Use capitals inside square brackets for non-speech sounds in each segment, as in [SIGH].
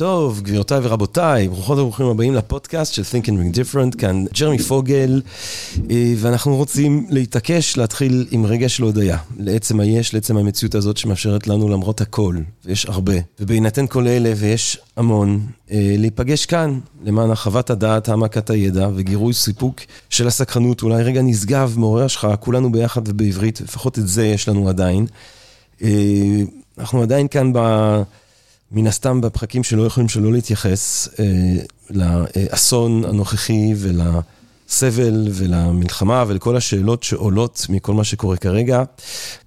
טוב, גבירותיי ורבותיי, ברוכות וברוכים הבאים לפודקאסט של Think and Ring Different, כאן ג'רמי פוגל, אה, ואנחנו רוצים להתעקש להתחיל עם רגע של הודיה, לעצם היש, לעצם המציאות הזאת שמאפשרת לנו למרות הכל, ויש הרבה. ובהינתן כל אלה, ויש המון, אה, להיפגש כאן למען הרחבת הדעת, העמקת הידע וגירוי סיפוק של הסקרנות, אולי רגע נשגב, מעורר השחרה, כולנו ביחד ובעברית, לפחות את זה יש לנו עדיין. אה, אנחנו עדיין כאן ב... מן הסתם בפרקים שלא יכולים שלא להתייחס אה, לאסון הנוכחי ולסבל ולמלחמה ולכל השאלות שעולות מכל מה שקורה כרגע.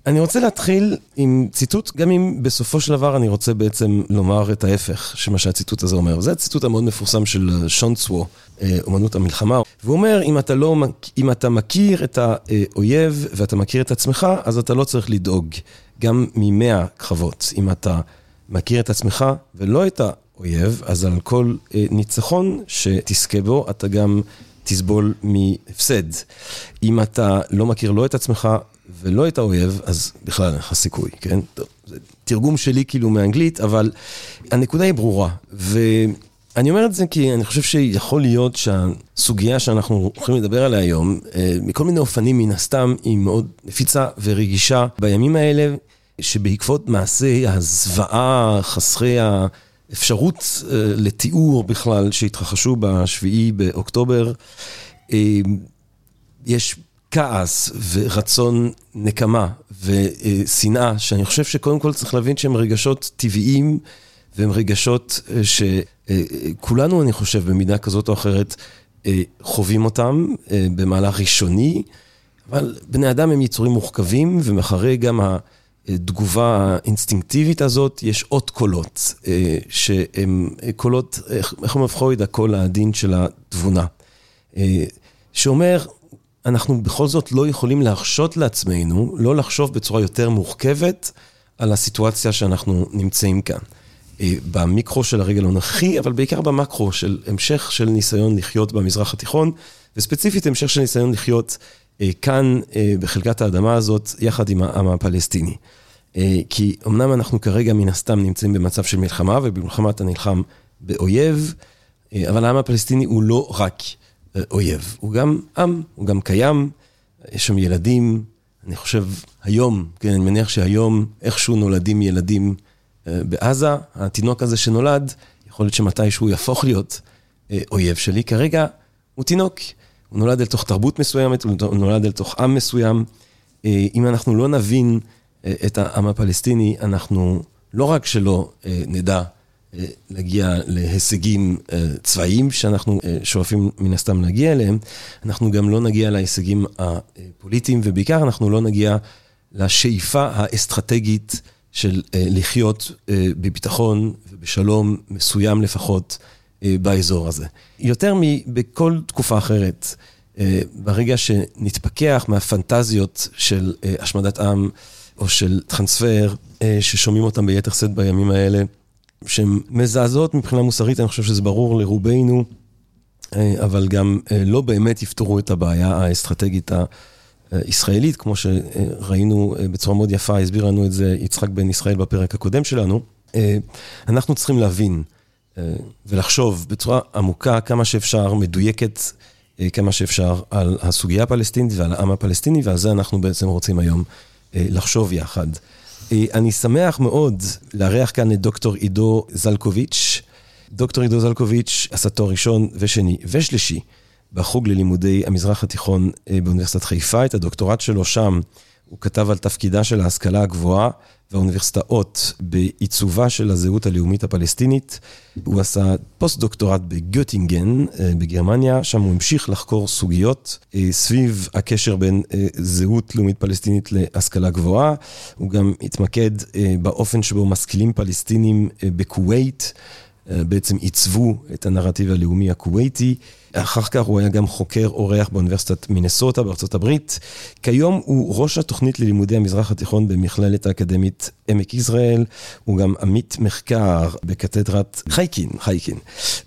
אני רוצה להתחיל עם ציטוט, גם אם בסופו של דבר אני רוצה בעצם לומר את ההפך של מה שהציטוט הזה אומר. זה הציטוט המאוד מפורסם של שון צוו, אה, אומנות המלחמה. והוא אומר, אם אתה, לא, אם אתה מכיר את האויב ואתה מכיר את עצמך, אז אתה לא צריך לדאוג גם ממאה קרבות. אם אתה... מכיר את עצמך ולא את האויב, אז על כל אה, ניצחון שתזכה בו, אתה גם תסבול מהפסד. אם אתה לא מכיר לא את עצמך ולא את האויב, אז בכלל אין לך סיכוי, כן? זה תרגום שלי כאילו מאנגלית, אבל הנקודה היא ברורה. ואני אומר את זה כי אני חושב שיכול להיות שהסוגיה שאנחנו הולכים לדבר עליה היום, אה, מכל מיני אופנים מן הסתם, היא מאוד נפיצה ורגישה בימים האלה. שבעקבות מעשי הזוועה, חסרי האפשרות אה, לתיאור בכלל שהתרחשו בשביעי באוקטובר, אה, יש כעס ורצון נקמה ושנאה, שאני חושב שקודם כל צריך להבין שהם רגשות טבעיים והם רגשות אה, שכולנו, אני חושב, במידה כזאת או אחרת, חווים אותם במהלך ראשוני, אבל בני אדם הם יצורים מורכבים, ומאחרי גם ה... התגובה האינסטינקטיבית הזאת, יש עוד קולות, אה, שהם קולות, איך אומר פרויד, הקול העדין של התבונה. אה, שאומר, אנחנו בכל זאת לא יכולים להרשות לעצמנו, לא לחשוב בצורה יותר מורכבת על הסיטואציה שאנחנו נמצאים כאן. אה, במיקרו של הרגל הנוכחי, אבל בעיקר במקרו של המשך של ניסיון לחיות במזרח התיכון, וספציפית המשך של ניסיון לחיות אה, כאן, אה, בחלקת האדמה הזאת, יחד עם העם הפלסטיני. אה, כי אמנם אנחנו כרגע מן הסתם נמצאים במצב של מלחמה, ובמלחמה אתה נלחם באויב, אבל העם הפלסטיני הוא לא רק אויב, הוא גם עם, הוא גם קיים, יש שם ילדים, אני חושב היום, כן, אני מניח שהיום איכשהו נולדים ילדים בעזה, התינוק הזה שנולד, יכול להיות שמתישהו יהפוך להיות אויב שלי, כרגע הוא תינוק. הוא נולד אל תוך תרבות מסוימת, הוא נולד אל תוך עם מסוים. אה, אם אנחנו לא נבין אה, את העם הפלסטיני, אנחנו לא רק שלא אה, נדע להגיע להישגים צבאיים שאנחנו שואפים מן הסתם להגיע אליהם, אנחנו גם לא נגיע להישגים הפוליטיים, ובעיקר אנחנו לא נגיע לשאיפה האסטרטגית של לחיות בביטחון ובשלום מסוים לפחות. אה, באזור הזה. יותר מבכל תקופה אחרת, אה, ברגע שנתפכח מהפנטזיות של אה, השמדת עם או של טרנספר, ששומעים אותם ביתר שאת בימים האלה, שהן מזעזעות מבחינה מוסרית, אני חושב שזה ברור לרובנו, אבל גם לא באמת יפתרו את הבעיה האסטרטגית הישראלית, כמו שראינו בצורה מאוד יפה, הסביר לנו את זה יצחק בן ישראל בפרק הקודם שלנו. אנחנו צריכים להבין ולחשוב בצורה עמוקה כמה שאפשר, מדויקת אה, כמה שאפשר, על הסוגיה הפלסטינית ועל העם הפלסטיני, ועל זה אנחנו בעצם רוצים היום אה, לחשוב יחד. אני שמח מאוד לארח כאן את דוקטור עידו זלקוביץ'. דוקטור עידו זלקוביץ' עשה תואר ראשון ושני ושלישי בחוג ללימודי המזרח התיכון באוניברסיטת חיפה. את הדוקטורט שלו שם הוא כתב על תפקידה של ההשכלה הגבוהה והאוניברסיטאות בעיצובה של הזהות הלאומית הפלסטינית. הוא עשה פוסט-דוקטורט בגוטינגן אה, בגרמניה, שם הוא המשיך לחקור סוגיות אה, סביב הקשר בין אה, זהות לאומית פלסטינית להשכלה גבוהה. הוא גם התמקד באופן שבו משכילים פלסטינים בכווית. בעצם עיצבו את הנרטיב הלאומי הכווייתי. אחר כך הוא היה גם חוקר אורח באוניברסיטת מינסוטה בארצות הברית. כיום הוא ראש התוכנית ללימודי המזרח התיכון במכללת האקדמית עמק יזרעאל. הוא גם עמית מחקר בקתדרת חייקין, חייקין,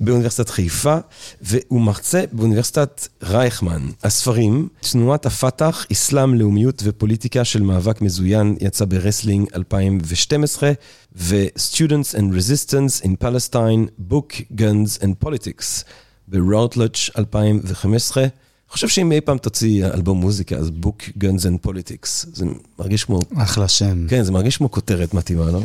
באוניברסיטת חיפה, והוא מרצה באוניברסיטת רייכמן. הספרים, תנועת הפת"ח, אסלאם, לאומיות ופוליטיקה של מאבק מזוין, יצא ברסלינג 2012, ו-Students and Resistance in Palestine, Book, Guns and Politics, ברוטלג' 2015. אני חושב שאם אי פעם תוציא אלבום מוזיקה, אז Book, Guns and Politics. זה מרגיש כמו... אחלה שם. כן, זה מרגיש כמו כותרת מתאימה, לא?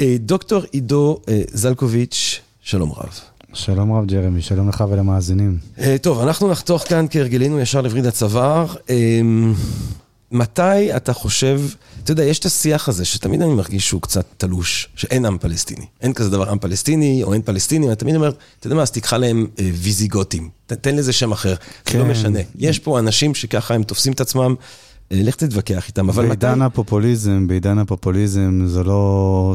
אה, דוקטור עידו אה, זלקוביץ', שלום רב. שלום רב ג'רמי, שלום לך ולמאזינים. אה, טוב, אנחנו נחתוך כאן כהרגלינו ישר לווריד הצוואר. מתי אתה חושב, אתה יודע, יש את השיח הזה שתמיד אני מרגיש שהוא קצת תלוש, שאין עם פלסטיני. אין כזה דבר עם פלסטיני או אין פלסטיני, אני תמיד אומר, אתה יודע מה, אז תקחה להם אה, ויזיגוטים, תן לזה שם אחר, כן. זה לא כן. משנה. יש פה אנשים שככה הם תופסים את עצמם, אה, לך תתווכח איתם, אבל מתי... בעידן הפופוליזם, בעידן הפופוליזם זה לא,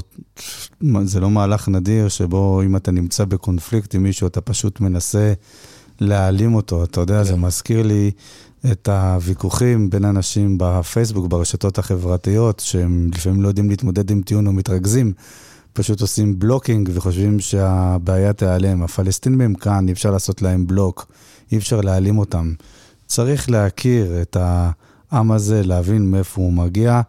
זה לא מהלך נדיר שבו אם אתה נמצא בקונפליקט עם מישהו, אתה פשוט מנסה להעלים אותו. אתה יודע, כן. זה מזכיר לי את הוויכוחים בין אנשים בפייסבוק, ברשתות החברתיות, שהם לפעמים לא יודעים להתמודד עם טיעון או מתרכזים, פשוט עושים בלוקינג וחושבים שהבעיה תיעלם. הפלסטינים הם כאן, אי אפשר לעשות להם בלוק, אי אפשר להעלים אותם. צריך להכיר את העם הזה, להבין מאיפה הוא מגיע.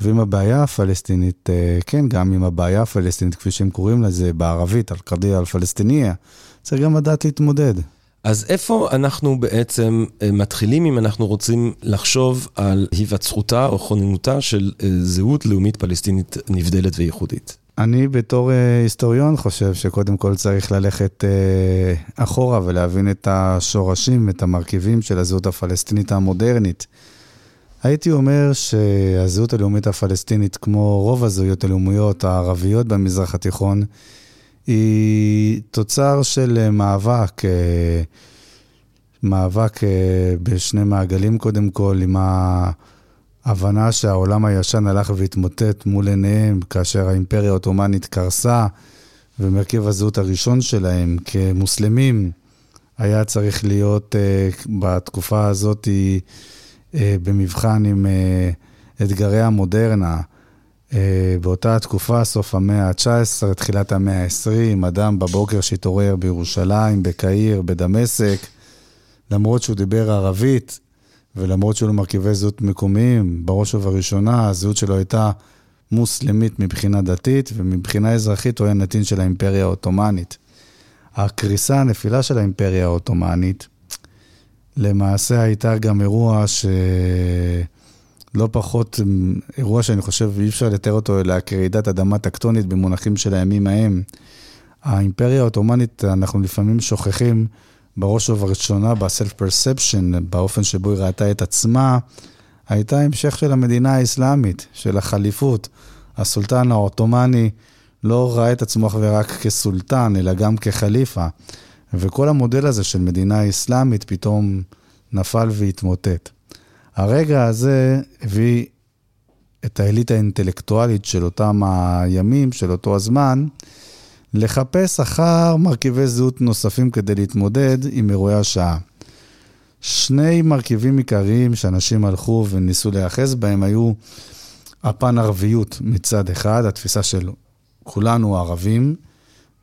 ועם הבעיה הפלסטינית, אה, כן, גם עם הבעיה הפלסטינית, כפי שהם קוראים לזה בערבית, אל-קדיה אל-פלסטיניה, צריך גם לדעת להתמודד. אז איפה אנחנו בעצם אה, מתחילים אם אנחנו רוצים לחשוב על היווצרותה או כוננותה של אה, זהות לאומית פלסטינית נבדלת וייחודית? אני בתור אה, היסטוריון חושב שקודם כל צריך ללכת אחורה ולהבין את השורשים, את המרכיבים של הזהות הפלסטינית המודרנית. הייתי אומר שהזהות הלאומית הפלסטינית, כמו רוב הזהויות הלאומיות הערביות במזרח התיכון, היא תוצר של אה, מאבק, אה, מאבק אה, בשני מעגלים קודם כל, עם ההבנה שהעולם הישן הלך והתמוטט מול עיניהם כאשר האימפריה העות'מאנית קרסה, ומרכיב הזהות הראשון שלהם כמוסלמים היה צריך להיות בתקופה הזאת במבחן עם אתגרי המודרנה. אה, באותה תקופה, סוף המאה ה-19, תחילת המאה ה-20, אדם בבוקר שהתעורר בירושלים, בקהיר, בדמשק, למרות שהוא דיבר ערבית, ולמרות שהיו לו מרכיבי זהות מקומיים, בראש ובראשונה, הזהות שלו הייתה מוסלמית מבחינה דתית, ומבחינה אזרחית הוא היה נתין של האימפריה העות'מאנית. הקריסה, הנפילה של האימפריה העות'מאנית, למעשה הייתה גם אירוע ש... לא פחות אירוע שאני חושב אי אפשר לתאר אותו אלא כרעידת אדמה טקטונית במונחים של הימים ההם. האימפריה העות'מאנית, אנחנו לפעמים שוכחים בראש ובראשונה בסלף פרספשן, באופן שבו היא ראתה את עצמה, הייתה המשך של המדינה האסלאמית, של החליפות. הסולטן העות'מאני לא ראה את עצמו אך ורק כסולטן, אלא גם כחליפה. וכל המודל הזה של מדינה אסלאמית פתאום נפל והתמוטט. הרגע הזה הביא את האליטה האינטלקטואלית של אותם הימים, של אותו הזמן, לחפש אחר מרכיבי זהות נוספים כדי להתמודד עם אירועי השעה. שני מרכיבים עיקריים שאנשים הלכו וניסו להיאחז בהם היו הפן ערביות מצד אחד, התפיסה של כולנו ערבים,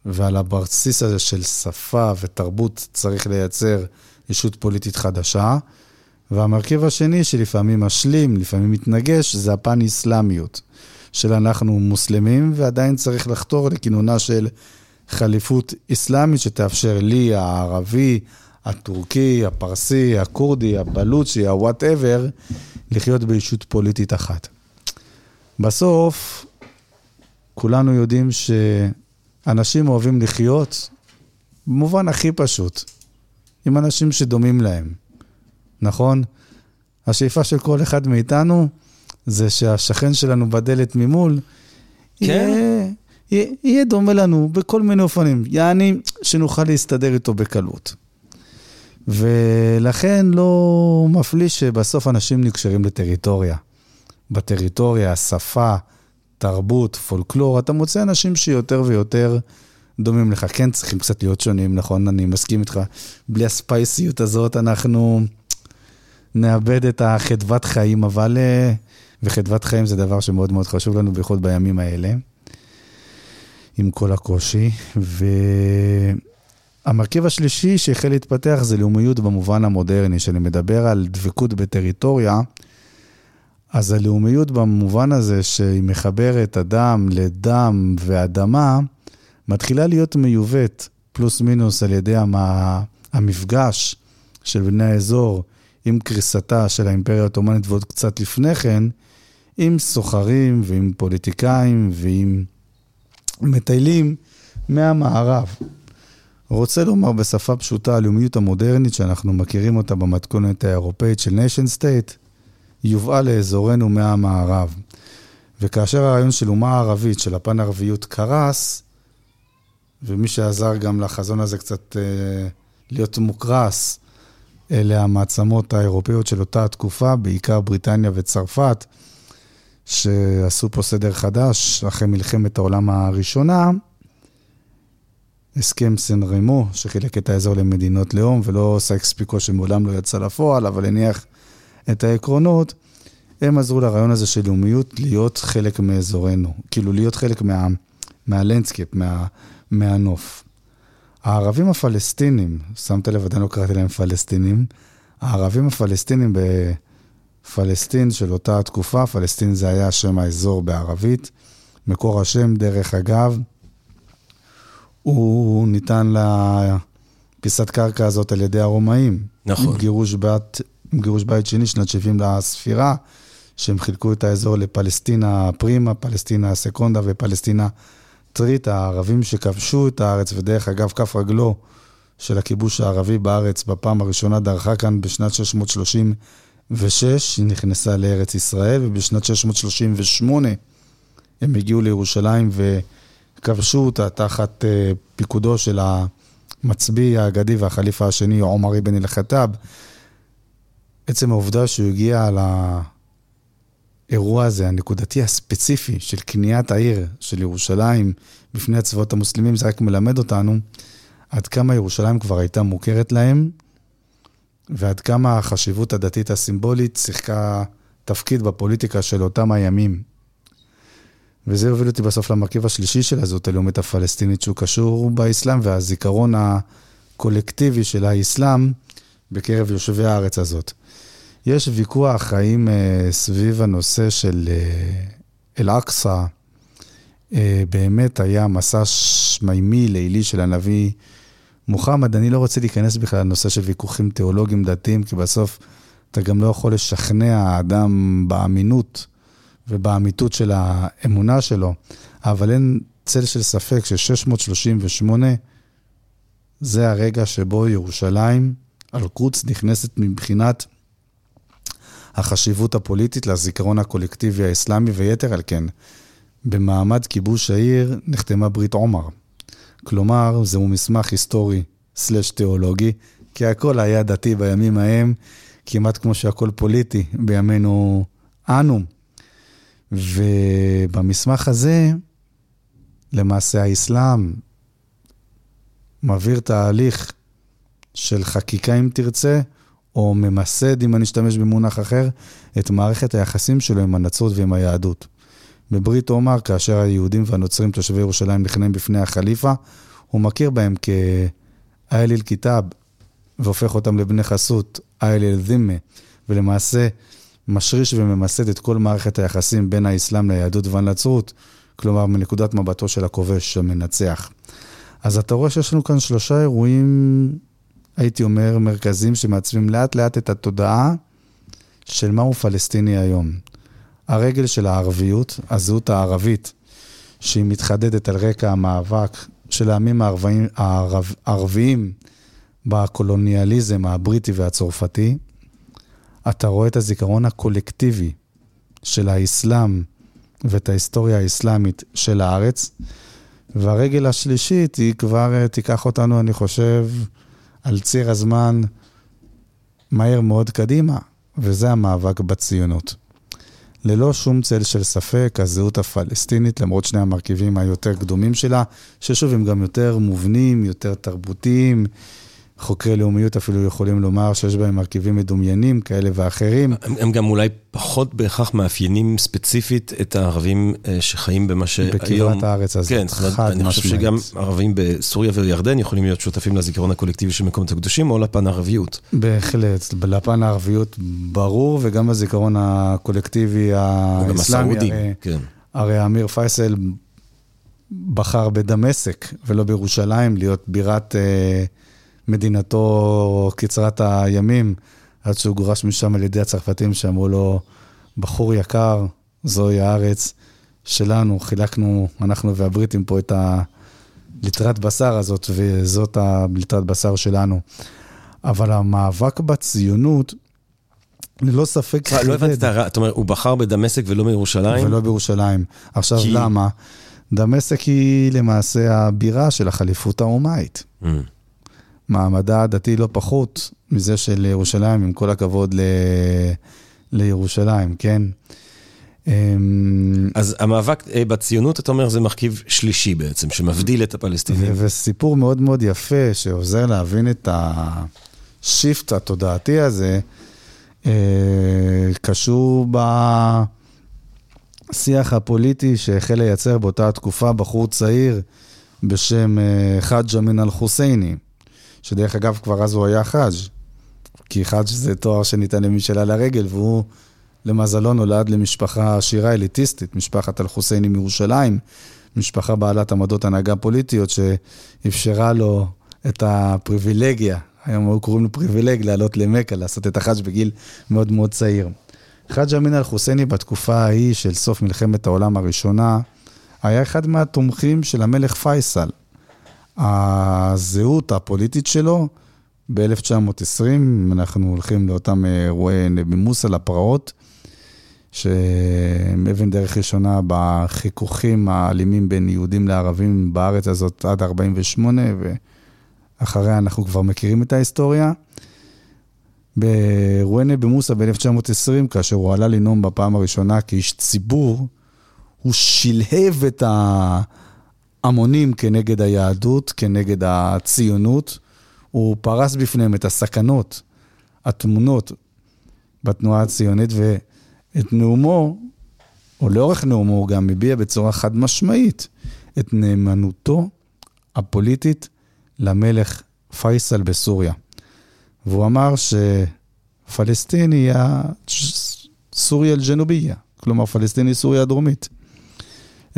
ועל הבסיס הזה של שפה ותרבות צריך לייצר ישות פוליטית חדשה. והמרכיב השני, שלפעמים משלים, לפעמים מתנגש, זה הפן איסלאמיות. של אנחנו מוסלמים, ועדיין צריך לחתור לכינונה של חליפות איסלאמית שתאפשר לי, הערבי, הטורקי, הפרסי, הכורדי, הבלוצ'י, הוואטאבר, לחיות בישות פוליטית אחת. בסוף, כולנו יודעים שאנשים אוהבים לחיות במובן הכי פשוט, עם אנשים שדומים להם. נכון? השאיפה של כל אחד מאיתנו זה שהשכן שלנו בדלת ממול, כן. יהיה, יהיה, יהיה דומה לנו בכל מיני אופנים, יעני שנוכל להסתדר איתו בקלות. ולכן לא מפליא שבסוף אנשים נקשרים לטריטוריה. בטריטוריה, שפה, תרבות, פולקלור, אתה מוצא אנשים שיותר ויותר דומים לך. כן, צריכים קצת להיות שונים, נכון? אני מסכים איתך. בלי הספייסיות הזאת, אנחנו... נאבד את החדוות חיים, אבל... אה, וחדוות חיים זה דבר שמאוד מאוד חשוב לנו, בייחוד בימים האלה, עם כל הקושי. המרכיב השלישי שהחל להתפתח זה לאומיות במובן המודרני, שאני מדבר על דבקות בטריטוריה, אז הלאומיות במובן הזה שהיא מחברת אדם לדם ואדמה, מתחילה להיות מיובאת, פלוס מינוס, על ידי המפגש של בני האזור עם קריסתה של האימפריה העות'מאנית ועוד קצת לפני כן, עם סוחרים ועם פוליטיקאים ועם מטיילים מהמערב. רוצה לומר בשפה פשוטה, הלאומיות המודרנית שאנחנו מכירים אותה במתכונת האירופאית של nation state, יובאה לאזורנו מהמערב. וכאשר הרעיון של אומה ערבית, של הפן ערביות, קרס, ומי שעזר גם לחזון הזה קצת אה, להיות מוקרס, אלה המעצמות האירופאיות של אותה התקופה, בעיקר בריטניה וצרפת, שעשו פה סדר חדש אחרי מלחמת העולם הראשונה. הסכם סן רמו, שחילק את האזור למדינות לאום, ולא סייקס פיקו שמעולם לא יצא לפועל, אבל הניח את העקרונות, הם עזרו לרעיון הזה של לאומיות להיות חלק מאזורנו, כאילו להיות חלק מה, מה landscape, מה, מהנוף. הערבים הפלסטינים, שמת לב, עדיין לא קראתי להם פלסטינים, הערבים הפלסטינים בפלסטין של אותה תקופה, פלסטין זה היה שם האזור בערבית, מקור השם, דרך אגב, הוא ניתן לפיסת קרקע הזאת על ידי הרומאים. נכון. עם גירוש בית, עם גירוש בית שני, שנת 70 לספירה, שהם חילקו את האזור לפלסטינה פרימה, פלסטינה סקונדה ופלסטינה טרטיה, הערבים שכבשו את הארץ, ודרך אגב, כף רגלו של הכיבוש הערבי בארץ בפעם הראשונה דרכה כאן בשנת 636, היא נכנסה לארץ ישראל, ובשנת 638 הם הגיעו לירושלים וכבשו אותה תחת uh, פיקודו של המצביא האגדי והחליפה השני, עומר אבן אל-חטאב. עצם העובדה שהוא הגיע לאירוע הזה, הנקודתי הספציפי של קניית העיר של ירושלים בפני הצבאות המוסלמים, זה רק מלמד אותנו עד כמה ירושלים כבר הייתה מוכרת להם, ועד כמה החשיבות הדתית הסימבולית שיחקה תפקיד בפוליטיקה של אותם הימים. וזה הוביל אותי בסוף למרכיב השלישי של הזהות הלאומית הפלסטינית, שהוא קשור באסלאם והזיכרון הקולקטיבי של האסלאם בקרב יושבי הארץ הזאת. יש ויכוח האם uh, סביב הנושא של uh, אל-אקצא uh, באמת היה מסע שמימי לילי של הנביא מוחמד. אני לא רוצה להיכנס בכלל לנושא של ויכוחים תיאולוגיים דתיים, כי בסוף אתה גם לא יכול לשכנע האדם באמינות ובאמיתות של האמונה שלו, אבל אין צל של ספק ש-638 זה הרגע שבו ירושלים, אל-קודס, נכנסת מבחינת החשיבות הפוליטית לזיכרון הקולקטיבי האסלאמי, ויתר על כן, במעמד כיבוש העיר נחתמה ברית עומר. כלומר, זהו מסמך היסטורי סלש תיאולוגי, כי הכל היה דתי בימים ההם, כמעט כמו שהכל פוליטי בימינו אנו. ובמסמך הזה, למעשה האסלאם מעביר תהליך של חקיקה, אם תרצה, או ממסד, אם אני אשתמש במונח אחר, את מערכת היחסים שלו עם הנצרות ועם היהדות. בברית עומר, כאשר היהודים והנוצרים תושבי ירושלים נכנעים בפני החליפה, הוא מכיר בהם כאייל אל-כיתאב, והופך אותם לבני חסות, אייל אל-זימה, ולמעשה משריש וממסד את כל מערכת היחסים בין האסלאם ליהדות והנצרות, כלומר מנקודת מבטו של הכובש המנצח. אז אתה רואה שיש לנו כאן שלושה אירועים, הייתי אומר, מרכזיים שמעצבים לאט לאט את התודעה של מהו פלסטיני היום. הרגל של הערביות, הזהות הערבית, שהיא מתחדדת על רקע המאבק של העמים הערביים, הערב, הערביים בקולוניאליזם הבריטי והצרפתי. אתה רואה את הזיכרון הקולקטיבי של האסלאם ואת ההיסטוריה האסלאמית של הארץ. והרגל השלישית היא כבר אה, תיקח אותנו, אני חושב, על ציר הזמן מהר מאוד קדימה, וזה המאבק בציונות. ללא שום צל של ספק, הזהות הפלסטינית, למרות שני המרכיבים היותר קדומים שלה, ששוב, הם גם יותר מובנים, יותר תרבותיים, חוקרי לאומיות אפילו יכולים לומר שיש בהם מרכיבים מדומיינים כאלה ואחרים. הם, הם גם אולי פחות בהכרח מאפיינים ספציפית את הערבים אה, שחיים במה שהיום... בקברת הארץ הזאת, כן, חד משמעית. אני חושב שגם ערבים בסוריה וירדן יכולים להיות שותפים לזיכרון הקולקטיבי של מקומות הקדושים, או לפן הערביות. בהחלט, לפן הערביות ברור, וגם בזיכרון הקולקטיבי האסלאמי. גם הסעודים, כן. הרי אמיר פייסל בחר בדמשק ולא בירושלים להיות בירת... אה, מדינתו קצרת הימים, עד שהוא גורש משם על ידי הצרפתים שאמרו לו, בחור יקר, זוהי הארץ שלנו, חילקנו, אנחנו והבריטים פה את הליטרת בשר הזאת, וזאת הליטרת בשר שלנו. אבל המאבק בציונות, ללא ספק... לא הבנתי את ההערה, אתה אומר, הוא בחר בדמשק ולא בירושלים? ולא בירושלים. עכשיו, כי... למה? דמשק היא למעשה הבירה של החליפות האומאית. Mm. מעמדה הדתי לא פחות מזה של ירושלים, עם כל הכבוד ל... לירושלים, כן? אמ, אז המאבק אה, בציונות, אתה אומר, זה מרכיב שלישי בעצם, שמבדיל את הפלסטינים. וסיפור מאוד מאוד יפה, שעוזר להבין את השיפט התודעתי הזה, אה, קשור בשיח הפוליטי שהחל לייצר באותה תקופה בחור צעיר בשם אה, חאג' אמין אל-חוסייני. שדרך אגב, כבר אז הוא היה חאג', כי חאג' זה תואר שניתן למי שעלה לרגל, והוא, למזלו, נולד למשפחה עשירה אליטיסטית, משפחת אל-חוסייני מירושלים, משפחה בעלת עמדות הנהגה פוליטיות, שאפשרה לו את הפריבילגיה, היום היו קוראים לו פריבילג, לעלות למכה, לעשות את החאג' בגיל מאוד מאוד צעיר. חאג' אמין אל-חוסייני בתקופה ההיא של סוף מלחמת העולם הראשונה, היה אחד מהתומכים של המלך פייסל. הזהות הפוליטית שלו, ב-1920, אנחנו הולכים לאותם אירועי נבי מוסא לפרעות, שהם אבן דרך ראשונה בחיכוכים האלימים בין יהודים לערבים בארץ הזאת עד 48', ואחריה אנחנו כבר מכירים את ההיסטוריה. באירועי נבי מוסא ב-1920, כאשר הוא עלה לנאום בפעם הראשונה כאיש ציבור, הוא שלהב את ה... המונים כנגד היהדות, כנגד הציונות. הוא פרס בפניהם את הסכנות הטמונות בתנועה הציונית, ואת נאומו, או לאורך נאומו, הוא גם הביע בצורה חד משמעית את נאמנותו הפוליטית למלך פייסל בסוריה. והוא אמר שפלסטין היא סוריה אל-ג'נוביה, כלומר פלסטין היא סוריה הדרומית.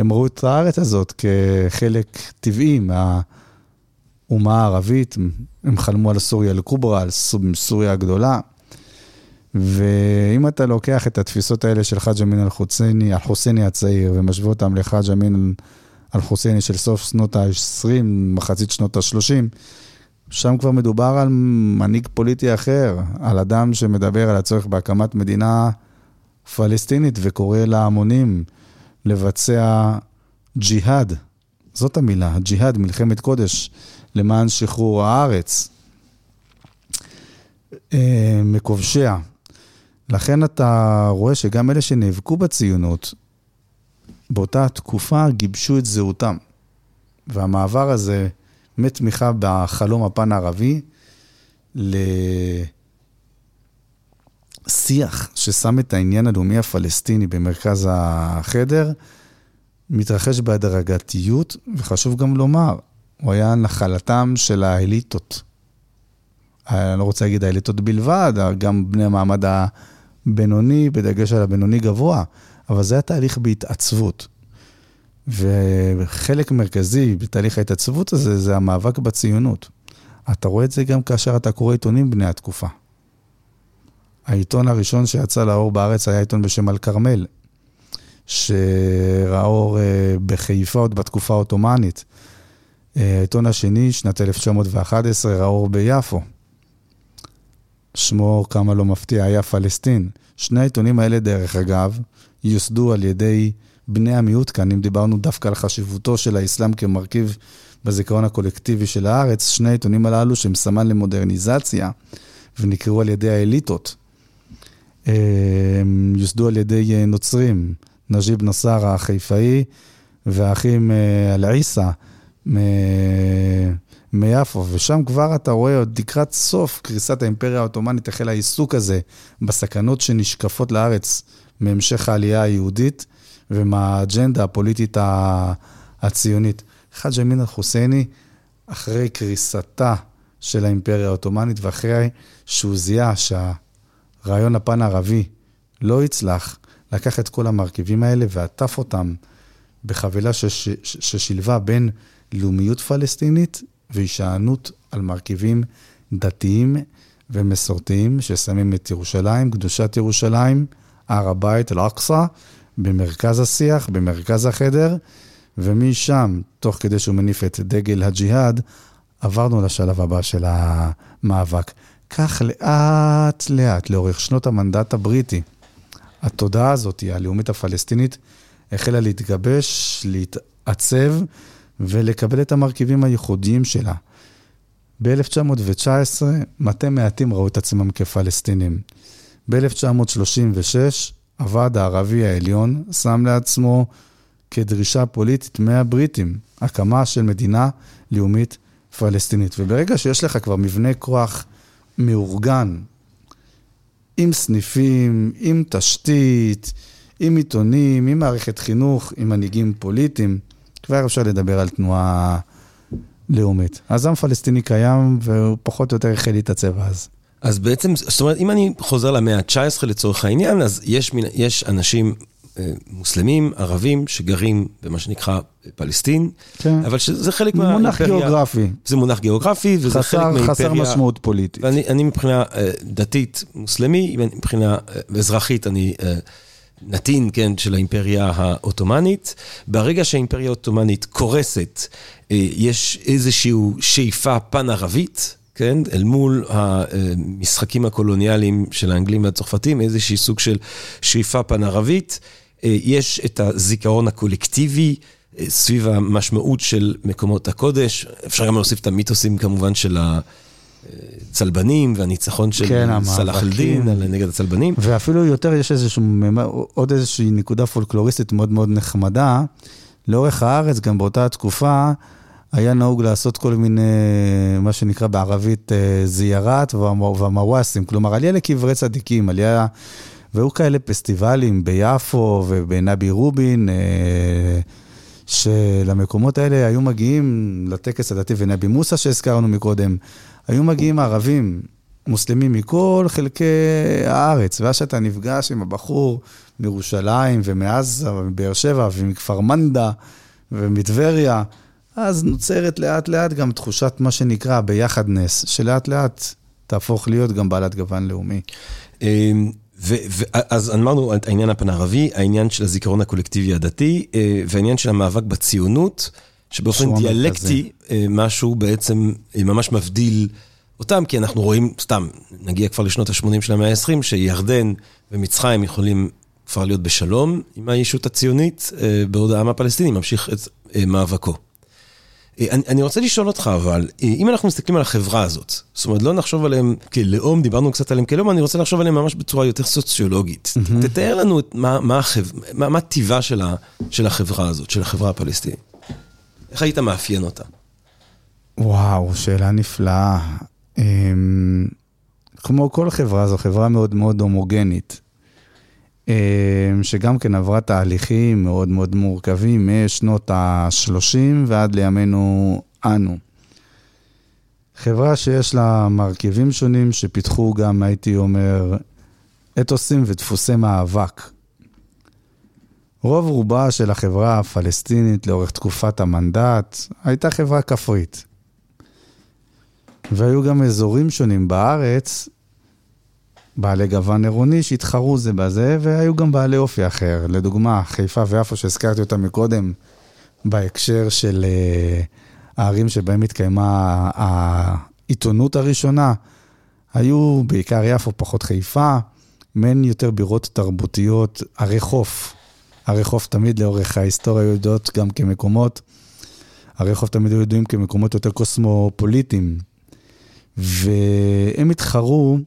הם ראו את הארץ הזאת כחלק טבעי מהאומה הערבית, הם חלמו על סוריה אל-קוברה, על סוריה הגדולה. ואם אתה לוקח את התפיסות האלה של חאג' אמין אל-חוסייני, אל-חוסייני הצעיר, ומשווה אותם לחאג' אמין אל-חוסייני של סוף שנות ה-20, מחצית שנות ה-30, שם כבר מדובר על מנהיג פוליטי אחר, על אדם שמדבר על הצורך בהקמת מדינה פלסטינית וקורא להמונים. לבצע ג'יהאד, זאת המילה, ג'יהאד, מלחמת קודש, למען שחרור הארץ אה, מכובשיה. לכן אתה רואה שגם אלה שנאבקו בציונות, באותה תקופה גיבשו את זהותם. והמעבר הזה מתמיכה בחלום הפן הערבי שיח ששם את העניין הלאומי הפלסטיני במרכז החדר, מתרחש בהדרגתיות, וחשוב גם לומר, הוא היה נחלתם של האליטות. אני לא רוצה להגיד האליטות בלבד, גם בני המעמד הבינוני, בדגש על הבינוני גבוה, אבל זה היה תהליך בהתעצבות. וחלק מרכזי בתהליך ההתעצבות הזה זה המאבק בציונות. אתה רואה את זה גם כאשר אתה קורא עיתונים בני התקופה. העיתון הראשון שיצא לאור בארץ היה עיתון בשם אל-כרמל, שראה אור אה, בחיפה עוד בתקופה העות'מאנית. אה, העיתון השני, שנת 1911, ראה אור ביפו. שמו, כמה לא מפתיע, היה פלסטין. שני העיתונים האלה, דרך אגב, יוסדו על ידי בני המיעוט כאן, אם דיברנו דווקא על חשיבותו של האסלאם כמרכיב בזיכרון הקולקטיבי של הארץ, שני העיתונים הללו שהם סמן למודרניזציה ונקראו על ידי האליטות, יוסדו על ידי אה, נוצרים, נג'יב נסאר החיפאי והאחים אה, אל-עיסא מיפו, ושם כבר אתה רואה, עוד לקראת סוף קריסת האימפריה העות'מאנית, החל העיסוק הזה בסכנות שנשקפות לארץ מהמשך העלייה היהודית ומהאג'נדה הפוליטית הציונית. חאג' אמין אל-חוסייני, אחרי קריסתה של האימפריה העות'מאנית ואחרי שהוא זיהה שהרעיון הפן הערבי לא יצלח, לקח את כל המרכיבים האלה ועטף אותם בחבילה שש, ששילבה בין לאומיות פלסטינית והישענות על מרכיבים דתיים ומסורתיים ששמים את ירושלים, קדושת ירושלים, הר הבית, אל-אקצא, במרכז השיח, במרכז החדר, ומשם, תוך כדי שהוא מניף את דגל הג'יהאד, עברנו לשלב הבא של המאבק. כך לאט לאט, לאורך שנות המנדט הבריטי, התודעה הזאת, הלאומית הפלסטינית, החלה להתגבש, להתעצב ולקבל את המרכיבים הייחודיים שלה. ב-1919, מתי מעטים ראו את עצמם כפלסטינים. ב-1936, הוועד הערבי העליון שם לעצמו כדרישה פוליטית מהבריטים, הקמה של מדינה לאומית פלסטינית. וברגע שיש לך כבר מבנה כוח מאורגן, עם סניפים, עם תשתית, עם עיתונים, עם מערכת חינוך, עם מנהיגים פוליטיים, כבר אפשר לדבר על תנועה לאומית. הזעם פלסטיני קיים, והוא פחות או יותר החל להתעצב אז. אז בעצם, זאת אומרת, אם אני חוזר למאה ה-19 לצורך העניין, אז יש, יש אנשים מוסלמים, ערבים, שגרים במה שנקרא פלסטין, כן. אבל שזה חלק מהאימפריה. מונח גיאוגרפי. זה מונח גיאוגרפי, וזה חסר, חלק מהאימפריה. חסר משמעות פוליטית. ואני מבחינה אה, דתית מוסלמי, מבחינה אה, אזרחית אני נתין, כן, של האימפריה העות'מאנית. ברגע שהאימפריה העות'מאנית קורסת, יש איזושהי שאיפה פן-ערבית. כן, אל מול המשחקים הקולוניאליים של האנגלים והצרפתים, איזושהי סוג של שאיפה פן-ערבית. אה, יש את הזיכרון הקולקטיבי אה, סביב המשמעות של מקומות הקודש, אפשר גם להוסיף את המיתוסים כמובן של הצלבנים והניצחון של כן, סלאח א-דין נגד הצלבנים. ואפילו יותר, יש איזשהו, עוד איזושהי נקודה פולקלוריסטית מאוד מאוד נחמדה. לאורך הארץ, גם באותה תקופה, היה נהוג לעשות כל מיני, מה שנקרא בערבית אה, זיירת והמוואסים, כלומר עלייה לקברי צדיקים, עלייה, והיו כאלה פסטיבלים ביפו ובנבי רובין, אה, שלמקומות האלה היו מגיעים לטקס הדתי ונבי מוסא שהזכרנו מקודם, היו מגיעים ערבים, מוסלמים מכל חלקי הארץ, ואז שאתה נפגש עם הבחור מירושלים ומעזה ומבאר שבע ומכפר מנדה ומטבריה, אז נוצרת לאט לאט גם תחושת מה שנקרא ביחד נס, שלאט לאט תהפוך להיות גם בעלת גוון לאומי. אז אמרנו את העניין הפן-ערבי, העניין של הזיכרון הקולקטיבי הדתי, אה, והעניין של המאבק בציונות, שבאופן דיאלקטי אה, משהו בעצם אה, ממש מבדיל אותם, כי אנחנו רואים, סתם, נגיע כבר לשנות ה-80 של המאה ה-20, שירדן ומצרים יכולים כבר להיות בשלום עם הישות הציונית, בעוד העם הפלסטיני ממשיך את מאבקו. אה, אני, אני רוצה לשאול אותך, אבל, אה, אם אנחנו מסתכלים על החברה הזאת, זאת אומרת, לא נחשוב עליהם כלאום, דיברנו קצת עליהם כלאום, אני רוצה לחשוב עליהם ממש בצורה יותר סוציולוגית. Mm-hmm. תתאר לנו את מה, מה, החב... מה, מה טיבה של, ה... של החברה הזאת, של החברה הפלסטינית. איך היית מאפיין אותה? וואו, שאלה נפלאה. אמ, כמו כל חברה, זו חברה מאוד מאוד הומוגנית. אמ, שגם כן עברה תהליכים מאוד מאוד מורכבים משנות ה-30 ועד לימינו אנו. חברה שיש לה מרכיבים שונים שפיתחו גם, הייתי אומר, אתוסים ודפוסי מאבק. רוב רובה של החברה הפלסטינית לאורך תקופת המנדט הייתה חברה כפרית. והיו גם אזורים שונים בארץ בעלי גוון עירוני שהתחרו זה בזה, והיו גם בעלי אופי אחר. לדוגמה, חיפה ויפו שהזכרתי אותם מקודם, בהקשר של uh, הערים שבהם התקיימה העיתונות הראשונה, היו בעיקר יפו, פחות חיפה, מעין יותר בירות תרבותיות, ערי חוף. ערי חוף תמיד לאורך ההיסטוריה היו יודעות גם כמקומות, ערי חוף תמיד היו ידועים כמקומות יותר קוסמופוליטיים. והם התחרו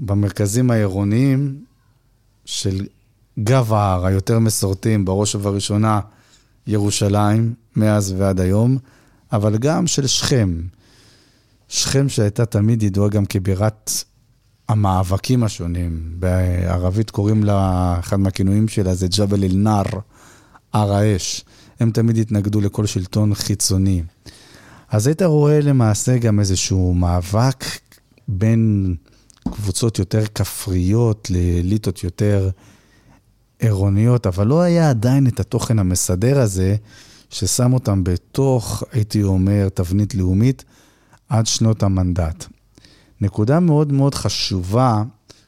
במרכזים העירוניים של גב ההר, היותר מסורתיים, בראש ובראשונה ירושלים, מאז ועד היום, אבל גם של שכם, שכם שהייתה תמיד ידועה גם כבירת המאבקים השונים. בערבית קוראים לה, אחד מהכינויים שלה זה ג'בל אל-נאר, הר האש. הם תמיד התנגדו לכל שלטון חיצוני. אז היית רואה למעשה גם איזשהו מאבק בין קבוצות יותר כפריות לאליטות יותר עירוניות, אבל לא היה עדיין את התוכן המסדר הזה, ששם אותם בתוך, הייתי אומר, תבנית לאומית, עד שנות המנדט. נקודה מאוד מאוד חשובה,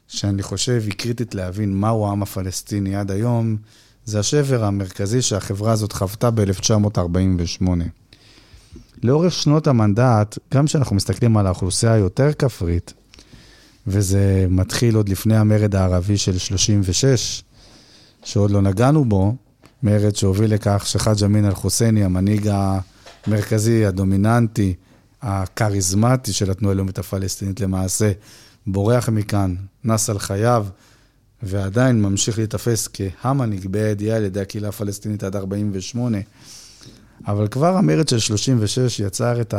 שאני חושב היא קריטית להבין מהו העם הפלסטיני עד היום, זה השבר המרכזי שהחברה הזאת חוותה ב-1948. לאורך שנות המנדט, גם כשאנחנו מסתכלים על האוכלוסייה היותר כפרית, וזה מתחיל עוד לפני המרד הערבי של 36, שעוד לא נגענו בו, מרד שהוביל לכך שחאג' אמין אל-חוסייני, המנהיג המרכזי, הדומיננטי, הכריזמטי של התנועה הלאומית הפלסטינית למעשה, בורח מכאן, נס על חייו, ועדיין ממשיך להיתפס כהמנהיג בידיעה על ידי הקהילה הפלסטינית עד 48. אבל כבר המרד של 36 יצר את,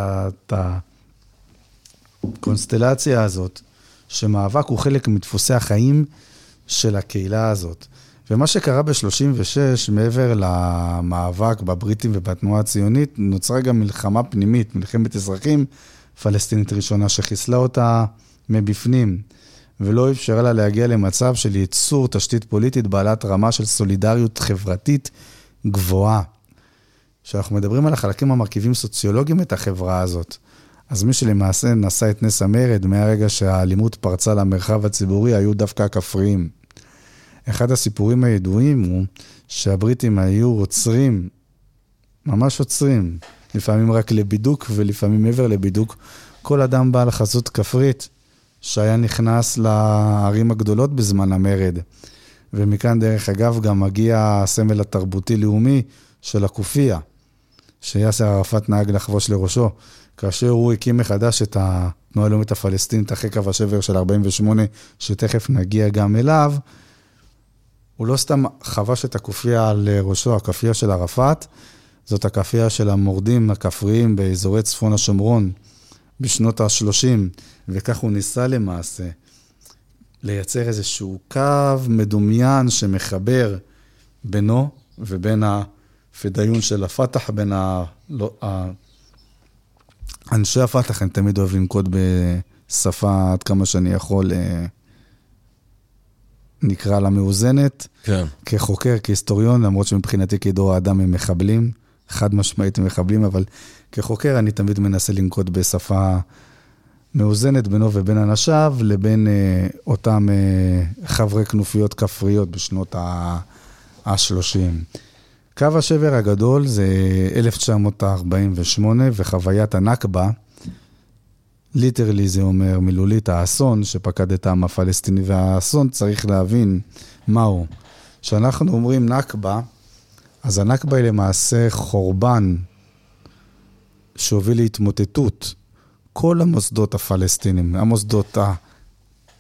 הקונסטלציה הזאת, שמאבק הוא חלק מדפוסי החיים של הקהילה הזאת. ומה שקרה ב-36, מעבר למאבק בבריטים ובתנועה הציונית, נוצרה גם מלחמה פנימית, מלחמת אזרחים פלסטינית ראשונה, שחיסלה אותה מבפנים, ולא אפשרה לה להגיע למצב של ייצור תשתית פוליטית בעלת רמה של סולידריות חברתית גבוהה. כשאנחנו מדברים על החלקים המרכיבים סוציולוגיים את החברה הזאת, אז מי שלמעשה נשא את נס המרד מהרגע שהאלימות פרצה למרחב הציבורי היו דווקא הכפריים. אחד הסיפורים הידועים הוא שהבריטים היו עוצרים, ממש עוצרים, לפעמים רק לבידוק ולפעמים מעבר לבידוק, כל אדם בעל חזות כפרית שהיה נכנס לערים הגדולות בזמן המרד. ומכאן, דרך אגב, גם מגיע הסמל התרבותי-לאומי של הכופיה, שיאסר ערפאת נהג לחבוש לראשו, כאשר הוא הקים מחדש את התנועה הלאומית הפלסטינית אחרי קו השבר של 48, שתכף נגיע גם אליו. הוא לא סתם חבש את הכופיה על ראשו, הכאפיה של ערפאת, זאת הכאפיה של המורדים הכפריים באזורי צפון השומרון בשנות ה-30, וכך הוא ניסה למעשה לייצר איזשהו קו מדומיין שמחבר בינו ובין הפדאיון של הפתח, בין ה... אנשי הפתח, אני תמיד אוהב לנקוט בשפה עד כמה שאני יכול. אה, נקרא לה מאוזנת. כן. כחוקר, כהיסטוריון, למרות שמבחינתי כדור האדם הם מחבלים, חד משמעית הם מחבלים, אבל כחוקר אני תמיד מנסה לנקוט בשפה מאוזנת בינו ובין אנשיו, לבין אה, אותם אה, חברי כנופיות כפריות בשנות ה-30. קו השבר הגדול זה 1948 וחוויית הנכבה. ליטרלי זה אומר מילולית האסון שפקד את העם הפלסטיני, והאסון צריך להבין מהו. כשאנחנו אומרים נכבה, אז הנכבה היא למעשה חורבן שהוביל להתמוטטות כל המוסדות הפלסטינים, המוסדות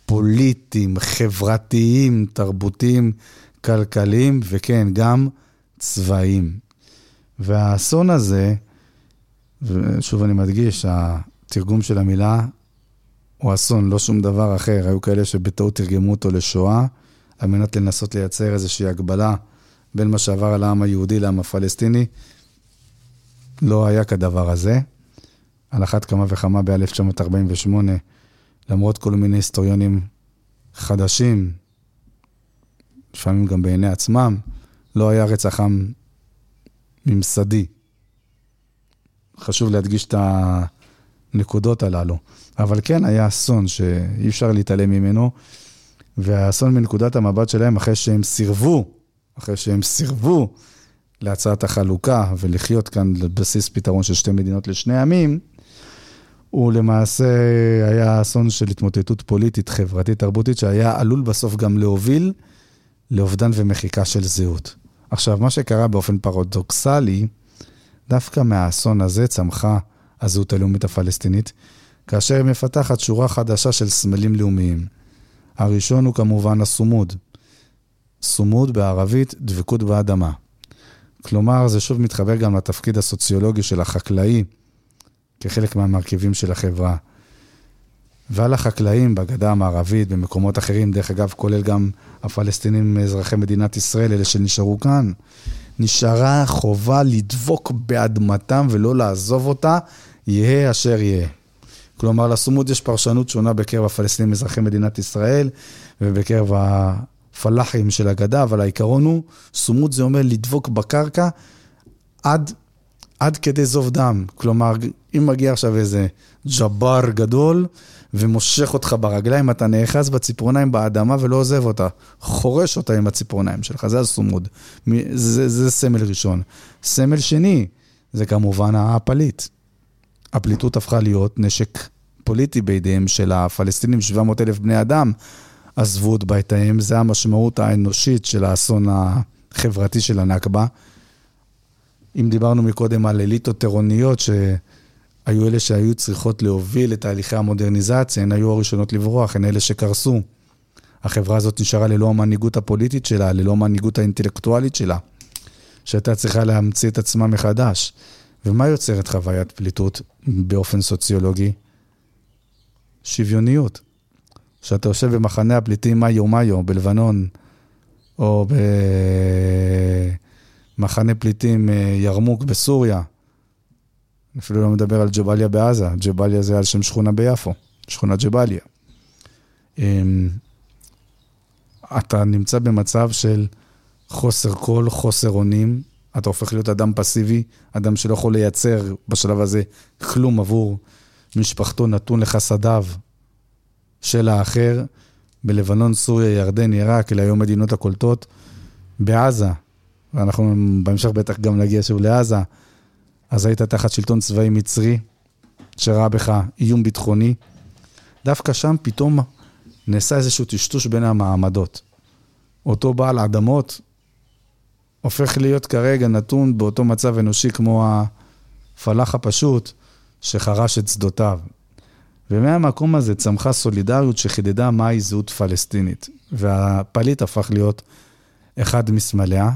הפוליטיים, חברתיים, תרבותיים, כלכליים, וכן, גם צבאיים. והאסון הזה, ושוב אני מדגיש, התרגום של המילה הוא אסון, לא שום דבר אחר. היו כאלה שבטעות תרגמו אותו לשואה, על מנת לנסות לייצר איזושהי הגבלה בין מה שעבר על העם היהודי לעם הפלסטיני. לא היה כדבר הזה. על אחת כמה וכמה ב-1948, למרות כל מיני היסטוריונים חדשים, לפעמים גם בעיני עצמם, לא היה רצח עם ממסדי. חשוב להדגיש את. הנקודות הללו. אבל כן היה אסון שאי אפשר להתעלם ממנו, והאסון מנקודת המבט שלהם, אחרי שהם סירבו, אחרי שהם סירבו להצעת החלוקה ולחיות כאן על בסיס פתרון של שתי מדינות לשני עמים, הוא למעשה היה אסון של התמוטטות פוליטית, חברתית, תרבותית, שהיה עלול בסוף גם להוביל לאובדן ומחיקה של זהות. עכשיו, מה שקרה באופן פרדוקסלי, דווקא מהאסון הזה צמחה הזהות הלאומית הפלסטינית, כאשר היא מפתחת שורה חדשה של סמלים לאומיים. הראשון הוא כמובן הסומוד. סומוד בערבית, דבקות באדמה. כלומר, זה שוב מתחבר גם לתפקיד הסוציולוגי של החקלאי כחלק מהמרכיבים של החברה. ועל החקלאים בגדה המערבית, במקומות אחרים, דרך אגב, כולל גם הפלסטינים אזרחי מדינת ישראל, אלה שנשארו כאן, נשארה חובה לדבוק באדמתם ולא לעזוב אותה, יהא אשר יהא. כלומר, לסומוד יש פרשנות שונה בקרב הפלסטינים אזרחי מדינת ישראל ובקרב הפלאחים של הגדה, אבל העיקרון הוא, סומוד זה אומר לדבוק בקרקע עד, עד כדי זוב דם. כלומר, אם מגיע עכשיו איזה ג'בר גדול ומושך אותך ברגליים, אתה נאחז בציפורניים באדמה ולא עוזב אותה. חורש אותה עם הציפורניים שלך, זה הסומוד. זה, זה סמל ראשון. סמל שני, זה כמובן הפליט. הפליטות הפכה להיות נשק פוליטי בידיהם של הפלסטינים, 700 אלף בני אדם עזבו את ביתיהם, זה המשמעות האנושית של האסון החברתי של הנכבה. אם דיברנו מקודם על אליטות טירוניות, שהיו אלה שהיו צריכות להוביל את תהליכי המודרניזציה, הן היו הראשונות לברוח, הן אלה שקרסו. החברה הזאת נשארה ללא המנהיגות הפוליטית שלה, ללא המנהיגות האינטלקטואלית שלה, שהייתה צריכה להמציא את עצמה מחדש. ומה יוצרת חוויית פליטות באופן סוציולוגי? שוויוניות. כשאתה יושב במחנה הפליטים מאיו מאיו בלבנון, או במחנה פליטים אה, ירמוק בסוריה, אפילו לא מדבר על ג'באליה בעזה, ג'באליה זה על שם שכונה ביפו, שכונת ג'באליה. אמ, אתה נמצא במצב של חוסר קול, חוסר אונים, אתה הופך להיות אדם פסיבי, אדם שלא יכול לייצר בשלב הזה כלום עבור משפחתו, נתון לחסדיו של האחר. בלבנון, סוריה, ירדן, עיראק, אלה היו מדינות הקולטות. בעזה, ואנחנו בהמשך בטח גם נגיע שוב לעזה, אז היית תחת שלטון צבאי מצרי, שראה בך איום ביטחוני. דווקא שם פתאום נעשה איזשהו טשטוש בין המעמדות. אותו בעל אדמות הופך להיות כרגע נתון באותו מצב אנושי כמו הפלאח הפשוט שחרש את שדותיו. ומהמקום הזה צמחה סולידריות שחידדה מהי זהות פלסטינית. והפליט הפך להיות אחד מסמליה.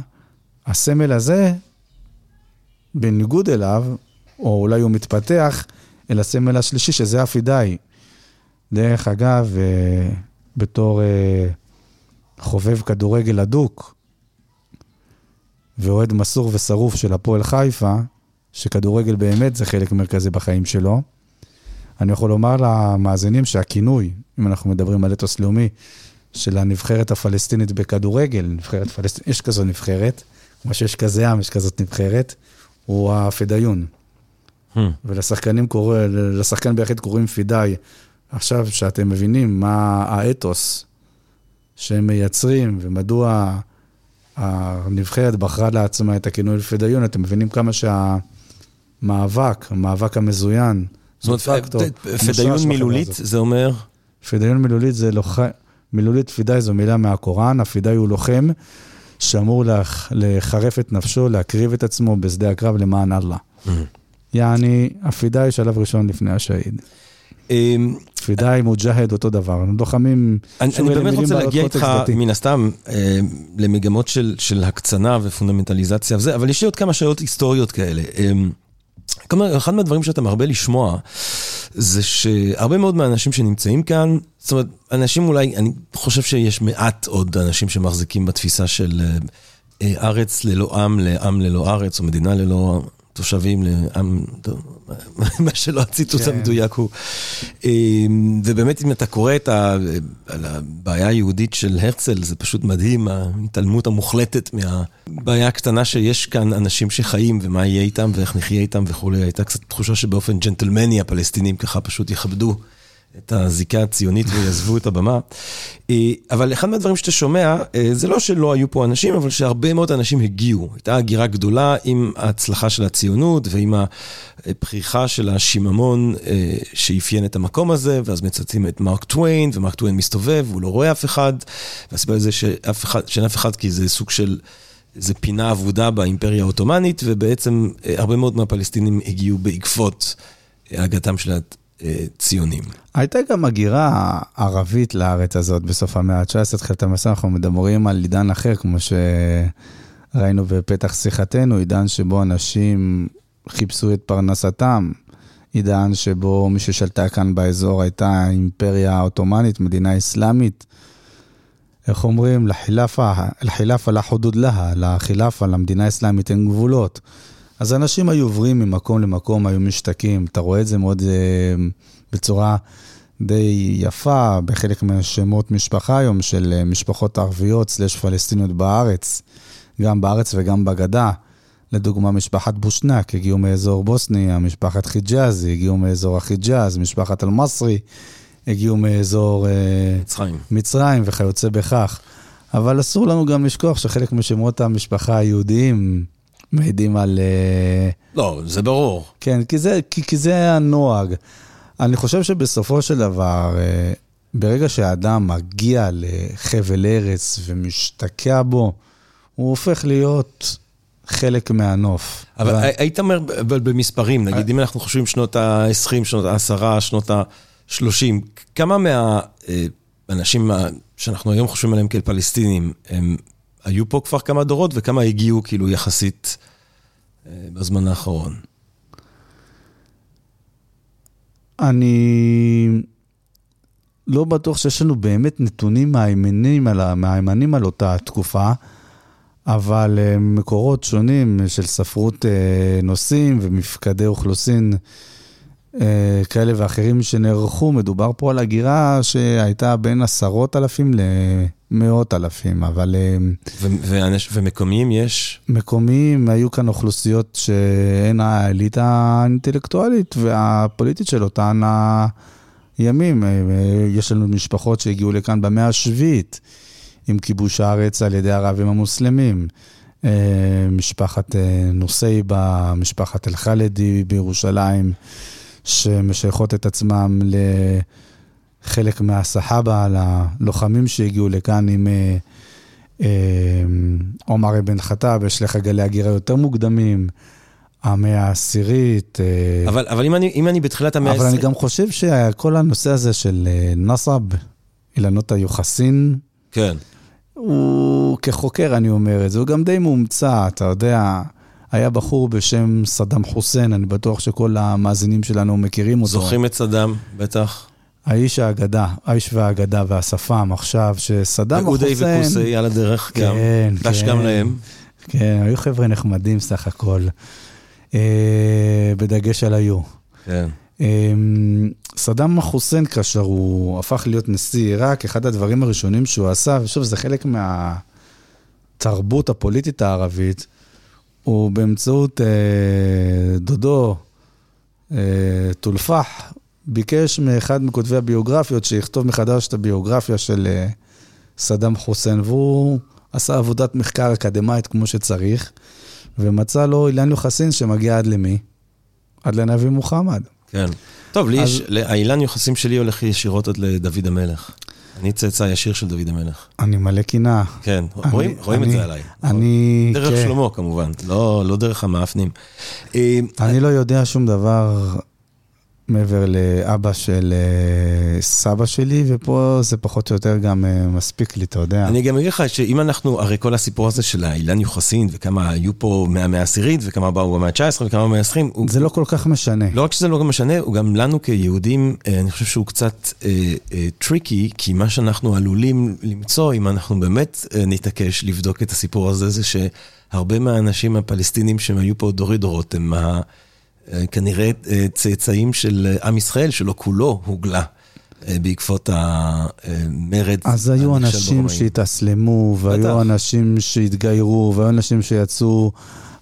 הסמל הזה, בניגוד אליו, או אולי הוא מתפתח, אל הסמל השלישי, שזה הפידאי. דרך אגב, אה, בתור אה, חובב כדורגל הדוק, ואוהד מסור ושרוף של הפועל חיפה, שכדורגל באמת זה חלק מרכזי בחיים שלו, אני יכול לומר למאזינים שהכינוי, אם אנחנו מדברים על אתוס לאומי, של הנבחרת הפלסטינית בכדורגל, נבחרת פלסטינית, יש כזו נבחרת, כמו שיש כזה עם, יש כזאת נבחרת, הוא הפדאיון. Hmm. ולשחקנים קורא, לשחקן ביחיד קוראים פידאי. עכשיו, שאתם מבינים מה האתוס שהם מייצרים ומדוע הנבחרת בחרה לעצמה את הכינוי פדאיון, אתם מבינים כמה שהמאבק, המאבק המזוין, זאת אומרת, פדאיון מילולית זה אומר? פדאיון מילולית זה לוחם, מילולית פידאי זו מילה מהקוראן, הפידאי הוא לוחם שאמור לחרף את נפשו, להקריב את עצמו בשדה הקרב למען אללה. Mm. יעני, הפידאי שלב ראשון לפני השהיד. אמ, פידאי, מוג'הד, אותו דבר. לוחמים... אני באמת רוצה להגיע איתך, מן הסתם, אה, למגמות של הקצנה ופונדמנטליזציה וזה, אבל יש לי עוד כמה שאלות היסטוריות כאלה. אחד מהדברים שאתה מרבה לשמוע, זה שהרבה מאוד מהאנשים שנמצאים כאן, זאת אומרת, אנשים אולי, אני חושב שיש מעט עוד אנשים שמחזיקים בתפיסה של אה, אה, ארץ ללא עם, לעם ללא ארץ, או מדינה ללא תושבים לעם, [LAUGHS] מה שלא הציטוט כן. המדויק הוא. אמ, ובאמת, אם אתה קורא את ה... על הבעיה היהודית של הרצל, זה פשוט מדהים, ההתעלמות המוחלטת מהבעיה הקטנה שיש כאן אנשים שחיים, ומה יהיה איתם, ואיך נחיה איתם וכולי. הייתה קצת תחושה שבאופן ג'נטלמני הפלסטינים ככה פשוט יכבדו. את הזיקה הציונית ויעזבו את הבמה. אה, אבל אחד מהדברים שאתה שומע, אה, זה לא שלא היו פה אנשים, אבל שהרבה מאוד אנשים הגיעו. הייתה הגירה גדולה עם ההצלחה של הציונות ועם הפריחה של השיממון אה, שאפיין את המקום הזה, ואז מצטטים את מרק טוויין, ומרק טוויין מסתובב, והוא לא רואה אף אחד, והסיבה לזה שאין אף אחד, כי זה סוג של... זה פינה אבודה באימפריה העות'מאנית, ובעצם הרבה מאוד מהפלסטינים הגיעו בעקבות הגעתם של ציונים. הייתה גם הגירה ערבית לארץ הזאת בסוף המאה ה-19, תחילת המסע, אנחנו מדברים על עידן אחר, כמו שראינו בפתח שיחתנו, עידן שבו אנשים חיפשו את פרנסתם, עידן שבו מי ששלטה כאן באזור הייתה אימפריה עות'מאנית, מדינה אסלאמית. איך אומרים? לחילאפה, לחילאפה לה חודוד לה, לחילאפה, למדינה האסלאמית אין גבולות. אז אנשים היו עוברים ממקום למקום, היו משתקים. אתה רואה את זה מאוד אה, בצורה די יפה בחלק מהשמות משפחה היום של אה, משפחות ערביות סלש פלסטיניות בארץ, גם בארץ וגם בגדה. לדוגמה, משפחת בושנק הגיעו מאזור בוסניה, משפחת חיג'אז הגיעו מאזור החיג'אז, משפחת אל-מסרי הגיעו מאזור אה, מצרים. מצרים וכיוצא בכך. אבל אסור לנו גם לשכוח שחלק משמות המשפחה היהודיים מעידים על... אה, לא, זה ברור. כן, כי זה, כי, כי זה הנוהג. אני חושב שבסופו של דבר, אה, ברגע שהאדם מגיע לחבל ארץ ומשתקע בו, הוא הופך להיות חלק מהנוף. אבל ו- היית אומר אבל במספרים, נגיד, אם אנחנו חושבים שנות ה-20, שנות ה-10, שנות ה-30, כמה מהאנשים שאנחנו היום חושבים עליהם כאל פלסטינים, הם היו פה כבר כמה דורות, וכמה הגיעו כאילו יחסית אה, בזמן האחרון? אני לא בטוח שיש לנו באמת נתונים מהימנים על, מהימנים על אותה תקופה, אבל אה, מקורות שונים של ספרות אה, נושאים ומפקדי אוכלוסין אה, כאלה ואחרים שנערכו, מדובר פה על הגירה שהייתה בין עשרות אלפים למאות אלפים, אבל אה, ו- ואנש- ומקומיים יש? מקומיים, היו כאן אוכלוסיות שהן האליטה האינטלקטואלית והפוליטית של אותן הימים. אה, יש לנו משפחות שהגיעו לכאן במאה השביעית, עם כיבוש הארץ על ידי הערבים המוסלמים. אה, משפחת אה, נוסייבה, משפחת אל-חלדי בירושלים, שמשייכות את עצמם לחלק מהסחאבה, ללוחמים שהגיעו לכאן עם... אה, אה, עומר אבן חטאב, יש לך גלי הגירה יותר מוקדמים, המאה העשירית. אה, אבל, אבל אם, אני, אם אני בתחילת המאה אבל אני גם חושב שכל הנושא הזה של אה, נסב, אילנות היוחסין, כן. הוא, כחוקר אני אומר את זה, הוא גם די מומצא, אתה יודע, היה בחור בשם סדאם חוסיין, אני בטוח שכל המאזינים שלנו מכירים אותו. זוכרים את סדאם, בטח. האיש האגדה, האיש והאגדה והשפם עכשיו, שסדאם ואודי חוסיין... וקוסי על הדרך גם. כן, דש כן. גם להם. כן, היו חבר'ה נחמדים סך הכל, אה, בדגש על היו. כן. אה, סדאם חוסיין, כאשר הוא הפך להיות נשיא עיראק, אחד הדברים הראשונים שהוא עשה, ושוב, זה חלק מהתרבות הפוליטית הערבית, הוא באמצעות אה, דודו, אה, טולפח, ביקש מאחד מכותבי הביוגרפיות שיכתוב מחדש את הביוגרפיה של אה, סדאם חוסיין, והוא עשה עבודת מחקר אקדמית כמו שצריך, ומצא לו אילן יוחסין שמגיע עד למי? עד לנביא מוחמד. כן. טוב, לי אז- יש, האילן יוחסים שלי הולך ישירות עד לדוד המלך. אני צאצא ישיר של דוד המלך. אני מלא קנאה. כן, אני- רואים, רואים את אני- זה עליי. אני, דרך כן, שלמה כמובן, לא, לא דרך המאפנים. אה, אני לא יודע שום דבר מעבר לאבא של אה, סבא שלי, ופה זה פחות או יותר גם אה, מספיק לי, אתה יודע. אני גם אגיד לך שאם אנחנו, הרי כל הסיפור הזה של האילן יוחסין, וכמה היו פה מהמאה העשירית, וכמה באו במאה ה-19, וכמה במאה ה-20, הוא זה לא כל כך משנה. לא רק שזה לא משנה, הוא גם לנו כיהודים, אה, אני חושב שהוא קצת אה, אה, tricky, כי מה שאנחנו עלולים למצוא, אם אנחנו באמת אה, נתעקש לבדוק את הסיפור הזה, זה שהרבה מהאנשים הפלסטינים שהם היו פה דורי דורות, הם ה, כנראה אה, צאצאים של אה, עם ישראל, שלא כולו הוגלה אה, בעקבות המרד. אז היו אנשים. שהתאסלמו, והיו בטח. אנשים שהתגיירו, והיו אנשים שיצאו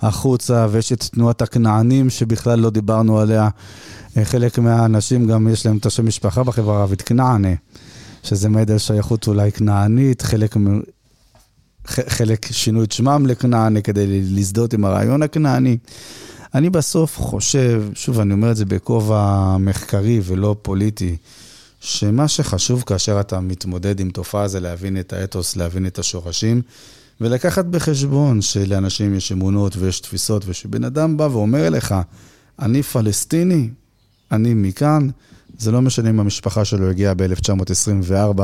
החוצה, ויש את תנועת הכנענים שבכלל לא דיברנו עליה. אה, חלק מהאנשים גם יש להם את השם משפחה בחברה הערבית, כנענה, שזה מעיד על שייכות אולי כנענית, חלק, מ- חלק שינו את שמם לכנענה כדי להזדהות עם הרעיון הכנעני. אני בסוף חושב, שוב, אני אומר את זה בכובע מחקרי ולא פוליטי, שמה שחשוב כאשר אתה מתמודד עם תופעה זה להבין את האתוס, להבין את השורשים, ולקחת בחשבון שלאנשים יש אמונות ויש תפיסות, ושבן אדם בא ואומר לך, אני פלסטיני, אני מכאן, זה לא משנה אם המשפחה שלו הגיעה ב-1924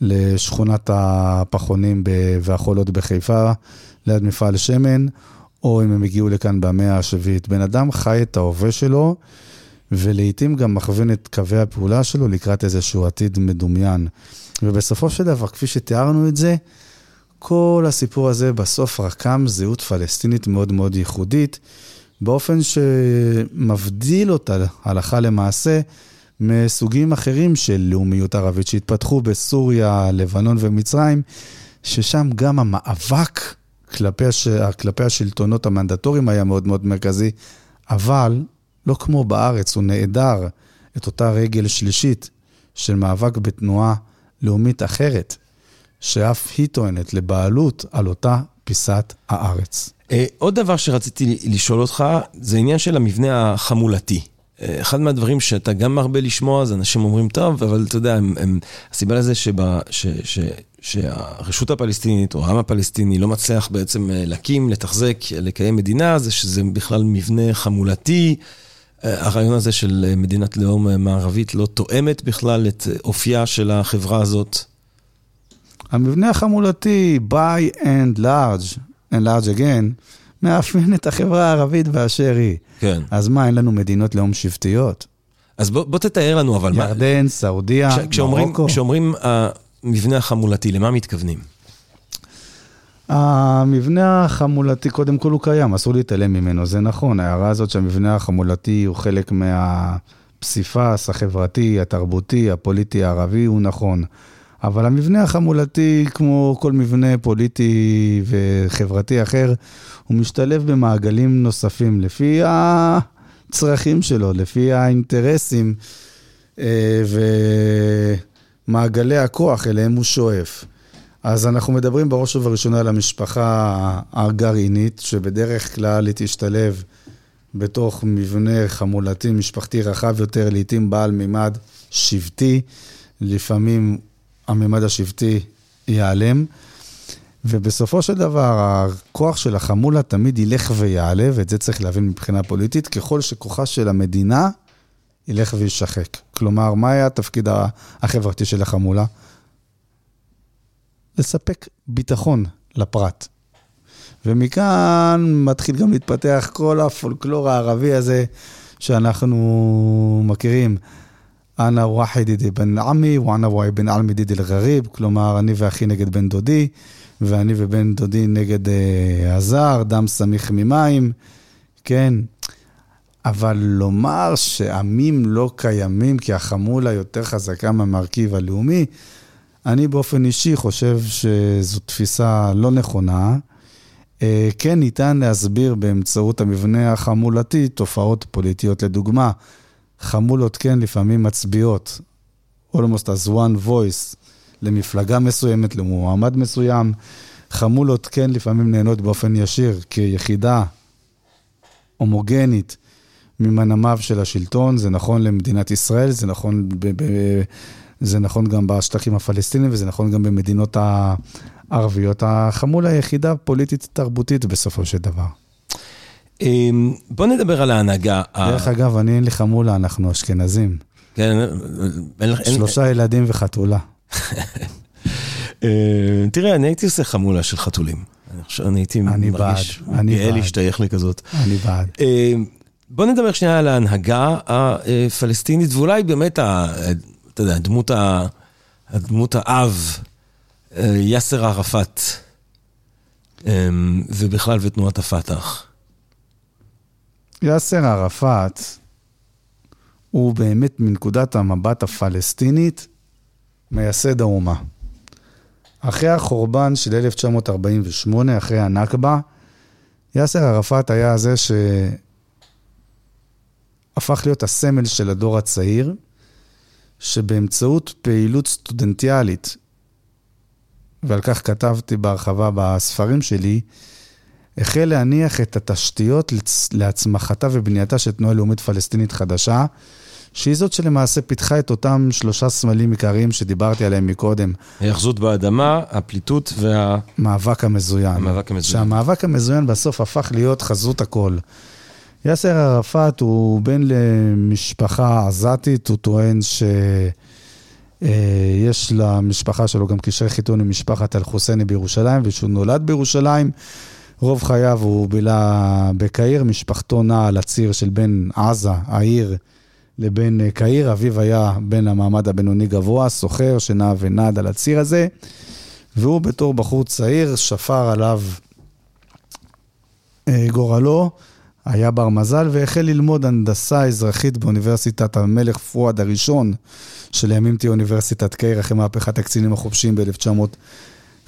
לשכונת הפחונים והחולות בחיפה, ליד מפעל שמן, או אם הם הגיעו לכאן במאה השביעית. בן אדם חי את ההווה שלו, ולעיתים גם מכווין את קווי הפעולה שלו לקראת איזשהו עתיד מדומיין. ובסופו של דבר, כפי שתיארנו את זה, כל הסיפור הזה בסוף רקם זהות פלסטינית מאוד מאוד ייחודית, באופן שמבדיל אותה הלכה למעשה מסוגים אחרים של לאומיות ערבית שהתפתחו בסוריה, לבנון ומצרים, ששם גם המאבק כלפי, הש... כלפי השלטונות המנדטוריים היה מאוד מאוד מרכזי, אבל לא כמו בארץ, הוא נעדר את אותה רגל שלישית של מאבק בתנועה לאומית אחרת, שאף היא טוענת לבעלות על אותה פיסת הארץ. אה, עוד דבר שרציתי לשאול אותך, זה עניין של המבנה החמולתי. אה, אחד מהדברים שאתה גם מרבה לשמוע, זה אנשים אומרים, טוב, אבל אתה יודע, הם, הם, הסיבה לזה שבה, ש, ש, שהרשות הפלסטינית או העם הפלסטיני לא מצליח בעצם אה, להקים, לתחזק, לקיים מדינה, זה שזה בכלל מבנה חמולתי. הרעיון הזה של מדינת לאום מערבית לא תואמת בכלל את אופייה של החברה הזאת. המבנה החמולתי, by and large, and large again, מאפיין את החברה הערבית באשר היא. כן. אז מה, אין לנו מדינות לאום שבטיות? אז בוא, בוא תתאר לנו, אבל ירדן, מה... ירדן, סעודיה, כש, כשאומרים, מרוקו. כשאומרים המבנה החמולתי, למה מתכוונים? המבנה החמולתי, קודם כל הוא קיים, אסור להתעלם ממנו, זה נכון. ההערה הזאת שהמבנה החמולתי הוא חלק מהפסיפס החברתי, התרבותי, הפוליטי הערבי, הוא נכון. אבל המבנה החמולתי, כמו כל מבנה פוליטי וחברתי אחר, הוא משתלב במעגלים נוספים לפי הצרכים שלו, לפי האינטרסים אה, ומעגלי הכוח אליהם הוא שואף. אז אנחנו מדברים בראש ובראשונה על המשפחה הגרעינית, שבדרך כלל היא תשתלב בתוך מבנה חמולתי, משפחתי רחב יותר, לעתים בעל מימד שבטי, לפעמים הממד השבטי ייעלם. ובסופו של דבר, הכוח של החמולה תמיד ילך ויעלה, ואת זה צריך להבין מבחינה פוליטית, ככל שכוחה של המדינה ילך וישחק. כלומר, מה היה התפקיד החברתי של החמולה? לספק ביטחון לפרט. ומכאן מתחיל גם להתפתח כל הפולקלור הערבי הזה שאנחנו מכירים. אנא ואחד דידי בן עמי, ואנא ובן עמי דידי אל-גריב, כלומר, אני ואחי נגד בן דודי, ואני ובן דודי נגד אה, הזר, דם סמיך ממים, כן. אבל לומר שעמים לא קיימים כי החמולה יותר חזקה מהמרכיב הלאומי, אני באופן אישי חושב שזו תפיסה לא נכונה. אה, כן ניתן להסביר באמצעות המבנה החמולתי תופעות פוליטיות. לדוגמה, חמולות כן לפעמים מצביעות, almost as one voice, למפלגה מסוימת, למועמד מסוים. חמולות כן לפעמים נהנות באופן ישיר כיחידה הומוגנית ממנעמיו של השלטון. זה נכון למדינת ישראל, זה נכון, ב- ב- זה נכון גם בשטחים הפלסטינים וזה נכון גם במדינות הערביות. החמולה היחידה פוליטית-תרבותית בסופו של דבר. אמ, בוא נדבר על ההנהגה. דרך אגב, אני אין לי חמולה, אנחנו אשכנזים. כן, שלושה ילדים וחתולה. [LAUGHS] אמ, תראה, אני הייתי עושה חמולה של חתולים. אני הייתי מרגיש גאה להשתייך לכזאת. אני בעד. אמ, בוא נדבר שנייה על ההנהגה הפלסטינית, ואולי באמת, אתה יודע, דמות האב, אה, יאסר ערפאת, ובכלל ותנועת הפת"ח. יאסר ערפאת הוא באמת מנקודת המבט הפלסטינית מייסד האומה. אחרי החורבן של 1948, אחרי הנכבה, יאסר ערפאת היה זה שהפך להיות הסמל של הדור הצעיר, שבאמצעות פעילות סטודנטיאלית, ועל כך כתבתי בהרחבה בספרים שלי, החל להניח את התשתיות להצמחתה ובנייתה של תנועה לאומית פלסטינית חדשה, שהיא זאת שלמעשה פיתחה את אותם שלושה סמלים עיקריים שדיברתי עליהם מקודם. ההאחזות באדמה, הפליטות וה... מאבק המזוין. המאבק המזוין. שהמאבק המזוין בסוף הפך להיות חזות הכל. יאסר ערפאת הוא בן למשפחה עזתית, הוא טוען שיש למשפחה שלו גם קשרי חיתון עם משפחת אל-חוסייני בירושלים, ושהוא נולד בירושלים. רוב חייו הוא בילה בקהיר, משפחתו נעה על הציר של בין עזה, העיר, לבין אה, קהיר. אביו היה בן המעמד הבינוני גבוה, סוחר שנע ונד על הציר הזה, והוא בתור בחור צעיר שפר עליו אה, גורלו, היה בר מזל והחל ללמוד הנדסה אזרחית באוניברסיטת המלך פואד הראשון, שלימים תהיה אוניברסיטת קהיר אחרי מהפכת הקצינים החופשיים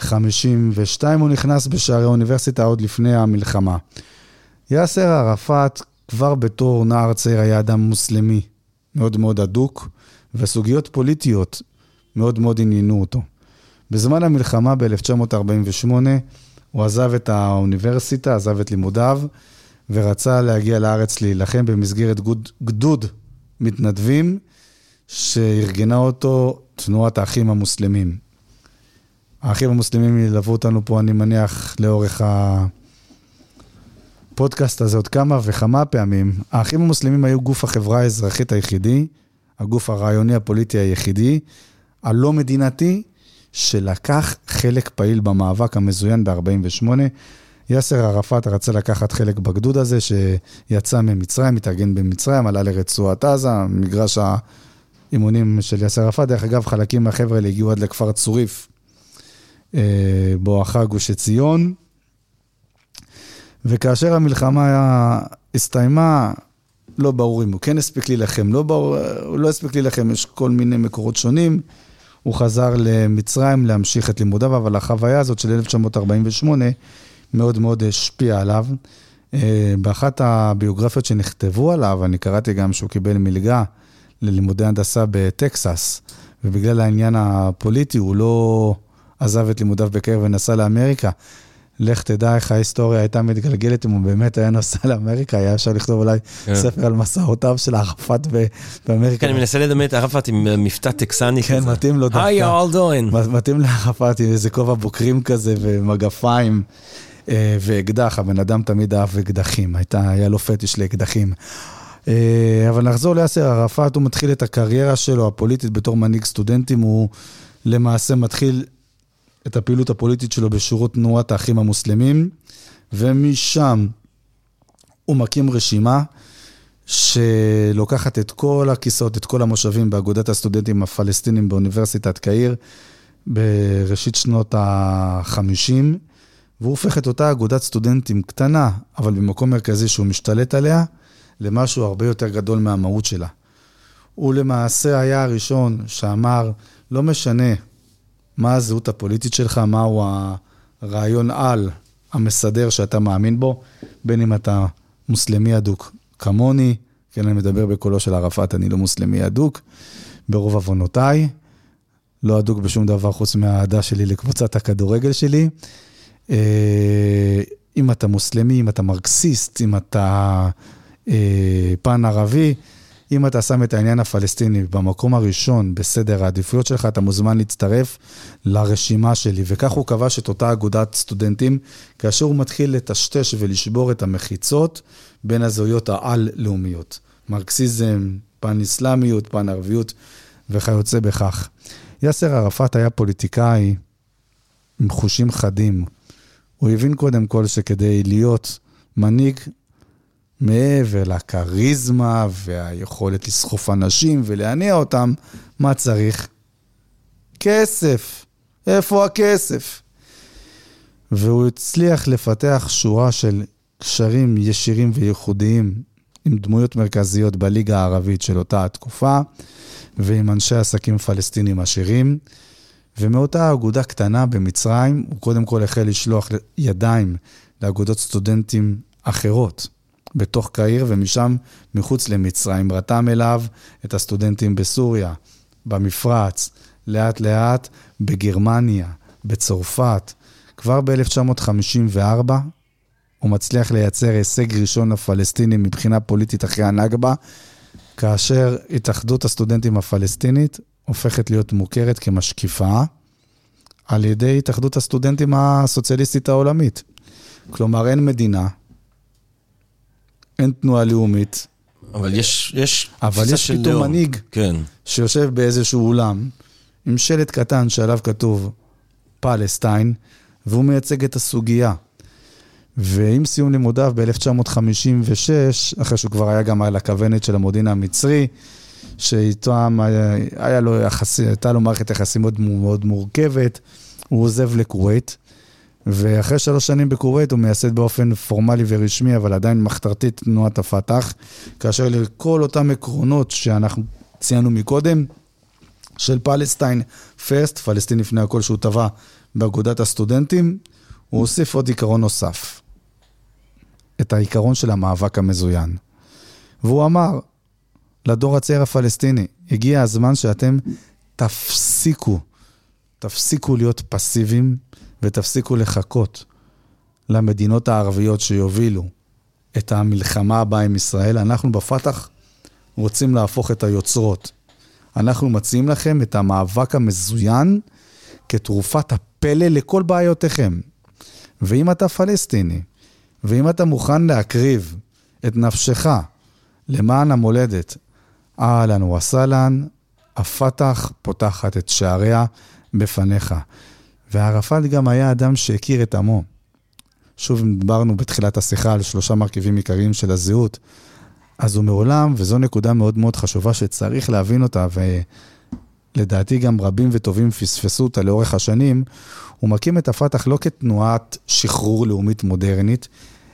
ב-1952. הוא נכנס בשערי האוניברסיטה עוד לפני המלחמה. יאסר ערפאת כבר בתור נער צעיר היה אדם מוסלמי מאוד מאוד הדוק, וסוגיות פוליטיות מאוד מאוד עניינו אותו. בזמן המלחמה ב-1948 הוא עזב את האוניברסיטה, עזב את לימודיו, ורצה להגיע לארץ להילחם במסגרת גוד, גדוד מתנדבים, שארגנה אותו תנועת האחים המוסלמים. האחים המוסלמים ילוו אותנו פה, אני מניח, לאורך הפודקאסט הזה עוד כמה וכמה פעמים. האחים המוסלמים היו גוף החברה האזרחית היחידי, הגוף הרעיוני הפוליטי היחידי, הלא מדינתי, שלקח חלק פעיל במאבק המזוין ב-48. יאסר ערפאת רצה לקחת חלק בגדוד הזה, שיצא ממצרים, התארגן במצרים, עלה לרצועת עזה, מגרש האימונים של יאסר ערפאת. דרך אגב, חלקים מהחבר'ה האלה הגיעו עד לכפר צוריף, בואכה גוש עציון. וכאשר המלחמה הסתיימה, לא ברור אם הוא כן הספיק להילחם, לא ברור, הוא לא הספיק להילחם, יש כל מיני מקורות שונים. הוא חזר למצרים להמשיך את לימודיו, אבל החוויה הזאת של 1948 מאוד מאוד השפיעה עליו. אה, באחת הביוגרפיות שנכתבו עליו, אני קראתי גם שהוא קיבל מלגה ללימודי הנדסה בטקסס, ובגלל העניין הפוליטי הוא לא עזב את לימודיו בקרב ונסע לאמריקה. לך תדע איך ההיסטוריה הייתה מתגלגלת אם הוא באמת היה נוסע לאמריקה, היה אפשר לכתוב אולי כן. ספר על מסעותיו של ערפאת באמריקה. כן, אני מנסה לדמיין את ערפאת עם מבטא טקסני כן, כזה. כן, מתאים לו דווקא. How you all doing? מתאים לערפאת עם איזה כובע בוקרים כזה ומגפיים. אה, ואקדח, הבן אדם תמיד אהב אקדחים, הייתה, היה לו פטיש לאקדחים. אה, אבל נחזור ליאסר ערפאת, הוא מתחיל את הקריירה שלו הפוליטית בתור מנהיג סטודנטים, הוא למעשה מתחיל את הפעילות הפוליטית שלו בשורות תנועת האחים המוסלמים, ומשם הוא מקים רשימה שלוקחת את כל הכיסאות, את כל המושבים באגודת הסטודנטים הפלסטינים באוניברסיטת קהיר בראשית שנות ה-50, והוא הופך את אותה אגודת סטודנטים קטנה, אבל במקום מרכזי שהוא משתלט עליה, למשהו הרבה יותר גדול מהמהות שלה. הוא למעשה היה הראשון שאמר, לא משנה מה הזהות הפוליטית שלך, מהו הרעיון על המסדר שאתה מאמין בו, בין אם אתה מוסלמי אדוק כמוני, כן, אני מדבר בקולו של ערפאת, אני לא מוסלמי אדוק, ברוב עוונותיי, לא אדוק בשום דבר חוץ מהאהדה שלי לקבוצת הכדורגל שלי. אה, אם אתה מוסלמי, אם אתה מרקסיסט, אם אתה אה, פן ערבי, אם אתה שם את העניין הפלסטיני במקום הראשון בסדר העדיפויות שלך, אתה מוזמן להצטרף לרשימה שלי. וכך הוא כבש את אותה אגודת סטודנטים, כאשר הוא מתחיל לטשטש ולשבור את המחיצות בין הזהויות העל-לאומיות. מרקסיזם, פן אסלאמיות, פן ערביות וכיוצא בכך. יאסר ערפאת היה פוליטיקאי עם חושים חדים. הוא הבין קודם כל שכדי להיות מנהיג מעבר לכריזמה והיכולת לסחוף אנשים ולהניע אותם, מה צריך? כסף. איפה הכסף? והוא הצליח לפתח שורה של קשרים ישירים וייחודיים עם דמויות מרכזיות בליגה הערבית של אותה התקופה, ועם אנשי עסקים פלסטינים עשירים. ומאותה אגודה קטנה במצרים, הוא קודם כל החל לשלוח ידיים לאגודות סטודנטים אחרות. בתוך קהיר, ומשם מחוץ למצרים. רתם אליו את הסטודנטים בסוריה, במפרץ, לאט-לאט בגרמניה, בצרפת. כבר ב-1954 הוא מצליח לייצר הישג ראשון לפלסטינים מבחינה פוליטית אחרי הנכבה, כאשר התאחדות הסטודנטים הפלסטינית הופכת להיות מוכרת כמשקיפה על ידי התאחדות הסטודנטים הסוציאליסטית העולמית. כלומר, אין מדינה, אין תנועה לאומית. אבל יש, יש אבל יש פתאום מנהיג כן. שיושב באיזשהו אולם עם שלט קטן שעליו כתוב פלסטיין, והוא מייצג את הסוגיה. ועם סיום לימודיו ב-1956, אחרי שהוא כבר היה גם על הכוונת של המודיעין המצרי, שאיתם היה לו יחס, הייתה לו מערכת יחסים מאוד, מאוד מורכבת, הוא עוזב לכווית, ואחרי שלוש שנים בכווית הוא מייסד באופן פורמלי ורשמי, אבל עדיין מחתרתית תנועת הפת"ח, כאשר לכל אותם עקרונות שאנחנו ציינו מקודם, של פלסטיין פרסט, פלסטין לפני הכל שהוא טבע באגודת הסטודנטים, הוא הוסיף עוד עיקרון נוסף, את העיקרון של המאבק המזוין. והוא אמר לדור הצעיר הפלסטיני, הגיע הזמן שאתם תפסיקו, תפסיקו להיות פסיביים ותפסיקו לחכות למדינות הערביות שיובילו את המלחמה הבאה עם ישראל. אנחנו בפתח רוצים להפוך את היוצרות. אנחנו מציעים לכם את המאבק המזוין כתרופת הפלא לכל בעיותיכם. ואם אתה פלסטיני, ואם אתה מוכן להקריב את נפשך למען המולדת, אהלן וסהלן, הפתח פותחת את שעריה בפניך. וערפאת גם היה אדם שהכיר את עמו. שוב, דיברנו בתחילת השיחה על שלושה מרכיבים עיקריים של הזהות. אז הוא מעולם, וזו נקודה מאוד מאוד חשובה שצריך להבין אותה, ולדעתי גם רבים וטובים פספסו אותה לאורך השנים, הוא מקים את הפת"ח לא כתנועת שחרור לאומית מודרנית,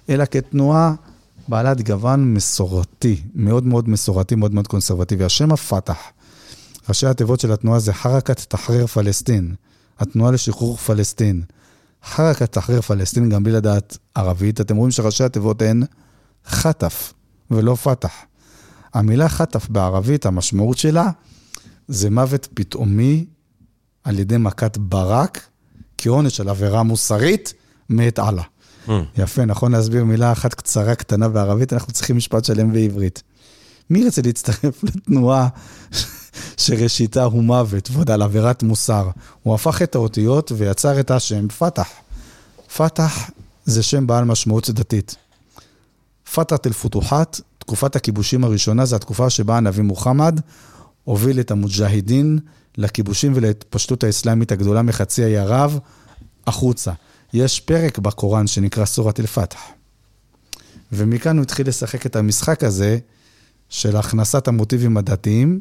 אלא כתנועה בעלת גוון מסורתי, מאוד מאוד מסורתי, מאוד מאוד קונסרבטיבי. השם הפת"ח, ראשי התיבות של התנועה זה חרקת תחריר פלסטין, התנועה לשחרור פלסטין. חרקת תחריר פלסטין, גם בלי לדעת ערבית, אתם רואים שראשי התיבות הן חטף. ולא פתח. המילה חטף בערבית, המשמעות שלה זה מוות פתאומי על ידי מכת ברק, כעונש של עבירה מוסרית, מאת אללה. Mm. יפה, נכון להסביר מילה אחת קצרה, קטנה בערבית, אנחנו צריכים משפט שלם בעברית. מי ירצה להצטרף לתנועה שראשיתה הוא מוות, ועוד על עבירת מוסר? הוא הפך את האותיות ויצר את השם פתח. פתח זה שם בעל משמעות דתית. פתרת אל-פותוחת, תקופת הכיבושים הראשונה, זו התקופה שבה הנביא מוחמד הוביל את המוג'הידין לכיבושים ולהתפשטות האסלאמית הגדולה מחצי האי ערב החוצה. יש פרק בקוראן שנקרא סורת אל-פתח. ומכאן הוא התחיל לשחק את המשחק הזה של הכנסת המוטיבים הדתיים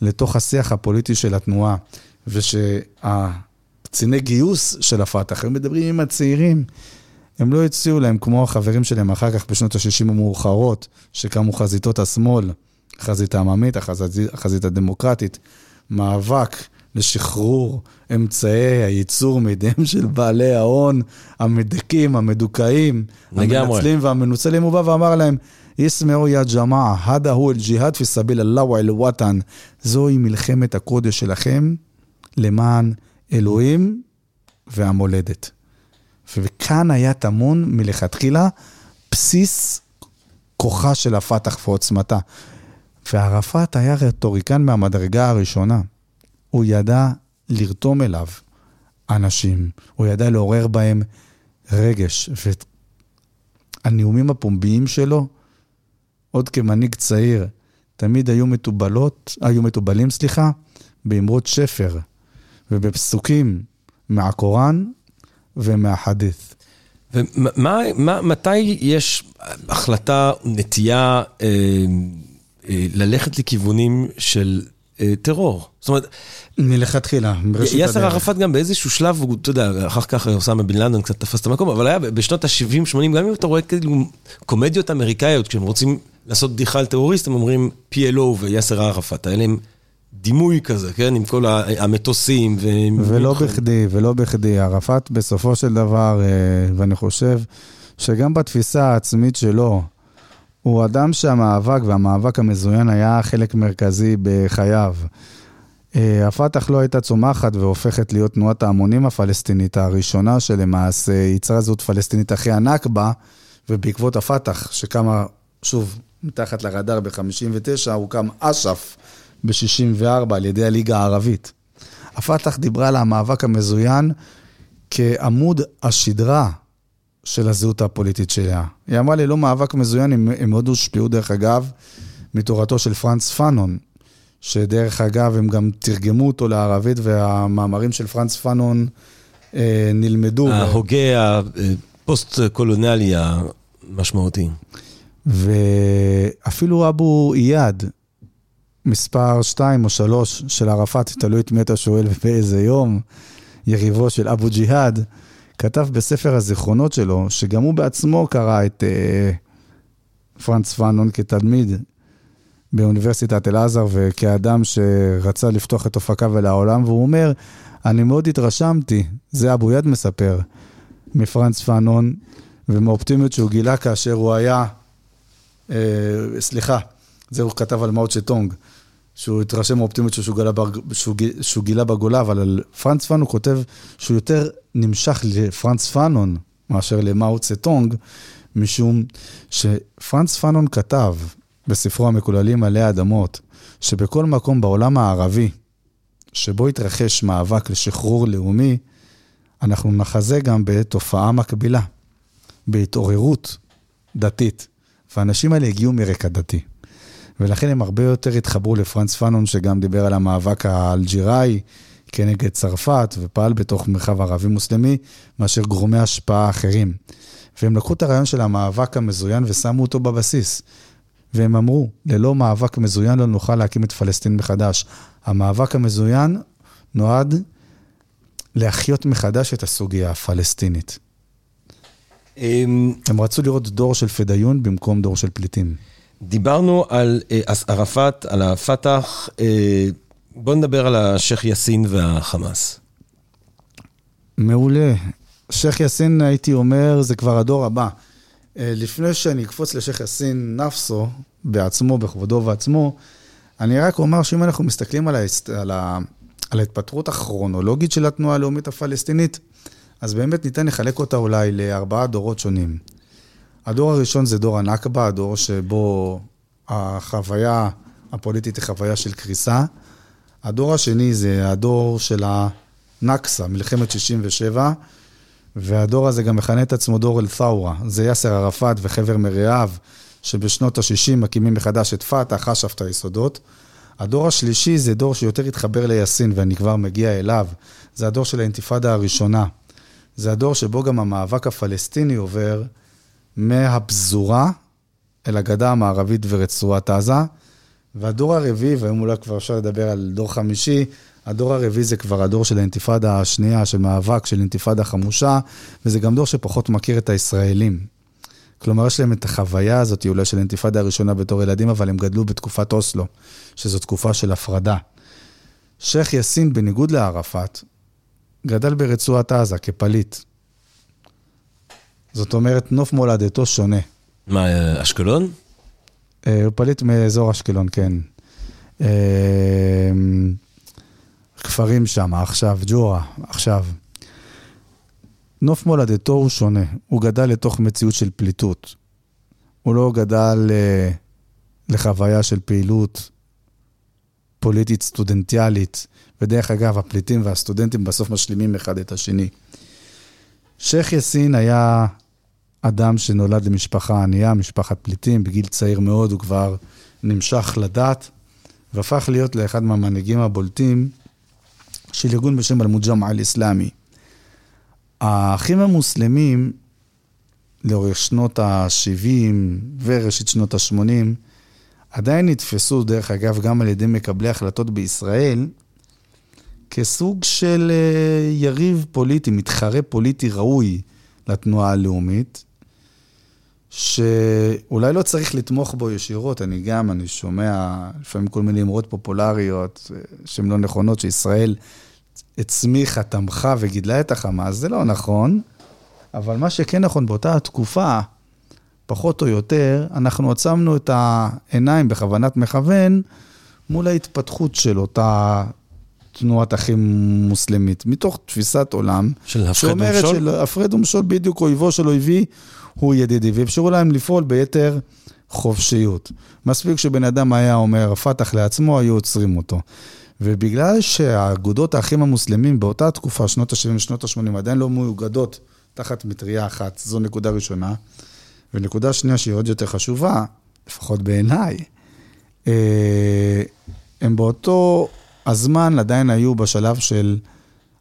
לתוך השיח הפוליטי של התנועה, ושהקציני גיוס של הפתח, הם מדברים עם הצעירים, הם לא הציעו להם, כמו החברים שלהם אחר כך בשנות ה-60 המאוחרות, שקמו חזיתות השמאל, החזית העממית, החזית, החזית הדמוקרטית, מאבק לשחרור אמצעי הייצור מידיהם של בעלי ההון, המדכאים, המדוכאים, המנצלים והמנוצלים. הוא בא ואמר להם, יסמעו יא ג'מאעה, הדה הוא אל-ג'יהאד פי סביל אללה ואל-וואטן. זוהי מלחמת הקודש שלכם למען אלוהים והמולדת. וכאן היה טמון מלכתחילה בסיס כוחה של הפתח ועוצמתה. וערפאת היה רטוריקן מהמדרגה הראשונה. הוא ידע לרתום אליו אנשים, הוא ידע לעורר בהם רגש. והנאומים הפומביים שלו, עוד כמנהיג צעיר, תמיד היו מתובלות, היו מתובלים, סליחה, באמרות שפר ובפסוקים מהקוראן ומהחדית'. ומתי יש החלטה, נטייה אה, אה, ללכת לכיוונים של אה, טרור? זאת אומרת... מלכתחילה, בראשית הדרך. יאסר ערפאת גם באיזשהו שלב, הוא, אתה יודע, אחר כך אוסאמה בן לאדן קצת תפס את המקום, אבל היה בשנות ה-70-80, גם אם אתה רואה כאילו קומדיות אמריקאיות, כשהם רוצים לעשות בדיחה על טרוריסט, הם אומרים PLO ויאסר ערפאת, האלה הם דימוי כזה, כן? עם כל המטוסים. ו... ולא בכדי, ולא בכדי. ערפאת בסופו של דבר, אה, ואני חושב שגם בתפיסה העצמית שלו, הוא אדם שהמאבק והמאבק המזוין היה חלק מרכזי בחייו. אה, הפת"ח לא הייתה צומחת והופכת להיות תנועת ההמונים הפלסטינית הראשונה שלמעשה ייצרה זהות פלסטינית אחרי הנכבה, ובעקבות הפת"ח, שקמה, שוב, מתחת לרדאר ב-59, הוקם אש"ף, ב-64 על ידי הליגה הערבית. הפת"ח דיברה על המאבק המזוין כעמוד השדרה של הזהות הפוליטית שלה. היא אמרה לי, לא מאבק מזוין, הם, הם מאוד הושפעו, דרך אגב, מתורתו של פרנץ פאנון, שדרך אגב, הם גם תרגמו אותו לערבית, והמאמרים של פרנץ פאנון אה, נלמדו. ההוגה הפוסט-קולוניאלי המשמעותי. ואפילו אבו איאד, מספר 2 או 3 של ערפאת, תלוי את מי אתה שואל ובאיזה יום, יריבו של אבו ג'יהאד, כתב בספר הזיכרונות שלו, שגם הוא בעצמו קרא את uh, פרנץ פאנון כתלמיד באוניברסיטת אל-עזר וכאדם שרצה לפתוח את אופקיו אל העולם, והוא אומר, אני מאוד התרשמתי, זה אבו יד מספר, מפרנץ פאנון, ומהאופטימיות שהוא גילה כאשר הוא היה, אה, סליחה, זה הוא כתב על מאו צ'טונג, שהוא התרשם מהאופטימיות שהוא, שהוא, שהוא גילה בגולה, אבל על פרנץ פאנון הוא כותב שהוא יותר נמשך לפרנץ פאנון מאשר למאו צטונג, משום שפרנץ פאנון כתב בספרו המקוללים עלי האדמות, שבכל מקום בעולם הערבי, שבו התרחש מאבק לשחרור לאומי, אנחנו נחזה גם בתופעה מקבילה, בהתעוררות דתית. והאנשים האלה הגיעו מרקע דתי. ולכן הם הרבה יותר התחברו לפרנץ פאנון, שגם דיבר על המאבק האלג'יראי כנגד צרפת, ופעל בתוך מרחב ערבי-מוסלמי, מאשר גורמי השפעה אחרים. והם לקחו את הרעיון של המאבק המזוין ושמו אותו בבסיס. והם אמרו, ללא מאבק מזוין לא נוכל להקים את פלסטין מחדש. המאבק המזוין נועד להחיות מחדש את הסוגיה הפלסטינית. אמ, הם רצו לראות דור של פדאיון במקום דור של פליטים. דיברנו על אה, ערפאת, על הפת"ח, אה, בוא נדבר על השייח' יאסין והחמאס. מעולה. שייח' יאסין, הייתי אומר, זה כבר הדור הבא. אה, לפני שאני אקפוץ לשייח' יאסין נפסו, בעצמו, בכבודו ובעצמו, אני רק אומר שאם אנחנו מסתכלים על, ההסת... על, ה... על ההתפתחות הכרונולוגית של התנועה הלאומית הפלסטינית, אז באמת ניתן לחלק אותה אולי לארבעה דורות שונים. הדור הראשון זה דור הנכבה, הדור שבו החוויה הפוליטית היא חוויה של קריסה. הדור השני זה הדור של הנכסה, מלחמת 67', והדור הזה גם מכנה את עצמו דור אל-ת'אורה. זה יאסר ערפאת וחבר מרעיו, שבשנות ה-60 מקימים מחדש את פת"ח, חשף את היסודות. הדור השלישי זה דור שיותר התחבר ליאסין, ואני כבר מגיע אליו. זה הדור של האינתיפאדה הראשונה. זה הדור שבו גם המאבק הפלסטיני עובר מהפזורה אל הגדה המערבית ורצועת עזה. והדור הרביעי, והיום אולי כבר אפשר לדבר על דור חמישי, הדור הרביעי זה כבר הדור של האינתיפאדה השנייה, של מאבק, של אינתיפאדה חמושה, וזה גם דור שפחות מכיר את הישראלים. כלומר, יש להם את החוויה הזאת, אולי של האינתיפאדה הראשונה בתור ילדים, אבל הם גדלו בתקופת אוסלו, שזו תקופה של הפרדה. שייח' יאסין, בניגוד לערפאת, גדל ברצועת עזה כפליט. זאת אומרת, נוף מולדתו שונה. מה, אשקלון? אה, הוא פליט מאזור אשקלון, כן. אה, כפרים שם, עכשיו, ג'ורה, עכשיו. נוף מולדתו הוא שונה, הוא גדל לתוך מציאות של פליטות. הוא לא גדל אה, לחוויה של פעילות פוליטית סטודנטיאלית, ודרך אגב, הפליטים והסטודנטים בסוף משלימים אחד את השני. שייח' יאסין היה אדם שנולד למשפחה ענייה, משפחת פליטים, בגיל צעיר מאוד הוא כבר נמשך לדת, והפך להיות לאחד מהמנהיגים הבולטים של ארגון בשם אל-מוג'מע אל-אסלאמי. האחים המוסלמים, לאורך שנות ה-70 וראשית שנות ה-80, עדיין נתפסו, דרך אגב, גם על ידי מקבלי החלטות בישראל, כסוג של אה, יריב פוליטי, מתחרה פוליטי ראוי לתנועה הלאומית, שאולי לא צריך לתמוך בו ישירות, אני גם, אני שומע לפעמים כל מיני אמרות פופולריות אה, שהן לא נכונות, שישראל הצמיחה, תמכה וגידלה את החמאס, זה לא נכון, אבל מה שכן נכון, באותה תקופה, פחות או יותר, אנחנו עצמנו את העיניים בכוונת מכוון מול ההתפתחות של אותה תנועת אחים מוסלמית, מתוך תפיסת עולם, של הפרד ומשול? שאומרת של הפרד ומשול, בדיוק אויבו של אויבי הוא ידידי, ואפשרו להם לפעול ביתר חופשיות. מספיק שבן אדם היה אומר פתח לעצמו, היו עוצרים אותו. ובגלל שהאגודות האחים המוסלמים באותה תקופה, שנות ה-70 ושנות ה-80, עדיין לא מאוגדות תחת מטריה אחת, זו נקודה ראשונה. ונקודה שנייה שהיא עוד יותר חשובה, לפחות בעיניי, אה, הם באותו הזמן עדיין היו בשלב של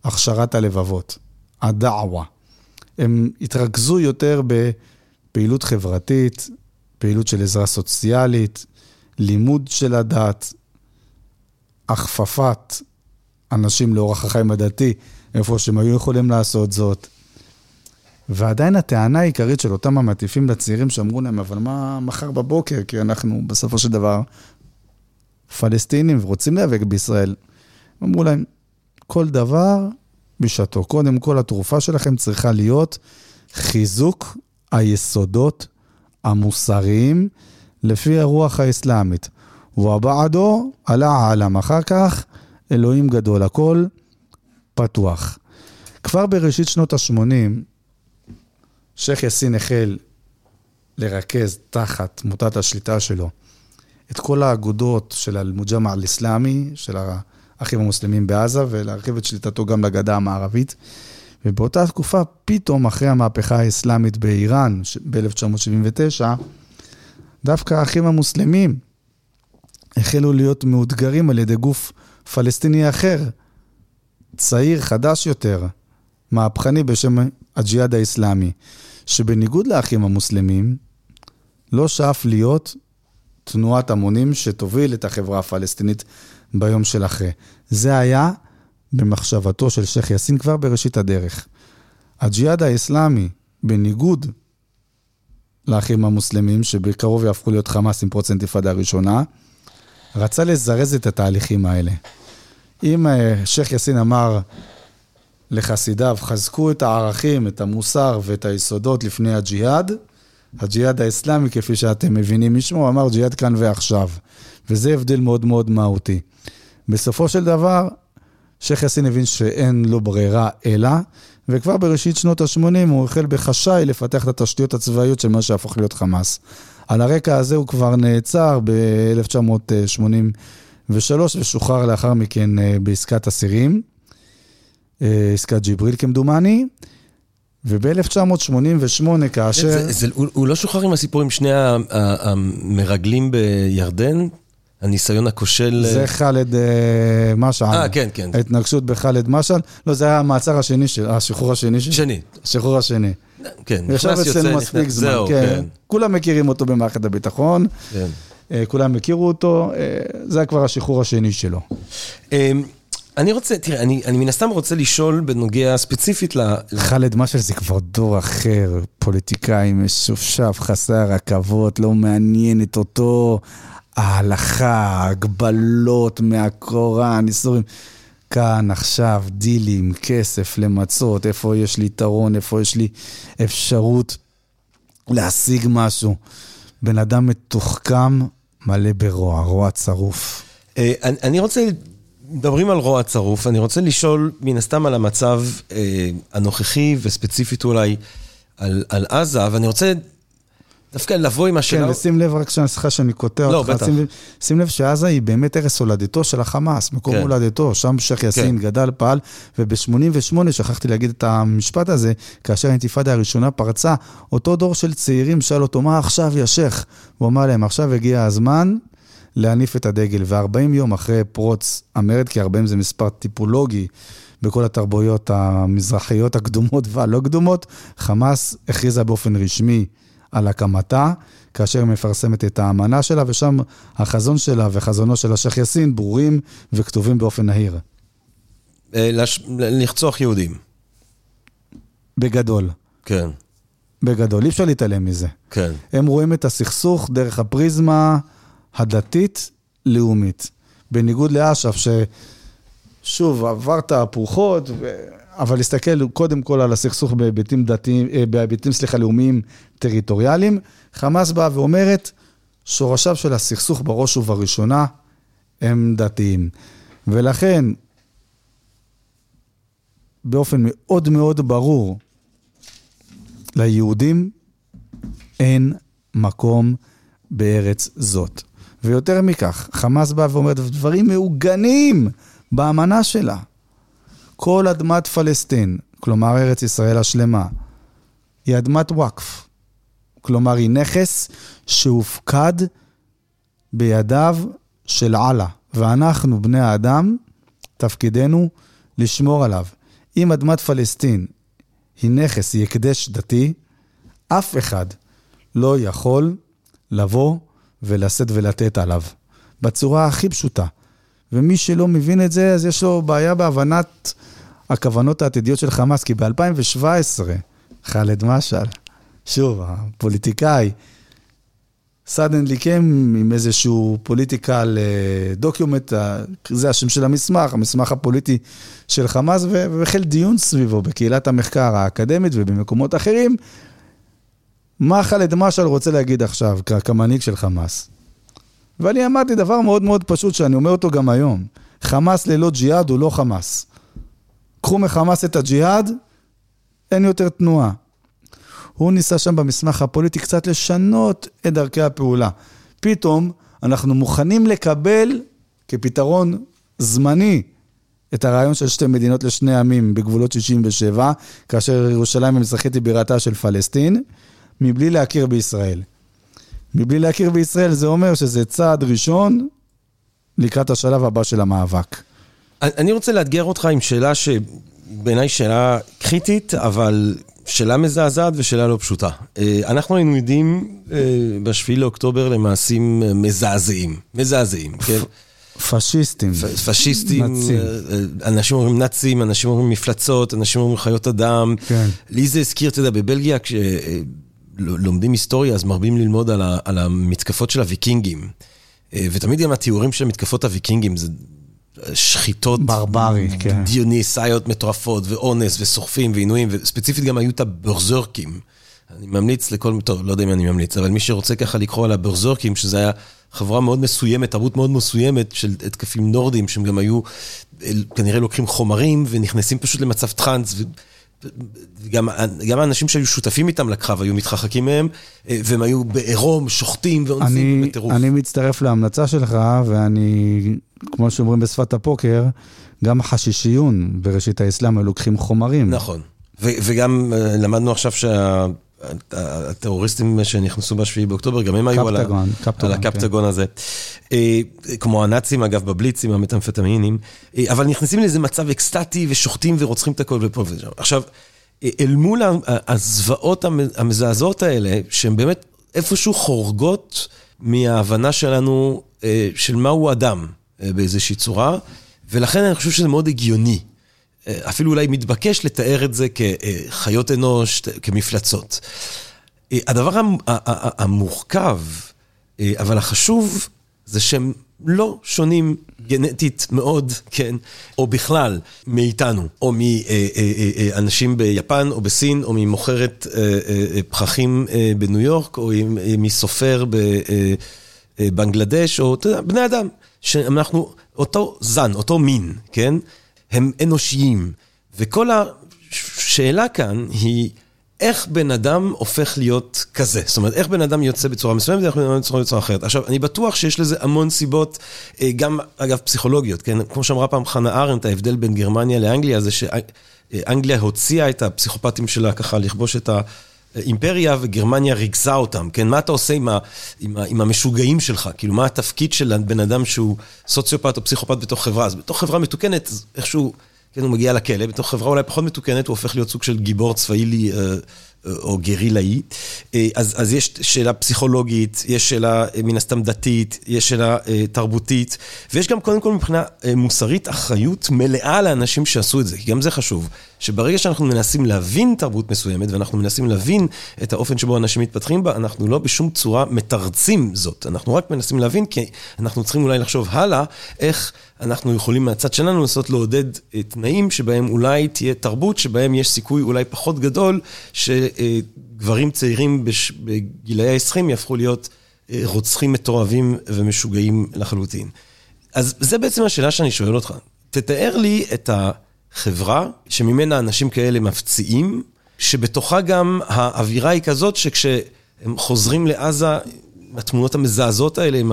הכשרת הלבבות, הדעווה. הם התרכזו יותר בפעילות חברתית, פעילות של עזרה סוציאלית, לימוד של הדת, הכפפת אנשים לאורח החיים הדתי, איפה שהם היו יכולים לעשות זאת. ועדיין הטענה העיקרית של אותם המטיפים לצעירים שאמרו להם, אבל מה מחר בבוקר? כי אנחנו בסופו של דבר פלסטינים ורוצים להיאבק בישראל. אמרו להם, כל דבר בשעתו. קודם כל, התרופה שלכם צריכה להיות חיזוק היסודות המוסריים לפי הרוח האסלאמית. ובעדו עלה העלם. אחר כך, אלוהים גדול, הכל פתוח. כבר בראשית שנות ה-80, שייח' יאסין החל לרכז תחת מוטת השליטה שלו את כל האגודות של אל-מוג'מע אל-אסלאמי, של האחים המוסלמים בעזה, ולהרחיב את שליטתו גם לגדה המערבית. ובאותה תקופה, פתאום, אחרי המהפכה האסלאמית באיראן, ב-1979, דווקא האחים המוסלמים החלו להיות מאותגרים על ידי גוף פלסטיני אחר, צעיר, חדש יותר, מהפכני בשם הג'יהאד האסלאמי, שבניגוד לאחים המוסלמים, לא שאף להיות תנועת המונים שתוביל את החברה הפלסטינית ביום של אחרי. זה היה במחשבתו של שייח' יאסין כבר בראשית הדרך. הג'יהאד האסלאמי, בניגוד לאחים המוסלמים, שבקרוב יהפכו להיות חמאס עם פרוץ אינתיפאדה הראשונה, רצה לזרז את התהליכים האלה. אם אה, שייח' יאסין אמר לחסידיו, חזקו את הערכים, את המוסר ואת היסודות לפני הג'יהאד, הג'יהאד האסלאמי, כפי שאתם מבינים משמו, אמר ג'יהאד כאן ועכשיו. וזה הבדל מאוד מאוד מהותי. בסופו של דבר, שייח' יאסין הבין שאין לו ברירה אלא, וכבר בראשית שנות ה-80 הוא החל בחשאי לפתח את התשתיות הצבאיות של מה שהפך להיות חמאס. על הרקע הזה הוא כבר נעצר ב-1983 ושוחרר לאחר מכן אה, בעסקת אסירים, אה, עסקת ג'יבריל כמדומני. וב-1988, כאשר... זה, זה, הוא, הוא לא שוחרר עם הסיפור עם שני המרגלים בירדן? הניסיון הכושל... זה אה, ח'אלד משעל. אה, כן, כן. ההתנגשות בח'אלד משעל. לא, זה היה המעצר השני של... השחרור השני של... שני. השחרור השני. כן, ישב אצלנו מספיק זמן, זהו, כן. כן. כולם מכירים אותו במערכת הביטחון. כן. אה, כולם הכירו אותו, אה, זה היה כבר השחרור השני שלו. אמ, אני רוצה, תראה, אני, אני מן הסתם רוצה לשאול בנוגע ספציפית ל... ח'אלד משעל זה כבר דור אחר, פוליטיקאי משופשף, חסר רכבות, לא מעניינת אותו ההלכה, הגבלות מהקוראן, איסורים. כאן, עכשיו, דילים, כסף, למצות, איפה יש לי יתרון, איפה יש לי אפשרות להשיג משהו. בן אדם מתוחכם, מלא ברוע, רוע צרוף. אה, אני רוצה, מדברים על רוע צרוף, אני רוצה לשאול מן הסתם על המצב אה, הנוכחי, וספציפית אולי על, על עזה, ואני רוצה דווקא לבוא עם השאלה... כן, ושים לב, רק סליחה שאני קוטע לא, אותך. לא, בטח. שים, שים לב שעזה היא באמת ערש הולדתו של החמאס, מקום כן. הולדתו, שם שייח' יאסין כן. גדל, פעל, וב-88, שכחתי להגיד את המשפט הזה, כאשר האינתיפאדה הראשונה פרצה, אותו דור של צעירים שאל אותו, מה עכשיו, יא שייח'? הוא אמר להם, עכשיו הגיע הזמן להניף את הדגל, ו-40 יום אחרי פרוץ המרד, כי 40 זה מספר טיפולוגי, בכל התרבויות המזרחיות הקדומות [LAUGHS] והלא קדומות, חמאס הכריזה באופן רשמי על הקמתה, כאשר היא מפרסמת את האמנה שלה, ושם החזון שלה וחזונו של השייח' יאסין ברורים וכתובים באופן נהיר. אה, לרצוח יהודים. בגדול. כן. בגדול, אי אפשר להתעלם מזה. כן. הם רואים את הסכסוך דרך הפריזמה הדתית-לאומית. בניגוד לאש"ף, ששוב, עבר תהפוכות, ו... אבל להסתכל קודם כל על הסכסוך בהיבטים דתיים, אה, בהיבטים, סליחה, לאומיים טריטוריאליים. חמאס באה ואומרת, שורשיו של הסכסוך בראש ובראשונה הם דתיים. ולכן, באופן מאוד מאוד ברור, ליהודים אין מקום בארץ זאת. ויותר מכך, חמאס באה ואומרת דברים מעוגנים באמנה שלה. כל אדמת פלסטין, כלומר ארץ ישראל השלמה, היא אדמת וואקף. כלומר, היא נכס שהופקד בידיו של אללה, ואנחנו, בני האדם, תפקידנו לשמור עליו. אם אדמת פלסטין היא נכס, היא הקדש דתי, אף אחד לא יכול לבוא ולשאת ולתת עליו, בצורה הכי פשוטה. ומי שלא מבין את זה, אז יש לו בעיה בהבנת הכוונות העתידיות של חמאס, כי ב-2017, ח'אלד משעל, שוב, הפוליטיקאי, suddenly קם עם איזשהו political document, זה השם של המסמך, המסמך הפוליטי של חמאס, והחל דיון סביבו בקהילת המחקר האקדמית ובמקומות אחרים. מה ח'אלד משעל רוצה להגיד עכשיו כמנהיג של חמאס? ואני אמרתי דבר מאוד מאוד פשוט, שאני אומר אותו גם היום. חמאס ללא ג'יהאד הוא לא חמאס. קחו מחמאס את הג'יהאד, אין יותר תנועה. הוא ניסה שם במסמך הפוליטי קצת לשנות את דרכי הפעולה. פתאום אנחנו מוכנים לקבל כפתרון זמני את הרעיון של שתי מדינות לשני עמים בגבולות 67, כאשר ירושלים המזרחית היא בירתה של פלסטין, מבלי להכיר בישראל. מבלי להכיר בישראל זה אומר שזה צעד ראשון לקראת השלב הבא של המאבק. אני רוצה לאתגר אותך עם שאלה שבעיניי שאלה קריטית, אבל שאלה מזעזעת ושאלה לא פשוטה. אה, אנחנו היינו עדים אה, בשביעי לאוקטובר למעשים מזעזעים. מזעזעים, כן? פשיסטים. פשיסטים, נאצים. אה, אנשים אומרים נאצים, אנשים אומרים מפלצות, אנשים אומרים חיות אדם. כן. לי זה הזכיר, אתה יודע, בבלגיה, כשלומדים היסטוריה, אז מרבים ללמוד על, ה, על המתקפות של הוויקינגים. ותמיד גם התיאורים של מתקפות הוויקינגים, זה שחיטות... ברברי, כן. דיוניסאיות מטורפות, ואונס, וסוחפים, ועינויים, וספציפית גם היו את הברזורקים. אני ממליץ לכל, טוב, לא יודע אם אני ממליץ, אבל מי שרוצה ככה לקרוא על הברזורקים, שזה היה חברה מאוד מסוימת, תרבות מאוד מסוימת של התקפים נורדים, שהם גם היו, כנראה לוקחים חומרים ונכנסים פשוט למצב טראנס. ו... גם, גם האנשים שהיו שותפים איתם לקרב היו מתרחקים מהם, והם היו בעירום, שוחטים ואונסים בטירוף. אני מצטרף להמלצה שלך, ואני, כמו שאומרים בשפת הפוקר, גם חשישיון בראשית האסלאם היו לוקחים חומרים. נכון. וגם אה, למדנו עכשיו שה... הטרוריסטים שנכנסו בשביעי באוקטובר, גם הם היו על, על הקפטגון כן. הזה. אה, כמו הנאצים, אגב, בבליץ עם המטמפטמינים, אה, אבל נכנסים לאיזה מצב אקסטטי ושוחטים ורוצחים את הכל ופה ושם. עכשיו, אה, אל מול הזוועות המזעזעות האלה, שהן באמת איפשהו חורגות מההבנה שלנו של מהו אדם באיזושהי צורה, ולכן אני חושב שזה מאוד הגיוני. אפילו אולי מתבקש לתאר את זה כחיות אנוש, כמפלצות. הדבר המורכב, אבל החשוב, זה שהם לא שונים גנטית מאוד, כן, או בכלל, מאיתנו, או מאנשים ביפן, או בסין, או ממוכרת פחחים בניו יורק, או מסופר בבנגלדש, או בני אדם, שאנחנו אותו זן, אותו מין, כן? הם אנושיים. וכל השאלה כאן היא... איך בן אדם הופך להיות כזה? זאת אומרת, איך בן אדם יוצא בצורה מסוימת ואיך בן אדם יוצא בצורה אחרת. עכשיו, אני בטוח שיש לזה המון סיבות, אה, גם, אגב, פסיכולוגיות, כן? כמו שאמרה פעם חנה ארנט, ההבדל בין גרמניה לאנגליה זה שאנגליה הוציאה את הפסיכופטים שלה ככה לכבוש את האימפריה, וגרמניה ריכזה אותם, כן? מה אתה עושה עם, ה, עם, ה, עם המשוגעים שלך? כאילו, מה התפקיד של בן אדם שהוא סוציופט או פסיכופט בתוך חברה? אז בתוך חברה מתוקנת, איכשהו... כן, הוא מגיע לכלא, בתוך חברה אולי פחות מתוקנת, הוא הופך להיות סוג של גיבור צבאי אה, או גרילאי. אה, אז, אז יש שאלה פסיכולוגית, יש שאלה אה, מן הסתם דתית, יש שאלה תרבותית, ויש גם קודם כל מבחינה מוסרית אחריות מלאה לאנשים שעשו את זה, כי גם זה חשוב. שברגע שאנחנו מנסים להבין תרבות מסוימת, ואנחנו מנסים להבין את האופן שבו אנשים מתפתחים בה, אנחנו לא בשום צורה מתרצים זאת. אנחנו רק מנסים להבין, כי אנחנו צריכים אולי לחשוב הלאה, איך אנחנו יכולים מהצד שלנו לנסות לעודד תנאים שבהם אולי תהיה תרבות, שבהם יש סיכוי אולי פחות גדול, שגברים צעירים בגילאי ה-20 יהפכו להיות אה, רוצחים מתועבים ומשוגעים לחלוטין. אז זה בעצם השאלה שאני שואל אותך. תתאר לי את ה... חברה שממנה אנשים כאלה מפציעים, שבתוכה גם האווירה היא כזאת שכשהם חוזרים לעזה, התמונות המזעזעות האלה עם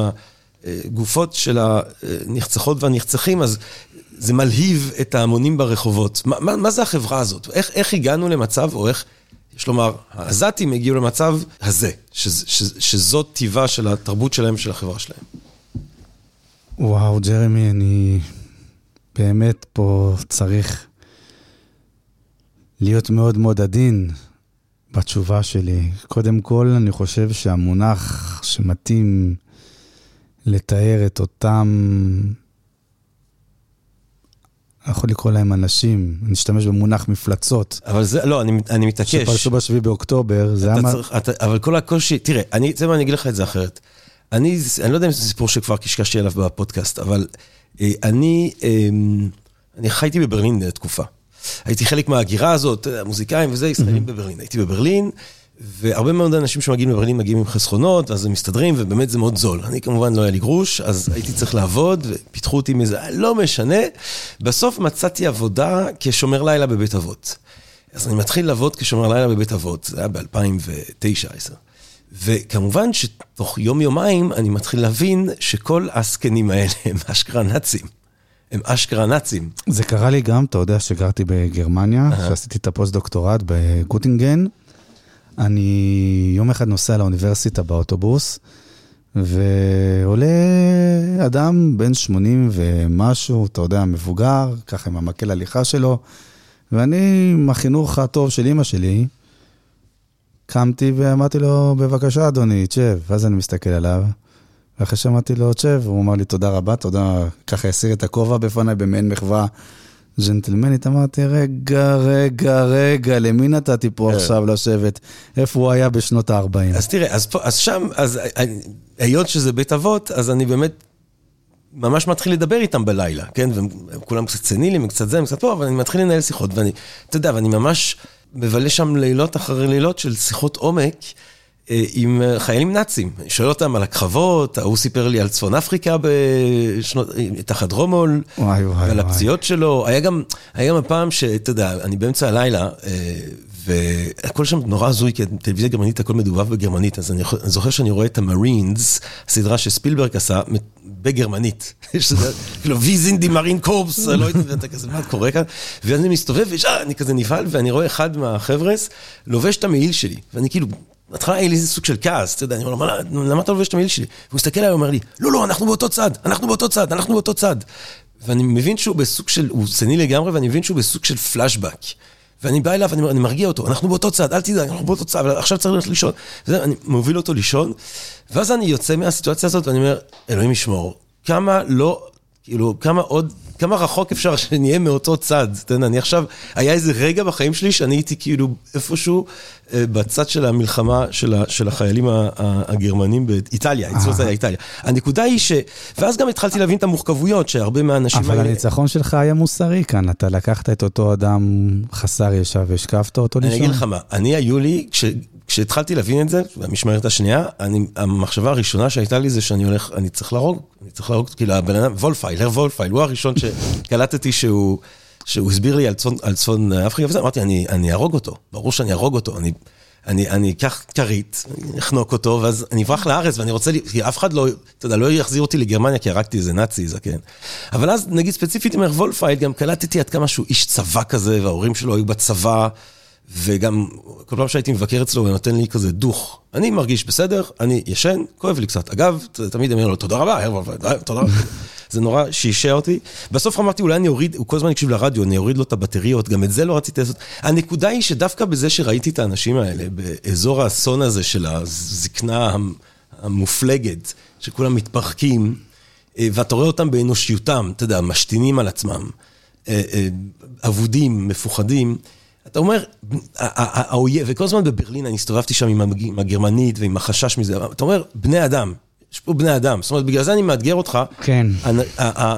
הגופות של הנרצחות והנרצחים, אז זה מלהיב את ההמונים ברחובות. מה, מה, מה זה החברה הזאת? איך, איך הגענו למצב, או איך, יש לומר, העזתים הגיעו למצב הזה, שזאת טיבה של התרבות שלהם, של החברה שלהם. וואו, ג'רמי, אני באמת פה צריך להיות מאוד מאוד עדין בתשובה שלי. קודם כל, אני חושב שהמונח שמתאים לתאר את אותם, אני יכול לקרוא להם אנשים, נשתמש במונח מפלצות. אבל זה, לא, אני, אני מתעקש. שפלשו בשביעי באוקטובר, זה היה... מה... צריך, אתה, אבל כל הקושי, תראה, אני, זה מה, אני אגיד לך את זה אחרת. אני, אני לא יודע אם זה סיפור שכבר קשקשתי עליו בפודקאסט, אבל אה, אני, אה, אני חייתי בברלין תקופה. הייתי חלק מההגירה הזאת, המוזיקאים וזה, ישראלים בברלין. הייתי בברלין, והרבה מאוד אנשים שמגיעים לברלין מגיעים עם חסכונות, אז הם מסתדרים, ובאמת זה מאוד זול. אני כמובן לא היה לי גרוש, אז הייתי צריך לעבוד, ופיתחו אותי מזה, לא משנה. בסוף מצאתי עבודה כשומר לילה בבית אבות. אז אני מתחיל לעבוד כשומר לילה בבית אבות, זה היה ב-2009-2010. וכמובן שתוך יום-יומיים אני מתחיל להבין שכל הזקנים האלה הם אשכרה נאצים. הם אשכרה נאצים. זה קרה לי גם, אתה יודע שגרתי בגרמניה, שעשיתי את הפוסט-דוקטורט בגוטינגן. אני יום אחד נוסע לאוניברסיטה באוטובוס, ועולה אדם בן 80 ומשהו, אתה יודע, מבוגר, ככה עם המקל הליכה שלו, ואני, עם החינוך הטוב של אימא שלי, קמתי ואמרתי לו, בבקשה, אדוני, תשב. ואז אני מסתכל עליו, ואחרי שאמרתי לו, תשב, הוא אמר לי, תודה רבה, תודה, ככה הסיר את הכובע בפניי במעין מחווה ג'נטלמנית. אמרתי, רגע, רגע, רגע, למי נתתי פה כן. עכשיו לשבת? איפה הוא היה בשנות ה-40? אז תראה, אז, פה, אז שם, אז אני- היות שזה בית אבות, אז אני באמת ממש מתחיל לדבר איתם בלילה, כן? וכולם קצת סנילים, קצת זה, קצת פה, אבל אני מתחיל לנהל שיחות, ואני, אתה יודע, ואני ממש מבלה שם לילות אחרי לילות של שיחות עומק. אה, עם אה, חיילים נאצים, שואל אותם על הקרבות, ההוא סיפר לי על צפון אפריקה בשנות, תחת רומול, וואי, וואי, ועל וואי. הפציעות שלו, היה גם, היה גם הפעם שאתה יודע, אני באמצע הלילה, אה, והכל שם נורא הזוי, כי טלוויזיה גרמנית, הכל מדובב בגרמנית, אז אני זוכר שאני רואה את המרינס, סדרה שספילברג עשה, בגרמנית. [LAUGHS] כאילו, ויזין די מרין קורפס, לא יודעת, ואתה כזה, מה קורה כאן? ואז אני מסתובב, וישר אני כזה נבהל, ואני רואה אחד מהחבר'ס לובש את המעיל שלי, ואני כאילו... בהתחלה היה לי איזה סוג של כעס, אתה יודע, אני אומר לו, "מה, למה אתה לובש את המעיל שלי? והוא מסתכל עליי ואומר לי, לא, לא, אנחנו באותו צד, אנחנו באותו צד, אנחנו באותו צד. ואני מבין שהוא בסוג של, הוא סני לגמרי, ואני מבין שהוא בסוג של פלאשבק. ואני בא אליו, אני, אני מרגיע אותו, אנחנו באותו צד, אל תדאג, אנחנו באותו צד, עכשיו צריך ללכת לישון. וזה, אני מוביל אותו לישון, ואז אני יוצא מהסיטואציה הזאת, ואני אומר, אלוהים ישמור, כמה לא, כאילו, כמה עוד, כמה רחוק אפשר שנהיה מאותו צד. אתה יודע, אני עכשיו, היה איזה רגע בחיים שלי שאני הייתי כאילו איפשהו אה, בצד של המלחמה של, ה, של החיילים ה- ה- הגרמנים באיטליה, אצלו זה היה איטליה. הנקודה היא ש... ואז גם התחלתי להבין את המורכבויות שהרבה מהאנשים אבל האלה... הניצחון שלך היה מוסרי כאן, אתה לקחת את אותו אדם חסר ישע והשקפת אותו לישון. אני אגיד לך מה, אני היו לי, כש, כשהתחלתי להבין את זה, במשמרת השנייה, אני, המחשבה הראשונה שהייתה לי זה שאני הולך, אני צריך להרוג, אני צריך להרוג, כאילו הבן אדם, וולפייל, הר וולפייל, הוא הראשון שקלטתי שהוא, שהוא הסביר לי על צפון, על צפון אפריקה וזה, אמרתי, אני, אני אהרוג אותו, ברור שאני אהרוג אותו, אני... אני, אני אקח כרית, אני אחנוק אותו, ואז אני אברח לארץ, ואני רוצה, כי אף אחד לא, אתה יודע, לא יחזיר אותי לגרמניה, כי הרגתי איזה נאצי, זקן. אבל אז, נגיד ספציפית עם הר וולפייד, גם קלטתי עד כמה שהוא איש צבא כזה, וההורים שלו היו בצבא, וגם כל פעם שהייתי מבקר אצלו, הוא נותן לי כזה דוך. אני מרגיש בסדר, אני ישן, כואב לי קצת. אגב, תמיד אומר לו, תודה רבה, תודה רבה. [LAUGHS] זה נורא שישע אותי. בסוף אמרתי, אולי אני אוריד, הוא כל הזמן הקשיב לרדיו, אני אוריד לו את הבטריות, גם את זה לא רציתי לעשות. הנקודה היא שדווקא בזה שראיתי את האנשים האלה, באזור האסון הזה של הזקנה המ- המופלגת, שכולם מתפרקים, אה, ואתה רואה אותם באנושיותם, אתה יודע, משתינים על עצמם, אה, אה, אבודים, מפוחדים. אתה אומר, האויב, וכל הזמן בברלין אני הסתובבתי שם עם הגרמנית ועם החשש מזה, אתה אומר, בני אדם, יש פה בני אדם. זאת אומרת, בגלל זה אני מאתגר אותך. כן.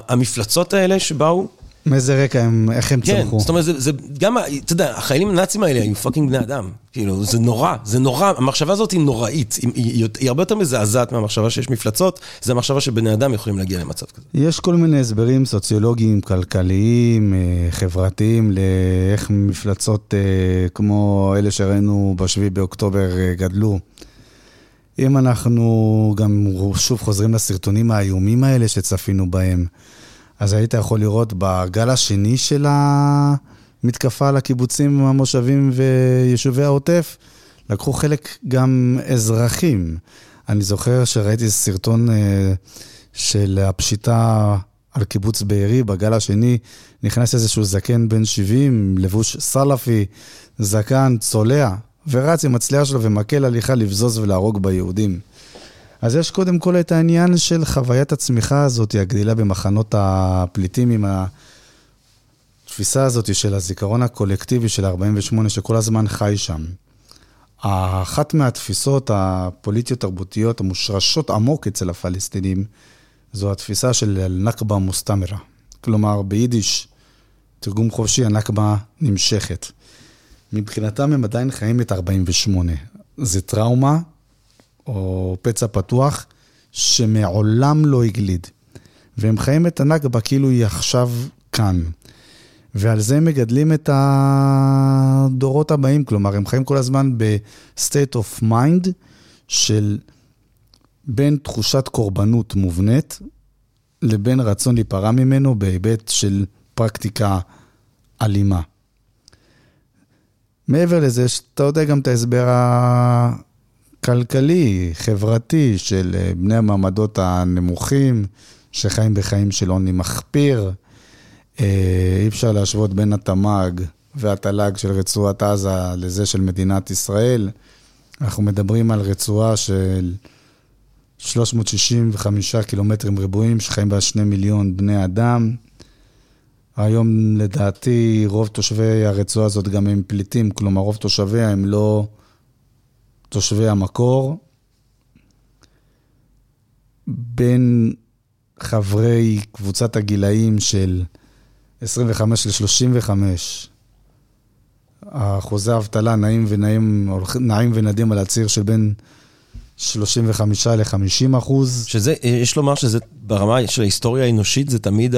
המפלצות האלה שבאו, מאיזה רקע הם, איך הם כן, צמחו? זאת אומרת, זה, זה גם, אתה יודע, החיילים הנאצים האלה היו fucking בני אדם. כאילו, זה נורא, זה נורא, המחשבה הזאת היא נוראית. היא, היא, היא הרבה יותר מזעזעת מהמחשבה שיש מפלצות, זה המחשבה שבני אדם יכולים להגיע למצב כזה. יש כל מיני הסברים סוציולוגיים, כלכליים, אה, חברתיים, לאיך מפלצות אה, כמו אלה שראינו בשביעי באוקטובר אה, גדלו. אם אנחנו גם שוב חוזרים לסרטונים האיומים האלה שצפינו בהם, אז היית יכול לראות בגל השני של המתקפה על הקיבוצים, המושבים ויישובי העוטף, לקחו חלק גם אזרחים. אני זוכר שראיתי סרטון אה, של הפשיטה על קיבוץ בארי, בגל השני נכנס איזשהו זקן בן 70, לבוש סלאפי, זקן צולע, ורץ עם הצליעה שלו ומקל הליכה לבזוז ולהרוג ביהודים. אז יש קודם כל את העניין של חוויית הצמיחה הזאת, הגדילה במחנות הפליטים עם התפיסה הזאת של הזיכרון הקולקטיבי של 48, שכל הזמן חי שם. אחת מהתפיסות הפוליטיות-תרבותיות המושרשות עמוק אצל הפלסטינים, זו התפיסה של נכבה מוסתמרה. כלומר, ביידיש, תרגום חופשי, הנכבה נמשכת. מבחינתם הם עדיין חיים את 48. זה טראומה או פצע פתוח שמעולם לא הגליד. והם חיים את הנכבה כאילו היא עכשיו כאן. ועל זה הם מגדלים את הדורות הבאים, כלומר, הם חיים כל הזמן ב-state of mind של בין תחושת קורבנות מובנית לבין רצון להיפרע ממנו בהיבט של פרקטיקה אלימה. מעבר לזה, אתה יודע גם את ההסבר הכלכלי, חברתי, של אה, בני המעמדות הנמוכים, שחיים בחיים של עוני מחפיר. אה, אי אפשר להשוות בין התמ"ג והתל"ג של רצועת עזה לזה של מדינת ישראל. אנחנו מדברים על רצועה של 365 קילומטרים רבועים, שחיים בה שני מיליון בני אדם. היום לדעתי רוב תושבי הרצועה הזאת גם הם פליטים, כלומר רוב תושביה הם לא תושבי המקור. בין חברי קבוצת הגילאים של 25 ל-35, אחוזי האבטלה נעים ונעים, נעים ונדים על הציר של בין 35 ל-50 אחוז. שזה, יש לומר שזה ברמה של ההיסטוריה האנושית, זה תמיד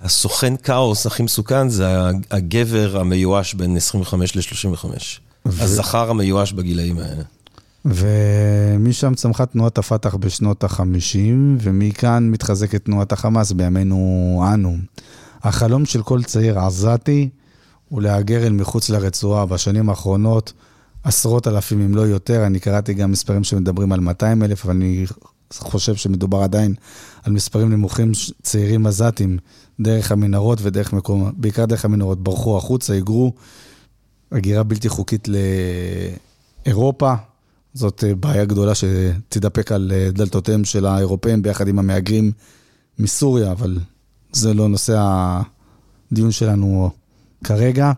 הסוכן כאוס הכי מסוכן, זה הגבר המיואש בין 25 ל-35. ו... הזכר המיואש בגילאים האלה. ומשם צמחה תנועת הפת"ח בשנות ה-50, ומכאן מתחזקת תנועת החמאס בימינו אנו. החלום של כל צעיר עזתי הוא להגר אל מחוץ לרצועה. בשנים האחרונות עשרות אלפים, אם לא יותר, אני קראתי גם מספרים שמדברים על 200 אלף, אבל אני חושב שמדובר עדיין על מספרים נמוכים, צעירים עזתים, דרך המנהרות ודרך מקום, בעיקר דרך המנהרות, ברחו החוצה, היגרו, הגירה בלתי חוקית לאירופה. זאת בעיה גדולה שתדפק על דלתותיהם של האירופאים ביחד עם המהגרים מסוריה, אבל זה לא נושא הדיון שלנו כרגע.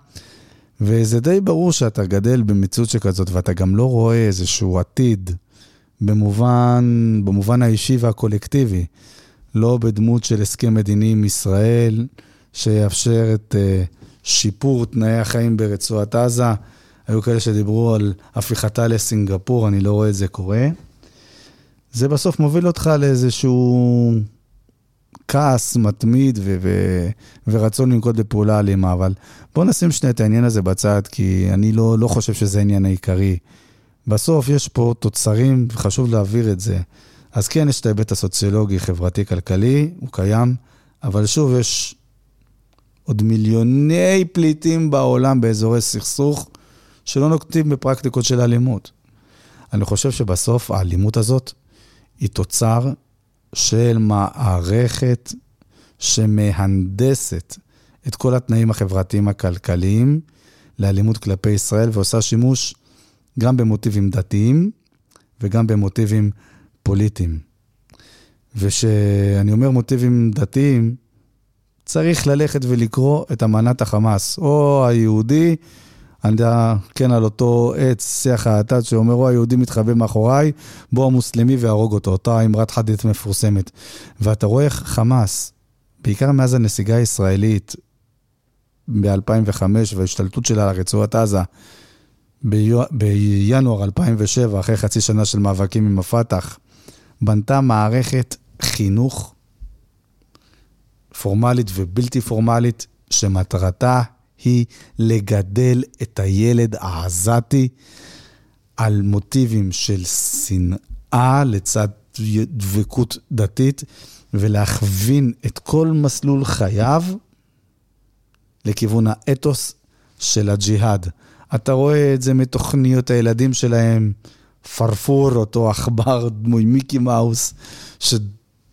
וזה די ברור שאתה גדל במציאות שכזאת, ואתה גם לא רואה איזשהו עתיד במובן, במובן האישי והקולקטיבי, לא בדמות של הסכם מדיני עם ישראל, שיאפשר את uh, שיפור תנאי החיים ברצועת עזה. היו כאלה שדיברו על הפיכתה לסינגפור, אני לא רואה את זה קורה. זה בסוף מוביל אותך לאיזשהו כעס מתמיד ו- ו- ורצון לנקוט בפעולה אלימה, אבל בואו נשים שנייה את העניין הזה בצד, כי אני לא, לא חושב שזה העניין העיקרי. בסוף יש פה תוצרים, וחשוב להעביר את זה. אז כן, יש את ההיבט הסוציולוגי, חברתי, כלכלי, הוא קיים, אבל שוב, יש עוד מיליוני פליטים בעולם באזורי סכסוך, שלא נוקטים בפרקטיקות של אלימות. אני חושב שבסוף האלימות הזאת היא תוצר של מערכת שמהנדסת את כל התנאים החברתיים הכלכליים לאלימות כלפי ישראל ועושה שימוש גם במוטיבים דתיים וגם במוטיבים פוליטיים. וכשאני אומר מוטיבים דתיים, צריך ללכת ולקרוא את אמנת החמאס, או היהודי יודע, כן, על אותו עץ, שיח האטד, שאומר, או היהודי מתחבא מאחוריי, בוא המוסלמי ויהרוג אותו, אותה אמרת חדית מפורסמת. ואתה רואה איך חמאס, בעיקר מאז הנסיגה הישראלית ב-2005 וההשתלטות שלה על רצועת עזה, בינואר 2007, אחרי חצי שנה של מאבקים עם הפת"ח, בנתה מערכת חינוך פורמלית ובלתי פורמלית, שמטרתה היא לגדל את הילד העזתי על מוטיבים של שנאה לצד דבקות דתית, ולהכווין את כל מסלול חייו לכיוון האתוס של הג'יהאד. אתה רואה את זה מתוכניות הילדים שלהם, פרפור, אותו עכבר דמוי מיקי מאוס,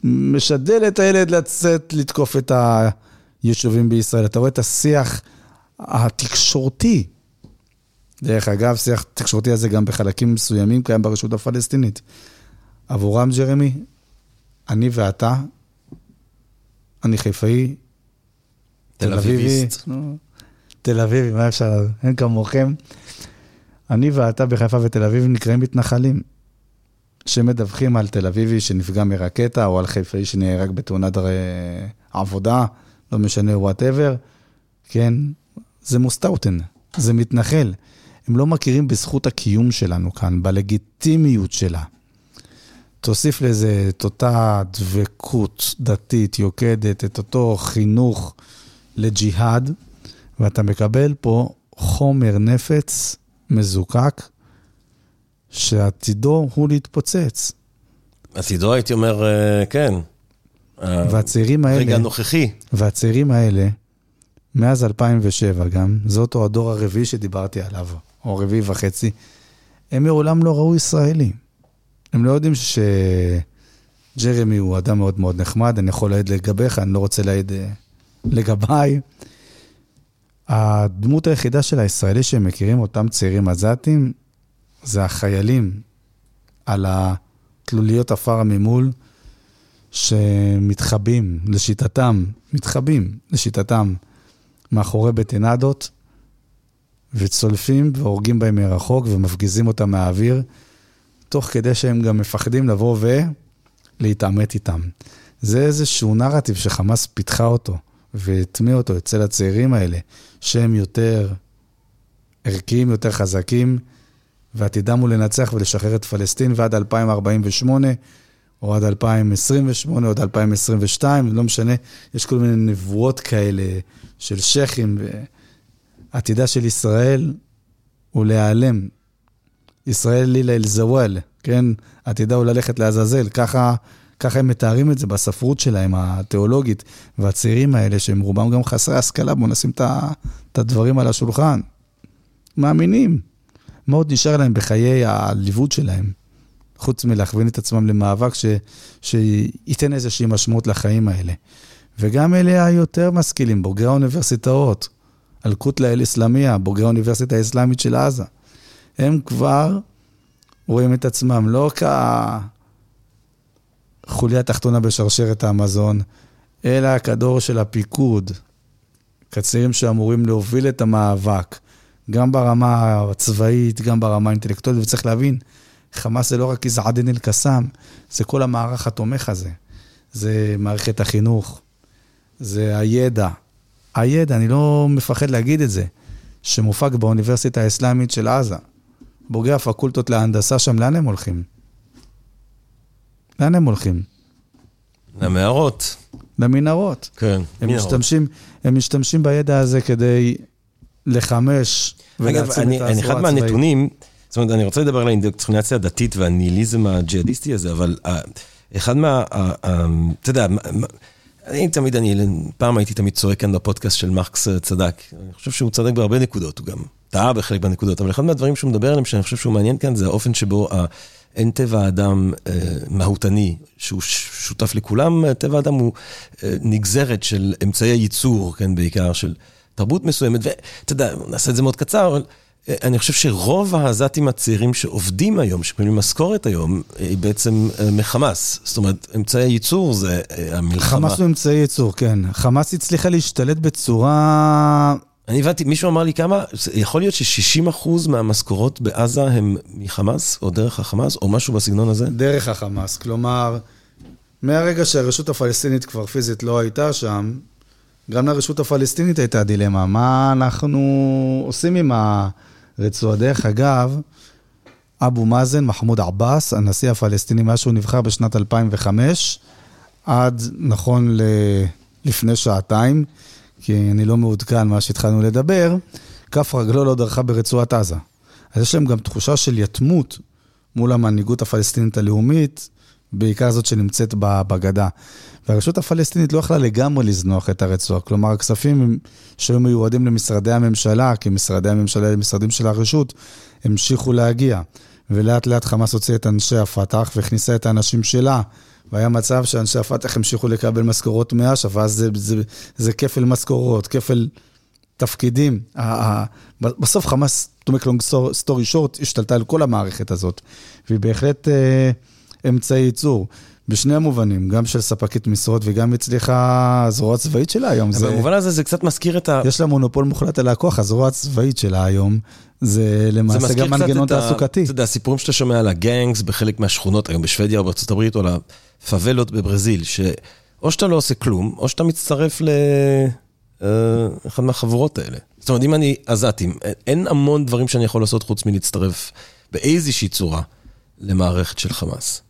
משדל את הילד לצאת לתקוף את היישובים בישראל. אתה רואה את השיח התקשורתי. דרך אגב, שיח תקשורתי הזה גם בחלקים מסוימים קיים ברשות הפלסטינית. עבורם, ג'רמי, אני ואתה, אני חיפאי, תל אביבי, תל אביבי, מה אפשר, אין כמוכם. אני ואתה בחיפה ותל אביב נקראים מתנחלים, שמדווחים על תל אביבי שנפגע מרקטה, או על חיפאי שנהרג בתאונת עבודה, לא משנה, whatever, כן, זה مستوطن, זה מתנחל. הם לא מכירים בזכות הקיום שלנו כאן, בלגיטימיות שלה. תוסיף לזה את אותה דבקות דתית יוקדת, את אותו חינוך לג'יהאד, ואתה מקבל פה חומר נפץ מזוקק, שעתידו הוא להתפוצץ. עתידו, הייתי אומר, אה, כן. והצעירים האלה... רגע הנוכחי. והצעירים האלה, מאז 2007 גם, זה אותו הדור הרביעי שדיברתי עליו, או רביעי וחצי, הם מעולם לא ראו ישראלי. הם לא יודעים שג'רמי הוא אדם מאוד מאוד נחמד, אני יכול להעיד לגביך, אני לא רוצה להעיד אה, לגביי. הדמות היחידה של הישראלי שהם מכירים, אותם צעירים עזתים, זה החיילים על התלוליות עפר ממול, שמתחבאים, לשיטתם, מתחבאים, לשיטתם, מאחורי בטנדות, וצולפים והורגים בהם מרחוק ומפגיזים אותם מהאוויר, תוך כדי שהם גם מפחדים לבוא ולהתעמת איתם. זה איזשהו נרטיב שחמאס פיתחה אותו. והטמיע אותו אצל הצעירים האלה, שהם יותר ערכיים, יותר חזקים, ועתידם הוא לנצח ולשחרר את פלסטין ועד 2048, או עד 2028, או עד 2022, לא משנה, יש כל מיני נבואות כאלה של שייחים, ועתידה של ישראל הוא להיעלם. ישראל לילה אל-זוואל, כן? עתידה הוא ללכת לעזאזל, ככה ככה הם מתארים את זה בספרות שלהם, התיאולוגית, והצעירים האלה, שהם רובם גם חסרי השכלה, בואו נשים את הדברים על השולחן. מאמינים. מה עוד נשאר להם בחיי הליווד שלהם? חוץ מלהכווין את עצמם למאבק ש, שייתן איזושהי משמעות לחיים האלה. וגם אלה היותר משכילים, בוגרי האוניברסיטאות, אל-קוטלה אל-אסלאמיה, בוגרי האוניברסיטה האסלאמית של עזה. הם כבר רואים את עצמם לא כ... החוליה התחתונה בשרשרת המזון, אלא הכדור של הפיקוד, קצירים שאמורים להוביל את המאבק, גם ברמה הצבאית, גם ברמה האינטלקטואלית, וצריך להבין, חמאס זה לא רק איזעדין אל-קסאם, זה כל המערך התומך הזה. זה מערכת החינוך, זה הידע. הידע, אני לא מפחד להגיד את זה, שמופק באוניברסיטה האסלאמית של עזה. בוגרי הפקולטות להנדסה שם, לאן הם הולכים? לאן הם הולכים? למערות. למנהרות. כן, הם מנהרות. משתמשים, הם משתמשים בידע הזה כדי לחמש ולהציל את העשרה הצבאית. אחד מהנתונים, זאת אומרת, אני רוצה לדבר על האינדוקטרינציה הדתית והניהיליזם הג'יהאדיסטי הזה, אבל אחד מה... אתה יודע, אני תמיד, אני פעם הייתי תמיד צועק כאן בפודקאסט של מרקס צדק. אני חושב שהוא צדק בהרבה נקודות, הוא גם טעה בחלק מהנקודות, אבל אחד מהדברים שהוא מדבר עליהם, שאני חושב שהוא מעניין כאן, זה האופן שבו אין טבע האדם אה, מהותני, שהוא שותף לכולם, טבע האדם הוא אה, נגזרת של אמצעי הייצור, כן, בעיקר של תרבות מסוימת, ואתה יודע, נעשה את זה מאוד קצר, אבל אני חושב שרוב העזתים הצעירים שעובדים היום, שמקבלים משכורת היום, היא בעצם אה, מחמאס. זאת אומרת, אמצעי הייצור זה אה, המלחמה. חמאס הוא אמצעי ייצור, כן. חמאס הצליחה להשתלט בצורה אני הבנתי, מישהו אמר לי כמה, יכול להיות ש-60% מהמשכורות בעזה הם מחמאס, או דרך החמאס, או משהו בסגנון הזה? דרך החמאס, כלומר, מהרגע שהרשות הפלסטינית כבר פיזית לא הייתה שם, גם לרשות הפלסטינית הייתה דילמה, מה אנחנו עושים עם הרצועה? דרך אגב, אבו מאזן, מחמוד עבאס, הנשיא הפלסטיני, מאז שהוא נבחר בשנת 2005, עד נכון ל... לפני שעתיים, כי אני לא מעודכן מה שהתחלנו לדבר, כף רגלו לא דרכה ברצועת עזה. אז יש להם גם תחושה של יתמות מול המנהיגות הפלסטינית הלאומית, בעיקר זאת שנמצאת בגדה. והרשות הפלסטינית לא יכלה לגמרי לזנוח את הרצועה. כלומר, הכספים שהיו מיועדים למשרדי הממשלה, כי משרדי הממשלה הם משרדים של הרשות, המשיכו להגיע. ולאט לאט חמאס הוציא את אנשי הפת"ח והכניסה את האנשים שלה. והיה מצב שאנשי הפת"ח המשיכו לקבל משכורות מאש"ף, ואז זה, זה, זה כפל משכורות, כפל תפקידים. בסוף חמאס, to make long story short, השתלטה על כל המערכת הזאת, והיא בהחלט אה, אמצעי ייצור. בשני המובנים, גם של ספקית משרות וגם הצליחה הזרוע הצבאית שלה היום. אבל במובן הזה זה קצת מזכיר את ה... יש לה מונופול מוחלט על הכוח, הזרוע הצבאית שלה היום, זה למעשה גם מנגנון תעסוקתי. אתה יודע, הסיפורים שאתה שומע על הגנגס בחלק מהשכונות, היום בשוודיה או בארצות הברית, או לפאבלות בברזיל, שאו שאתה לא עושה כלום, או שאתה מצטרף לאחד מהחבורות האלה. זאת אומרת, אם אני עזתים, אין המון דברים שאני יכול לעשות חוץ מלהצטרף באיזושהי צורה למערכת של חמאס.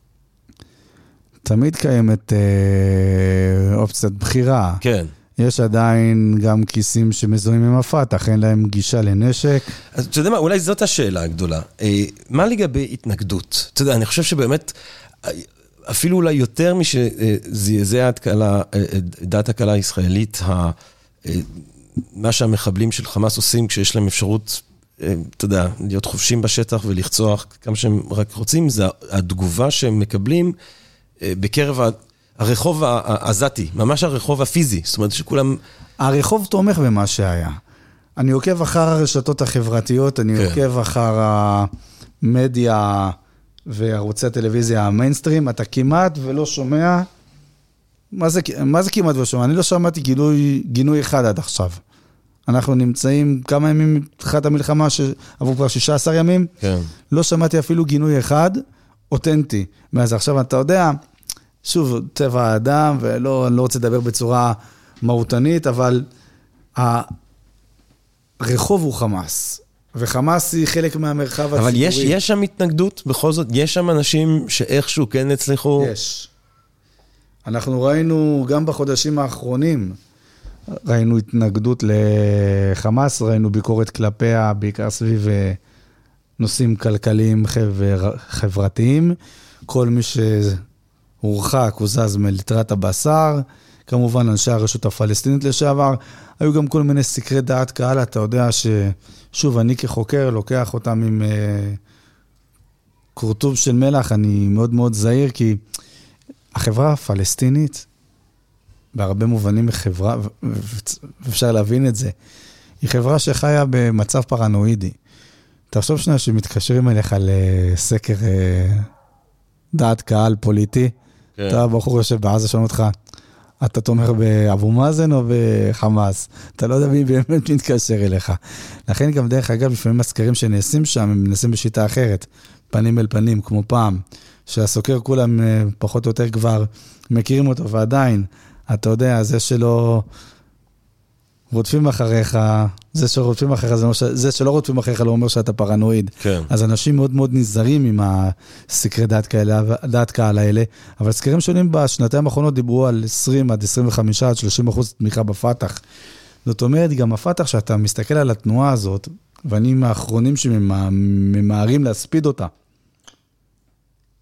תמיד קיימת אה, אופציית בחירה. כן. יש עדיין גם כיסים שמזוהים עם הפת"ח, אין להם גישה לנשק. אז אתה יודע מה, אולי זאת השאלה הגדולה. אה, מה לגבי התנגדות? אתה יודע, אני חושב שבאמת, אה, אפילו אולי יותר משזעזע את אה, דעת הקהל הישראלית, מה שהמחבלים של חמאס עושים כשיש להם אפשרות, אתה יודע, להיות חופשים בשטח ולחצוח כמה שהם רק רוצים, זה התגובה שהם מקבלים. אה, בקרב הרחוב העזתי, ממש הרחוב הפיזי, זאת אומרת שכולם... הרחוב תומך במה שהיה. אני עוקב אחר הרשתות החברתיות, אני כן. עוקב אחר המדיה וערוצי הטלוויזיה המיינסטרים, אתה כמעט ולא שומע, מה זה, מה זה כמעט ולא שומע? אני לא שמעתי גילוי, גינוי אחד עד עכשיו. אנחנו נמצאים כמה ימים מתחילת המלחמה, שעברו כבר 16 ימים, כן. לא שמעתי אפילו גינוי אחד. אותנטי. מאז עכשיו אתה יודע, שוב, טבע האדם, ולא, אני לא רוצה לדבר בצורה מהותנית, אבל הרחוב הוא חמאס. וחמאס היא חלק מהמרחב הציבורי. אבל יש, יש שם התנגדות? בכל זאת, יש שם אנשים שאיכשהו כן הצליחו... יש. אנחנו ראינו גם בחודשים האחרונים, ראינו התנגדות לחמאס, ראינו ביקורת כלפיה, בעיקר סביב אה, נושאים כלכליים וחברתיים. כל מי שהורחק, הוזז מליטרת הבשר. כמובן, אנשי הרשות הפלסטינית לשעבר. היו גם כל מיני סקרי דעת קהל, אתה יודע ששוב, אני כחוקר לוקח אותם עם uh, כורטוב של מלח, אני מאוד מאוד זהיר, כי החברה הפלסטינית, בהרבה מובנים היא חברה, ואפשר להבין את זה, היא חברה שחיה במצב פרנואידי. תחשוב שנייה שמתקשרים אליך לסקר אה, דעת קהל פוליטי, כן. אתה בחור יושב בעזה, שואל אותך, אתה תומך באבו מאזן או בחמאס? אתה לא יודע מי באמת מתקשר אליך. לכן גם, דרך אגב, לפעמים הסקרים שנעשים שם, הם נעשים בשיטה אחרת, פנים אל פנים, כמו פעם, שהסוקר כולם אה, פחות או יותר כבר מכירים אותו, ועדיין, אתה יודע, זה שלא... רודפים אחריך, זה שרודפים אחריך, זה, ש... זה שלא רודפים אחריך לא אומר שאתה פרנואיד. כן. אז אנשים מאוד מאוד נזהרים עם הסקרי דעת, כאלה, דעת קהל האלה, אבל סקרים שונים בשנתיים האחרונות דיברו על 20 עד 25 עד 30 אחוז תמיכה בפת"ח. זאת אומרת, גם הפת"ח, שאתה מסתכל על התנועה הזאת, ואני מהאחרונים שממהרים להספיד אותה,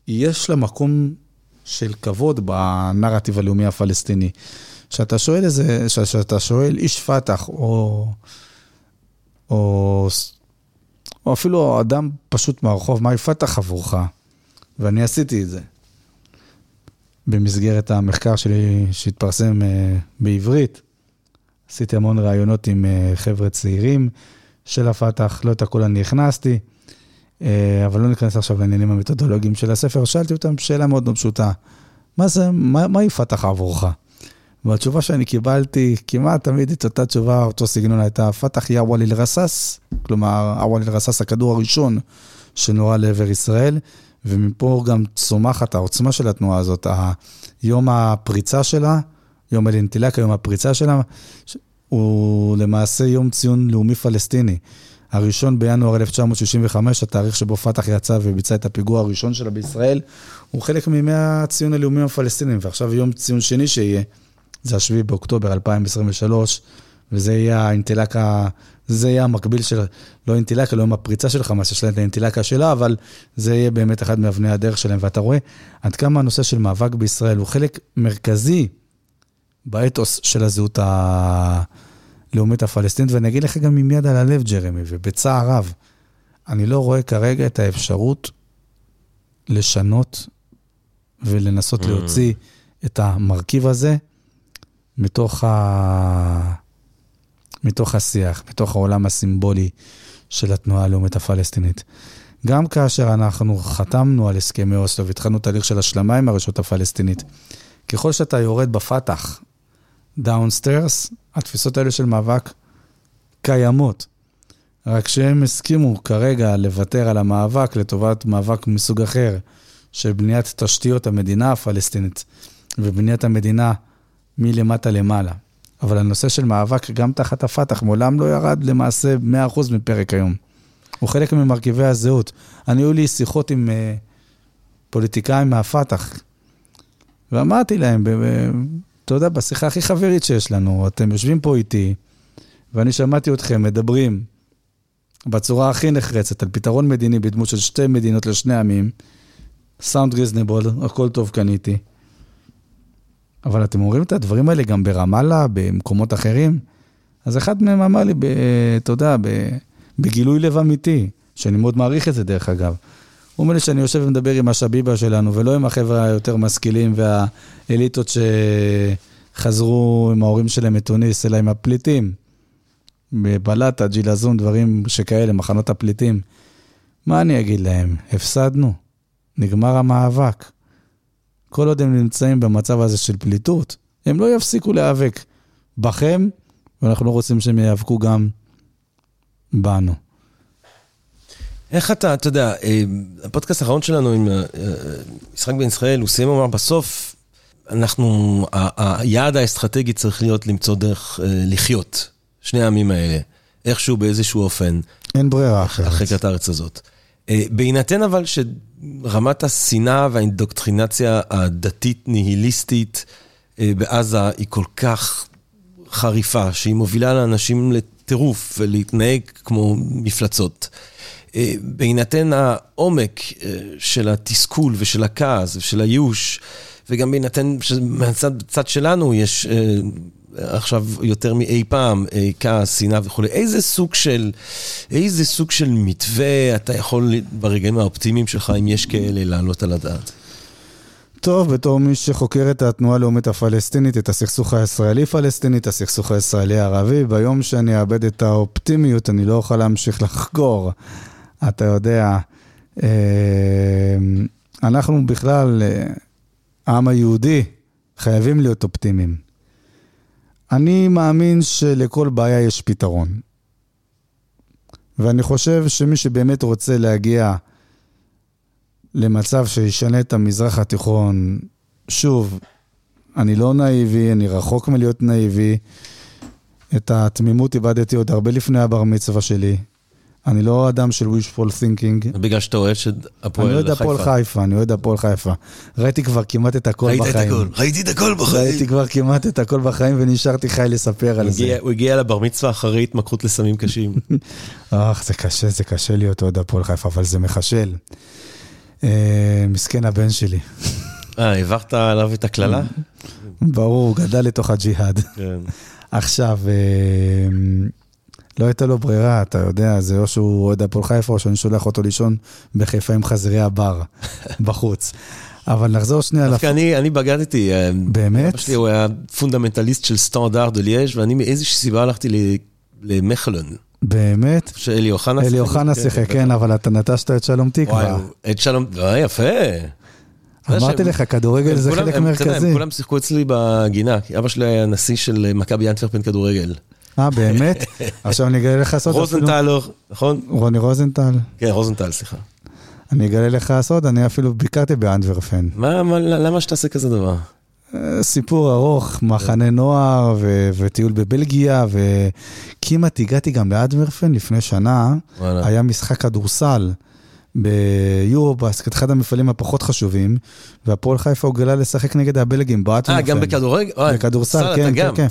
יש לה מקום של כבוד בנרטיב הלאומי הפלסטיני. כשאתה שואל איזה, כשאתה שואל איש פת"ח, או, או, או אפילו אדם פשוט מהרחוב, מהי פת"ח עבורך? ואני עשיתי את זה. במסגרת המחקר שלי שהתפרסם uh, בעברית, עשיתי המון ראיונות עם uh, חבר'ה צעירים של הפת"ח, לא את הכול אני הכנסתי, uh, אבל לא ניכנס עכשיו לעניינים המתודולוגיים של הספר. שאלתי אותם שאלה מאוד מאוד פשוטה, מה זה, מה, מהי פת"ח עבורך? והתשובה שאני קיבלתי, כמעט תמיד את אותה תשובה, אותו סגנון הייתה, פתח יא וואליל רסס, כלומר, הוואליל רסס, הכדור הראשון שנורה לעבר ישראל, ומפה גם צומחת העוצמה של התנועה הזאת, יום הפריצה שלה, יום אלינטילקה, יום הפריצה שלה, הוא למעשה יום ציון לאומי פלסטיני. הראשון בינואר 1965, התאריך שבו פת"ח יצא וביצע את הפיגוע הראשון שלה בישראל, הוא חלק מימי הציון הלאומי הפלסטינים, ועכשיו יום ציון שני שיהיה. זה השביעי באוקטובר 2023, וזה יהיה האינטלקה, זה יהיה המקביל של, לא אינטלקה, לא יום הפריצה של חמאס, יש להם את האינטלקה שלה, אבל זה יהיה באמת אחד מאבני הדרך שלהם. ואתה רואה עד כמה הנושא של מאבק בישראל הוא חלק מרכזי באתוס של הזהות הלאומית הפלסטינית, ואני אגיד לך גם עם יד על הלב, ג'רמי, ובצער רב, אני לא רואה כרגע את האפשרות לשנות ולנסות Mm. להוציא את המרכיב הזה מתוך, ה... מתוך השיח, מתוך העולם הסימבולי של התנועה הלאומית הפלסטינית. גם כאשר אנחנו חתמנו על הסכמי אוסלו והתחלנו תהליך של השלמה עם הרשות הפלסטינית, ככל שאתה יורד בפתח, דאונסטרס, התפיסות האלה של מאבק קיימות. רק שהם הסכימו כרגע לוותר על המאבק לטובת מאבק מסוג אחר, של בניית תשתיות המדינה הפלסטינית ובניית המדינה מלמטה למעלה. אבל הנושא של מאבק גם תחת הפתח מעולם לא ירד למעשה 100% מפרק היום. הוא חלק ממרכיבי הזהות. אני, היו לי שיחות עם uh, פוליטיקאים מהפתח, ואמרתי להם, אתה יודע, בשיחה הכי חברית שיש לנו, אתם יושבים פה איתי, ואני שמעתי אתכם מדברים בצורה הכי נחרצת על פתרון מדיני בדמות של שתי מדינות לשני עמים, סאונד ריזנבול, הכל טוב קניתי. אבל אתם אומרים את הדברים האלה גם ברמאללה, במקומות אחרים? אז אחד מהם אמר לי, ב- אתה יודע, בגילוי לב אמיתי, שאני מאוד מעריך את זה דרך אגב. הוא אומר לי שאני יושב ומדבר עם השביבה שלנו, ולא עם החבר'ה היותר משכילים והאליטות שחזרו עם ההורים שלהם מתוניס, אלא עם הפליטים. בבלטה, ג'ילזון, דברים שכאלה, מחנות הפליטים. מה אני אגיד להם? הפסדנו. נגמר המאבק. כל עוד הם נמצאים במצב הזה של פליטות, הם לא יפסיקו להיאבק בכם, ואנחנו לא רוצים שהם ייאבקו גם בנו. איך אתה, אתה יודע, אה, הפודקאסט האחרון שלנו עם אה, אה, משחק בין ישראל, הוא סיים ואמר, בסוף אנחנו, היעד האסטרטגי צריך להיות למצוא דרך לחיות, שני העמים האלה, איכשהו באיזשהו אופן, אין ברירה אחרת. חלקת הארץ הזאת. אה, בהינתן אבל שרמת השנאה והאינדוקטרינציה הדתית ניהיליסטית אה, בעזה היא כל כך חריפה, שהיא מובילה לאנשים לטירוף ולהתנהג כמו מפלצות. אה, בהינתן העומק של התסכול ושל הכעס ושל הייאוש, וגם בהינתן שמהצד שלנו יש עכשיו יותר מאי פעם אה, כעס, שנאה וכולי, איזה סוג של, איזה סוג של מתווה אתה יכול ברגעים האופטימיים שלך, אם יש כאלה, להעלות על הדעת? טוב, בתור מי שחוקר את התנועה הלאומית הפלסטינית, את הסכסוך הישראלי-פלסטיני, את הסכסוך הישראלי-ערבי, ביום שאני אאבד את האופטימיות, אני לא אוכל להמשיך לחקור. אתה יודע, אה, אנחנו בכלל, אה, העם היהודי, חייבים להיות אופטימיים. אני מאמין שלכל בעיה יש פתרון. ואני חושב שמי שבאמת רוצה להגיע למצב שישנה את המזרח התיכון, שוב, אני לא נאיבי, אני רחוק מלהיות נאיבי. את התמימות איבדתי עוד הרבה לפני הבר מצווה שלי. אני לא אדם של wishful thinking. בגלל שאתה אוהד של אני הפועל אוהד הפועל חיפה, אני אוהד הפועל חיפה. ראיתי כבר כמעט את הכל ראית את בחיים. הכל, ראיתי את הכל בחיים. ראיתי כבר כמעט את הכל בחיים ונשארתי חי לספר על זה. הוא הגיע לבר מצווה אחרי התמכרות לסמים קשים. [LAUGHS] אך, זה קשה, זה קשה להיות אוהד הפועל חיפה, אבל זה מחשל. אה, מסכן הבן שלי. אה, העברת עליו את הקללה? ברור, הוא גדל לתוך הג'יהאד. כן. עכשיו, אה, לא הייתה לו ברירה, אתה יודע, זה או שהוא אוהד הפועל חיפה, או שאני שולח אותו לישון בחיפה עם חזירי הבר, [LAUGHS] בחוץ. אבל נחזור שנייה לפ... דווקא אני אני בגדתי. אה, באמת? אבא שלי הוא היה פונדמנטליסט של סטנדרד דה לייז' ואני מאיזושהי סיבה הלכתי למכלן, באמת? שאלי אוחנה אלי אוחנה שיחק, כן, אבל אתה נטשת את שלום וואי, תקווה. הוא- את שלום, אה, יפה. אמרתי לך, כדורגל זה חלק מרכזי. הם כולם שיחקו אצלי בגינה, כי אבא שלי היה נשיא של מכבי אנטוורפן כדורגל. אה, באמת? עכשיו אני אגלה לך סוד. רוזנטל, לא- נכון? רוני רוזנטל. כן, רוזנטל, סליחה. אני אגלה לך סוד, אני אפילו ביקרתי באנדוורפן. מה, מה- למה שתעשה כזה דבר? אה, סיפור ארוך, מחנה נוער ו- וטיול בבלגיה, וכמעט הגעתי גם לאדוורפן לפני שנה, וואלה. היה משחק כדורסל ביורובסקט, אחד המפעלים הפחות חשובים, והפועל חיפה הוגלה לשחק נגד הבלגים באדוורפן. אה, גם בכדורגל? בכדורסל, כן, כן. כן.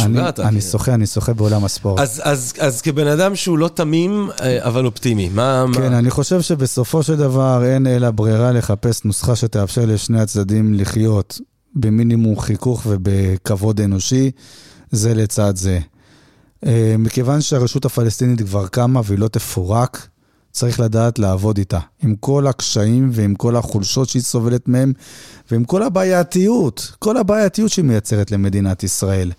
אני-. שוחה, אני שוחה בעולם הספורט. אז, אז, אז כבן אדם שהוא לא תמים, אה, אבל אופטימי, מה... כן. אני חושב שבסופו של דבר אין אלא ברירה לחפש נוסחה שתאפשר לשני הצדדים לחיות במינימום חיכוך ובכבוד אנושי, זה לצד זה. אה, מכיוון שהרשות הפלסטינית כבר קמה והיא לא תפורק, צריך לדעת לעבוד איתה, עם כל הקשיים ועם כל החולשות שהיא סובלת מהם, ועם כל הבעייתיות, כל הבעייתיות שהיא מייצרת למדינת ישראל.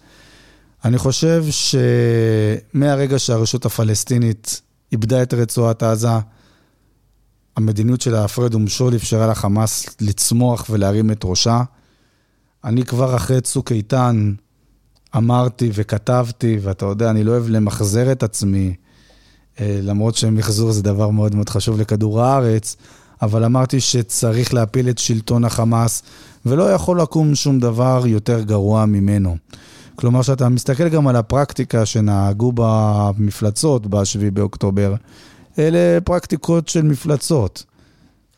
אני חושב שמהרגע שהרשות הפלסטינית איבדה את רצועת עזה, המדיניות של ההפרד ומשול אפשרה לחמאס לצמוח ולהרים את ראשה. אני כבר אחרי צוק איתן אמרתי וכתבתי, ואתה יודע, אני לא אוהב למחזר את עצמי, אה, למרות שמחזור זה דבר מאוד מאוד חשוב לכדור הארץ, אבל אמרתי שצריך להפיל את שלטון החמאס, ולא יכול לקום שום דבר יותר גרוע ממנו. כלומר, שאתה מסתכל גם על הפרקטיקה שנהגו במפלצות ב-7 באוקטובר, אלה פרקטיקות של מפלצות.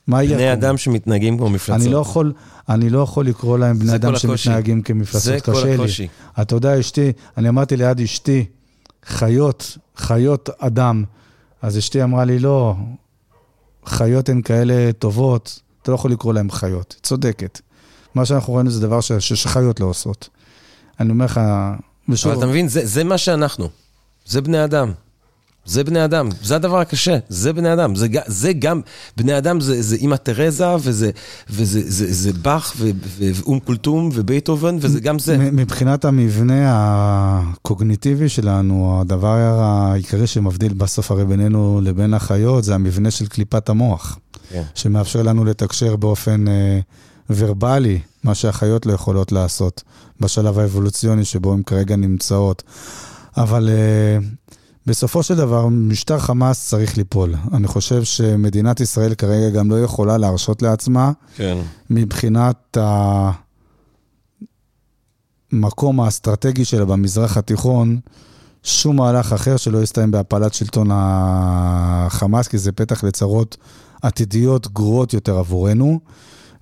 מה יהיה? בני אדם שמתנהגים כמו מפלצות. אני לא יכול, אני לא יכול לקרוא להם בני אדם שמתנהגים כמפלצות, זה כל הקושי. אתה יודע, אשתי, אני אמרתי ליד אשתי, חיות, חיות אדם. אז אשתי אמרה לי, לא, חיות הן כאלה טובות, אתה לא יכול לקרוא להן חיות. צודקת. מה שאנחנו רואים זה דבר שחיות לא עושות. אני אומר לך, ושוב... אבל אתה מבין, זה, זה מה שאנחנו. זה בני אדם. זה בני אדם, זה הדבר הקשה, זה בני אדם. זה, זה גם, בני אדם זה, זה אימא תרזה, וזה, וזה זה, זה באך, ואום כולתום, ובייטהובן, וזה גם זה. מבחינת המבנה הקוגניטיבי שלנו, הדבר העיקרי שמבדיל בסוף הרי בינינו לבין החיות, זה המבנה של קליפת המוח, כן. שמאפשר לנו לתקשר באופן אה, ורבלי, מה שהחיות לא יכולות לעשות, בשלב האבולוציוני שבו הן כרגע נמצאות. אבל... אה, בסופו של דבר, משטר חמאס צריך ליפול. אני חושב שמדינת ישראל כרגע גם לא יכולה להרשות לעצמה, כן. מבחינת המקום האסטרטגי שלה במזרח התיכון, שום מהלך אחר שלא יסתיים בהפלת שלטון החמאס, כי זה פתח לצרות עתידיות גרועות יותר עבורנו.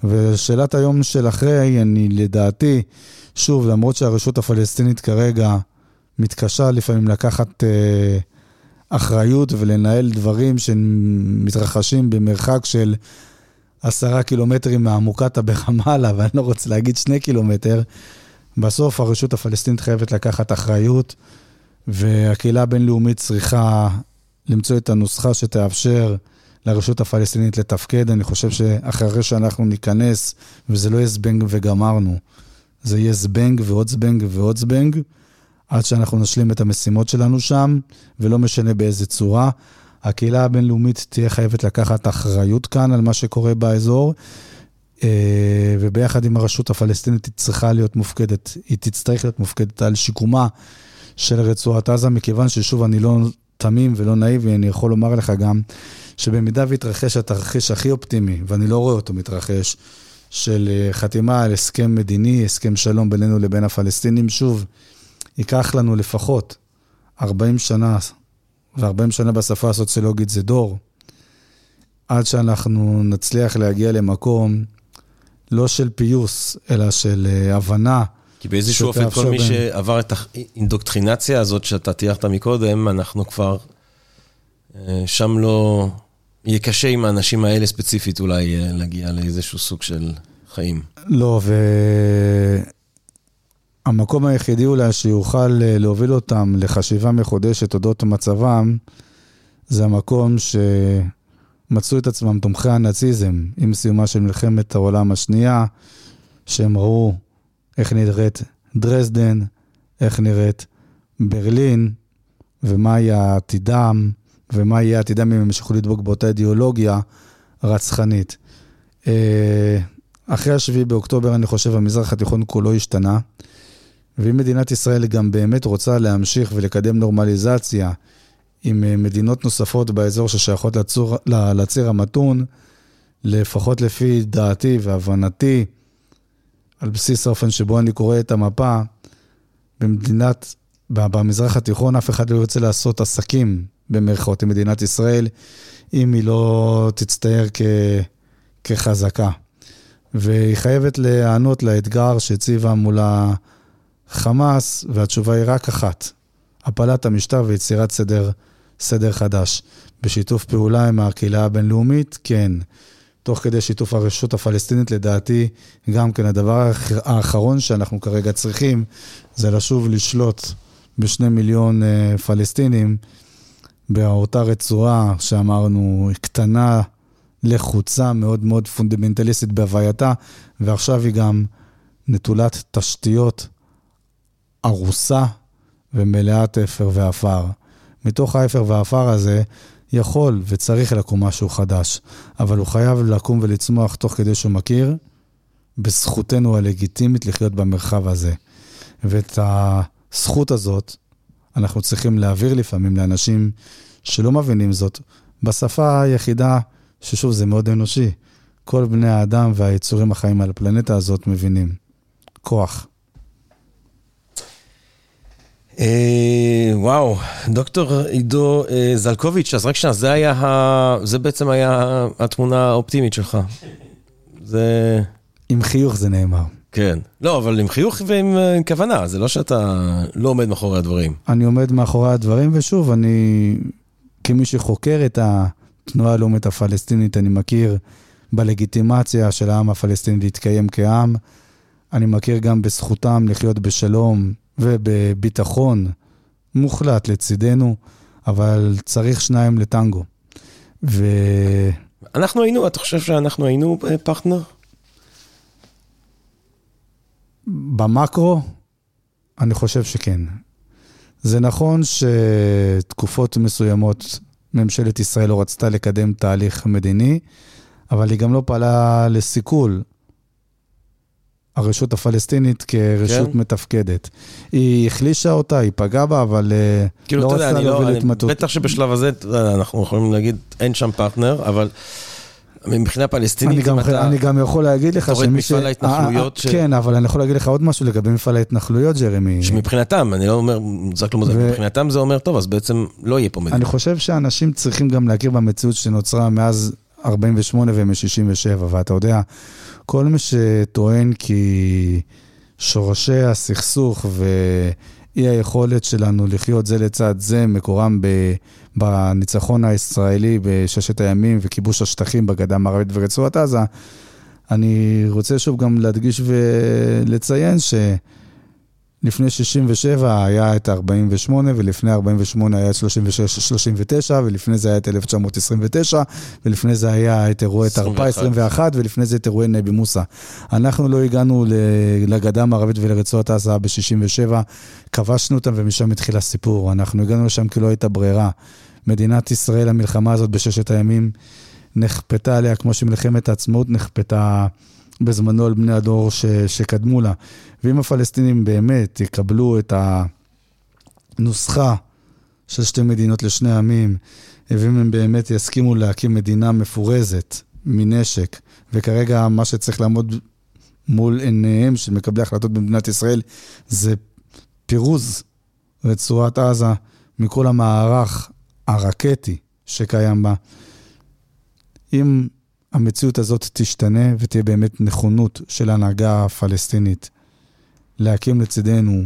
ושאלת היום של אחרי, אני לדעתי, שוב, למרות שהרשות הפלסטינית כרגע מתקשה לפעמים לקחת אה, אחריות ולנהל דברים שמתרחשים במרחק של עשרה קילומטרים מהמוקטעה ברמאללה, ואני [LAUGHS] לא רוצה להגיד שני קילומטר. בסוף הרשות הפלסטינית חייבת לקחת אחריות, והקהילה הבינלאומית צריכה למצוא את הנוסחה שתאפשר לרשות הפלסטינית לתפקד. אני חושב שאחרי שאנחנו ניכנס, וזה לא יהיה זבנג וגמרנו, זה יהיה זבנג ועוד זבנג ועוד זבנג. עד שאנחנו נשלים את המשימות שלנו שם, ולא משנה באיזה צורה. הקהילה הבינלאומית תהיה חייבת לקחת אחריות כאן על מה שקורה באזור, אה, וביחד עם הרשות הפלסטינית היא צריכה להיות מופקדת, היא תצטרך להיות מופקדת על שיקומה של רצועת עזה, מכיוון ששוב, אני לא תמים ולא נאיבי, אני יכול לומר לך גם, שבמידה ויתרחש התרחיש הכי אופטימי, ואני לא רואה אותו מתרחש, של אה, חתימה על הסכם מדיני, הסכם שלום בינינו לבין הפלסטינים, שוב, ייקח לנו לפחות 40 שנה, ו-40 שנה בשפה הסוציולוגית זה דור, עד שאנחנו נצליח להגיע למקום לא של פיוס, אלא של uh, הבנה. כי באיזשהו אופן כל מי שעבר את האינדוקטרינציה הזאת שאתה תיארת מקודם, אנחנו כבר uh, שם לא... יהיה קשה עם האנשים האלה ספציפית אולי uh, להגיע לאיזשהו סוג של חיים. לא, ו... המקום היחידי אולי שיוכל אה, להוביל אותם לחשיבה מחודשת אודות מצבם, זה המקום שמצאו את עצמם תומכי הנאציזם עם סיומה של מלחמת העולם השנייה, שהם ראו איך נראית דרזדן, איך נראית ברלין, ומה יהיה עתידם, ומה יהיה עתידם אם הם ימשיכו לדבוק באותה אידיאולוגיה רצחנית. אה, אחרי השביעי באוקטובר, אני חושב, המזרח התיכון כולו השתנה. ואם מדינת ישראל גם באמת רוצה להמשיך ולקדם נורמליזציה עם אה, מדינות נוספות באזור ששייכות לצור, לציר המתון, לפחות לפי דעתי והבנתי, על בסיס האופן שבו אני קורא את המפה, במדינת, במזרח התיכון אף אחד לא יוצא לעשות עסקים, במרכאות, עם מדינת ישראל, אם היא לא תצטייר כ, כחזקה. והיא חייבת להיענות לאתגר שהציבה מול ה... חמאס, והתשובה היא רק אחת, הפלת המשטר ויצירת סדר, סדר חדש. בשיתוף פעולה עם הקהילה הבינלאומית, כן. תוך כדי שיתוף הרשות הפלסטינית, לדעתי, גם כן הדבר האחרון שאנחנו כרגע צריכים, זה לשוב לשלוט בשני מיליון uh, פלסטינים, באותה רצועה שאמרנו, קטנה, לחוצה, מאוד מאוד פונדמנטליסטית בהווייתה, ועכשיו היא גם נטולת תשתיות, ארוסה ומלאת אפר ועפר. מתוך האפר והעפר הזה יכול וצריך לקום משהו חדש, אבל הוא חייב לקום ולצמוח תוך כדי שהוא מכיר בזכותנו הלגיטימית לחיות במרחב הזה. ואת הזכות הזאת אנחנו צריכים להעביר לפעמים לאנשים שלא מבינים זאת בשפה היחידה, ששוב, זה מאוד אנושי. כל בני האדם והיצורים החיים על הפלנטה הזאת מבינים. כוח. אה, וואו, דוקטור עידו אה, זלקוביץ', אז רק שנייה, זה היה, ה... זה בעצם היה התמונה האופטימית שלך. זה... עם חיוך זה נאמר. כן. לא, אבל עם חיוך ועם אה, כוונה, זה לא שאתה לא עומד מאחורי הדברים. אני עומד מאחורי הדברים, ושוב, אני, כמי שחוקר את התנועה הלאומית הפלסטינית, אני מכיר בלגיטימציה של העם הפלסטיני להתקיים כעם. אני מכיר גם בזכותם לחיות בשלום ובביטחון מוחלט לצידנו, אבל צריך שניים לטנגו. ו... אנחנו היינו, אתה חושב שאנחנו היינו אה, פרטנר? במקרו, אני חושב שכן. זה נכון שתקופות מסוימות ממשלת ישראל לא רצתה לקדם תהליך מדיני, אבל היא גם לא פעלה לסיכול הרשות הפלסטינית כרשות כן? מתפקדת. היא החלישה אותה, היא פגעה בה, אבל אה, כאילו, לא רצתה להוביל לא, התמטות. בטח שבשלב הזה, אנחנו יכולים להגיד, אין שם פרטנר, אבל... מבחינה פלסטינית, אם אתה... אני גם יכול להגיד לך שמי ש... מפעל ההתנחלויות. ש... כן, אבל אני יכול להגיד לך עוד משהו לגבי מפעל ההתנחלויות, ג'רמי. שמבחינתם, אני לא אומר, זה לא מוזר, מבחינתם זה אומר, טוב, אז בעצם לא יהיה פה מדינה. אני חושב שאנשים צריכים גם להכיר במציאות שנוצרה מאז 48' ומ-67', ואתה יודע, כל מי שטוען כי שורשי הסכסוך ואי היכולת שלנו לחיות זה לצד זה מקורם בניצחון הישראלי בששת הימים וכיבוש השטחים בגדה המערבית ורצועת עזה, אני רוצה שוב גם להדגיש ולציין ש... לפני 67 היה את 48, ולפני 48 היה את 36-39, ולפני זה היה את 1929, ולפני זה היה את אירועי תרפ"א 21, ולפני זה את אירועי נבי מוסא. אנחנו לא הגענו לגדה המערבית ולרצועת עזה ב-67, כבשנו אותם ומשם התחיל הסיפור. אנחנו הגענו לשם כי לא הייתה ברירה. מדינת ישראל, המלחמה הזאת בששת הימים, נכפתה עליה כמו שמלחמת העצמאות נכפתה בזמנו על בני הדור ש, שקדמו לה. ואם הפלסטינים באמת יקבלו את הנוסחה של שתי מדינות לשני עמים, ואם הם באמת יסכימו להקים מדינה מפורזת מנשק, וכרגע מה שצריך לעמוד מול עיניהם של מקבלי החלטות במדינת ישראל זה פירוז רצועת עזה מכל המערך הרקטי שקיים בה. אם המציאות הזאת תשתנה ותהיה באמת נכונות של ההנהגה הפלסטינית להקים לצידנו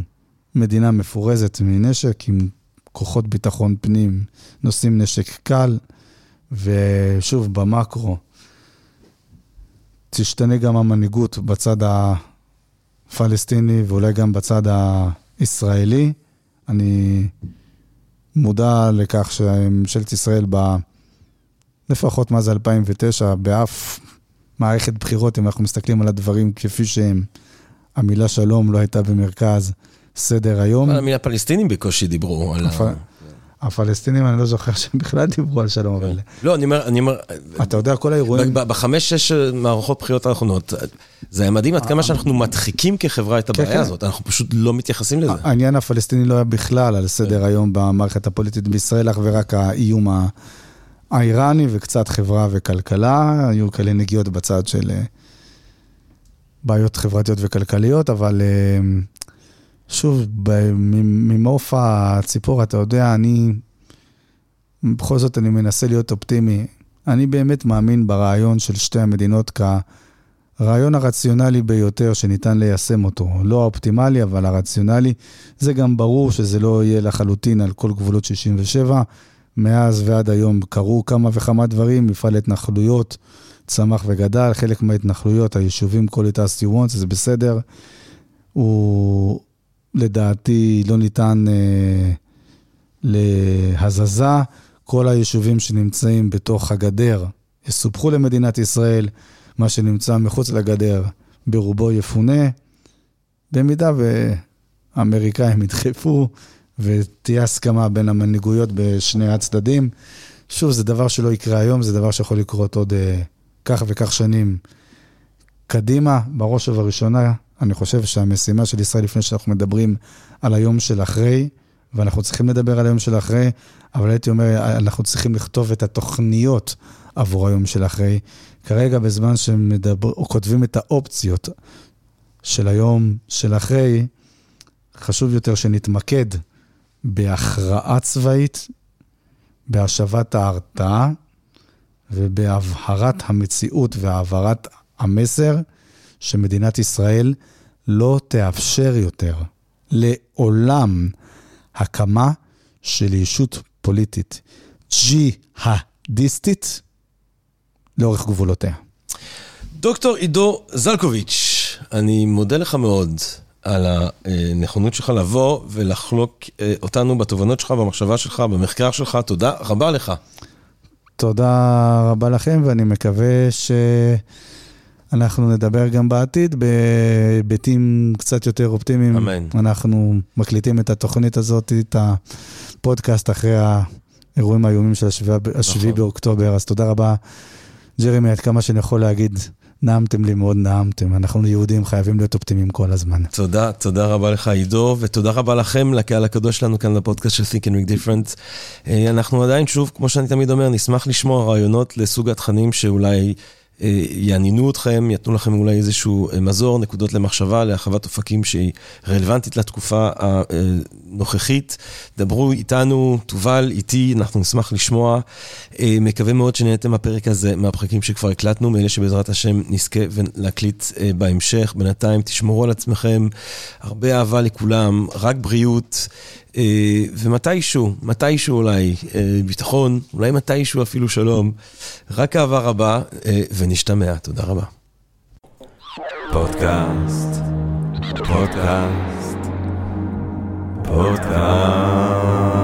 מדינה מפורזת מנשק עם כוחות ביטחון פנים, נושאים נשק קל, ושוב, במקרו, תשתנה גם המנהיגות בצד הפלסטיני ואולי גם בצד הישראלי. אני מודע לכך שממשלת ישראל ב... לפחות מאז 2009, באף מערכת בחירות, אם אנחנו מסתכלים על הדברים כפי שהם, המילה שלום לא הייתה במרכז סדר היום. המילה פלסטינים בקושי דיברו על ה... הפלסטינים, אני לא זוכר שהם בכלל דיברו על שלום, אבל... לא, אני אומר, אני אומר... אתה יודע, כל האירועים... בחמש, שש מערכות בחירות האחרונות, זה היה מדהים עד כמה שאנחנו מדחיקים כחברה את הבעיה כן, כן. הזאת, אנחנו פשוט לא מתייחסים לזה. העניין הפלסטיני לא היה בכלל על סדר היום במערכת הפוליטית בישראל, אך ורק האיום האיראני וקצת חברה וכלכלה, היו כאלה נגיעות בצד של אה, בעיות חברתיות וכלכליות, אבל אה, שוב, ממעוף הציפור, אתה יודע, אני, בכל זאת אני מנסה להיות אופטימי. אני באמת מאמין ברעיון של שתי המדינות כרעיון הרציונלי ביותר שניתן ליישם אותו. לא האופטימלי, אבל הרציונלי. זה גם ברור שזה לא יהיה לחלוטין על כל גבולות 67. מאז ועד היום קרו כמה וכמה דברים, מפעל התנחלויות צמח וגדל, חלק מההתנחלויות, היישובים כל it as you want, זה בסדר. הוא לדעתי לא ניתן אה, להזזה. כל היישובים שנמצאים בתוך הגדר יסופחו למדינת ישראל, מה שנמצא מחוץ לגדר ברובו יפונה. במידה והאמריקאים ידחפו ותהיה הסכמה בין המנהיגויות בשני הצדדים. שוב, זה דבר שלא יקרה היום, זה דבר שיכול לקרות עוד uh, כך וכך שנים קדימה. בראש ובראשונה, אני חושב שהמשימה של ישראל, לפני שאנחנו מדברים על היום של אחרי, ואנחנו צריכים לדבר על היום של אחרי, אבל הייתי אומר, אנחנו צריכים לכתוב את התוכניות עבור היום של אחרי. כרגע, בזמן שכותבים את האופציות של היום של אחרי, חשוב יותר שנתמקד בהכרעה צבאית, בהשבת ההרתעה ובהבהרת המציאות והעברת המסר שמדינת ישראל לא תאפשר יותר לעולם הקמה של ישות פוליטית ג'יהאדיסטית לאורך גבולותיה. דוקטור עידו זלקוביץ', אני מודה לך מאוד על הנכונות שלך לבוא ולחלוק אה, אותנו בתובנות שלך, במחשבה שלך, במחקר שלך. תודה רבה לך. תודה רבה לכם, ואני מקווה שאנחנו נדבר גם בעתיד בהיבטים קצת יותר אופטימיים. אמן. אנחנו מקליטים את התוכנית הזאת, את הפודקאסט אחרי האירועים האיומים של השביעי נכון. באוקטובר, אז תודה רבה, ג'רמי, עד כמה שאני יכול להגיד. נעמתם לי מאוד, נעמתם. אנחנו יהודים חייבים להיות אופטימיים כל הזמן. תודה, תודה רבה לך עידו, ותודה רבה לכם, לקהל הקדוש שלנו כאן בפודקאסט של Think and Make Different. אה, אנחנו עדיין, שוב, כמו שאני תמיד אומר, נשמח לשמוע רעיונות לסוג התכנים שאולי... אה, יעניינו אתכם, יתנו לכם אולי איזשהו אה, מזור, נקודות למחשבה, להרחבת אופקים שהיא רלוונטית לתקופה הנוכחית. דברו איתנו, תובל, איתי, אנחנו נשמח לשמוע. אה, מקווה מאוד שנהייתם מהפרק הזה, מהפרקים שכבר הקלטנו, מאלה שבעזרת השם נזכה להקליט בהמשך. בינתיים תשמרו על עצמכם, הרבה אהבה לכולם, רק בריאות. אה, ומתישהו, מתישהו אולי, אה, ביטחון, אולי מתישהו אפילו שלום. רק אהבה רבה, אה, ונשתמע. תודה רבה. פודקאסט, פודקאסט, פודקאסט.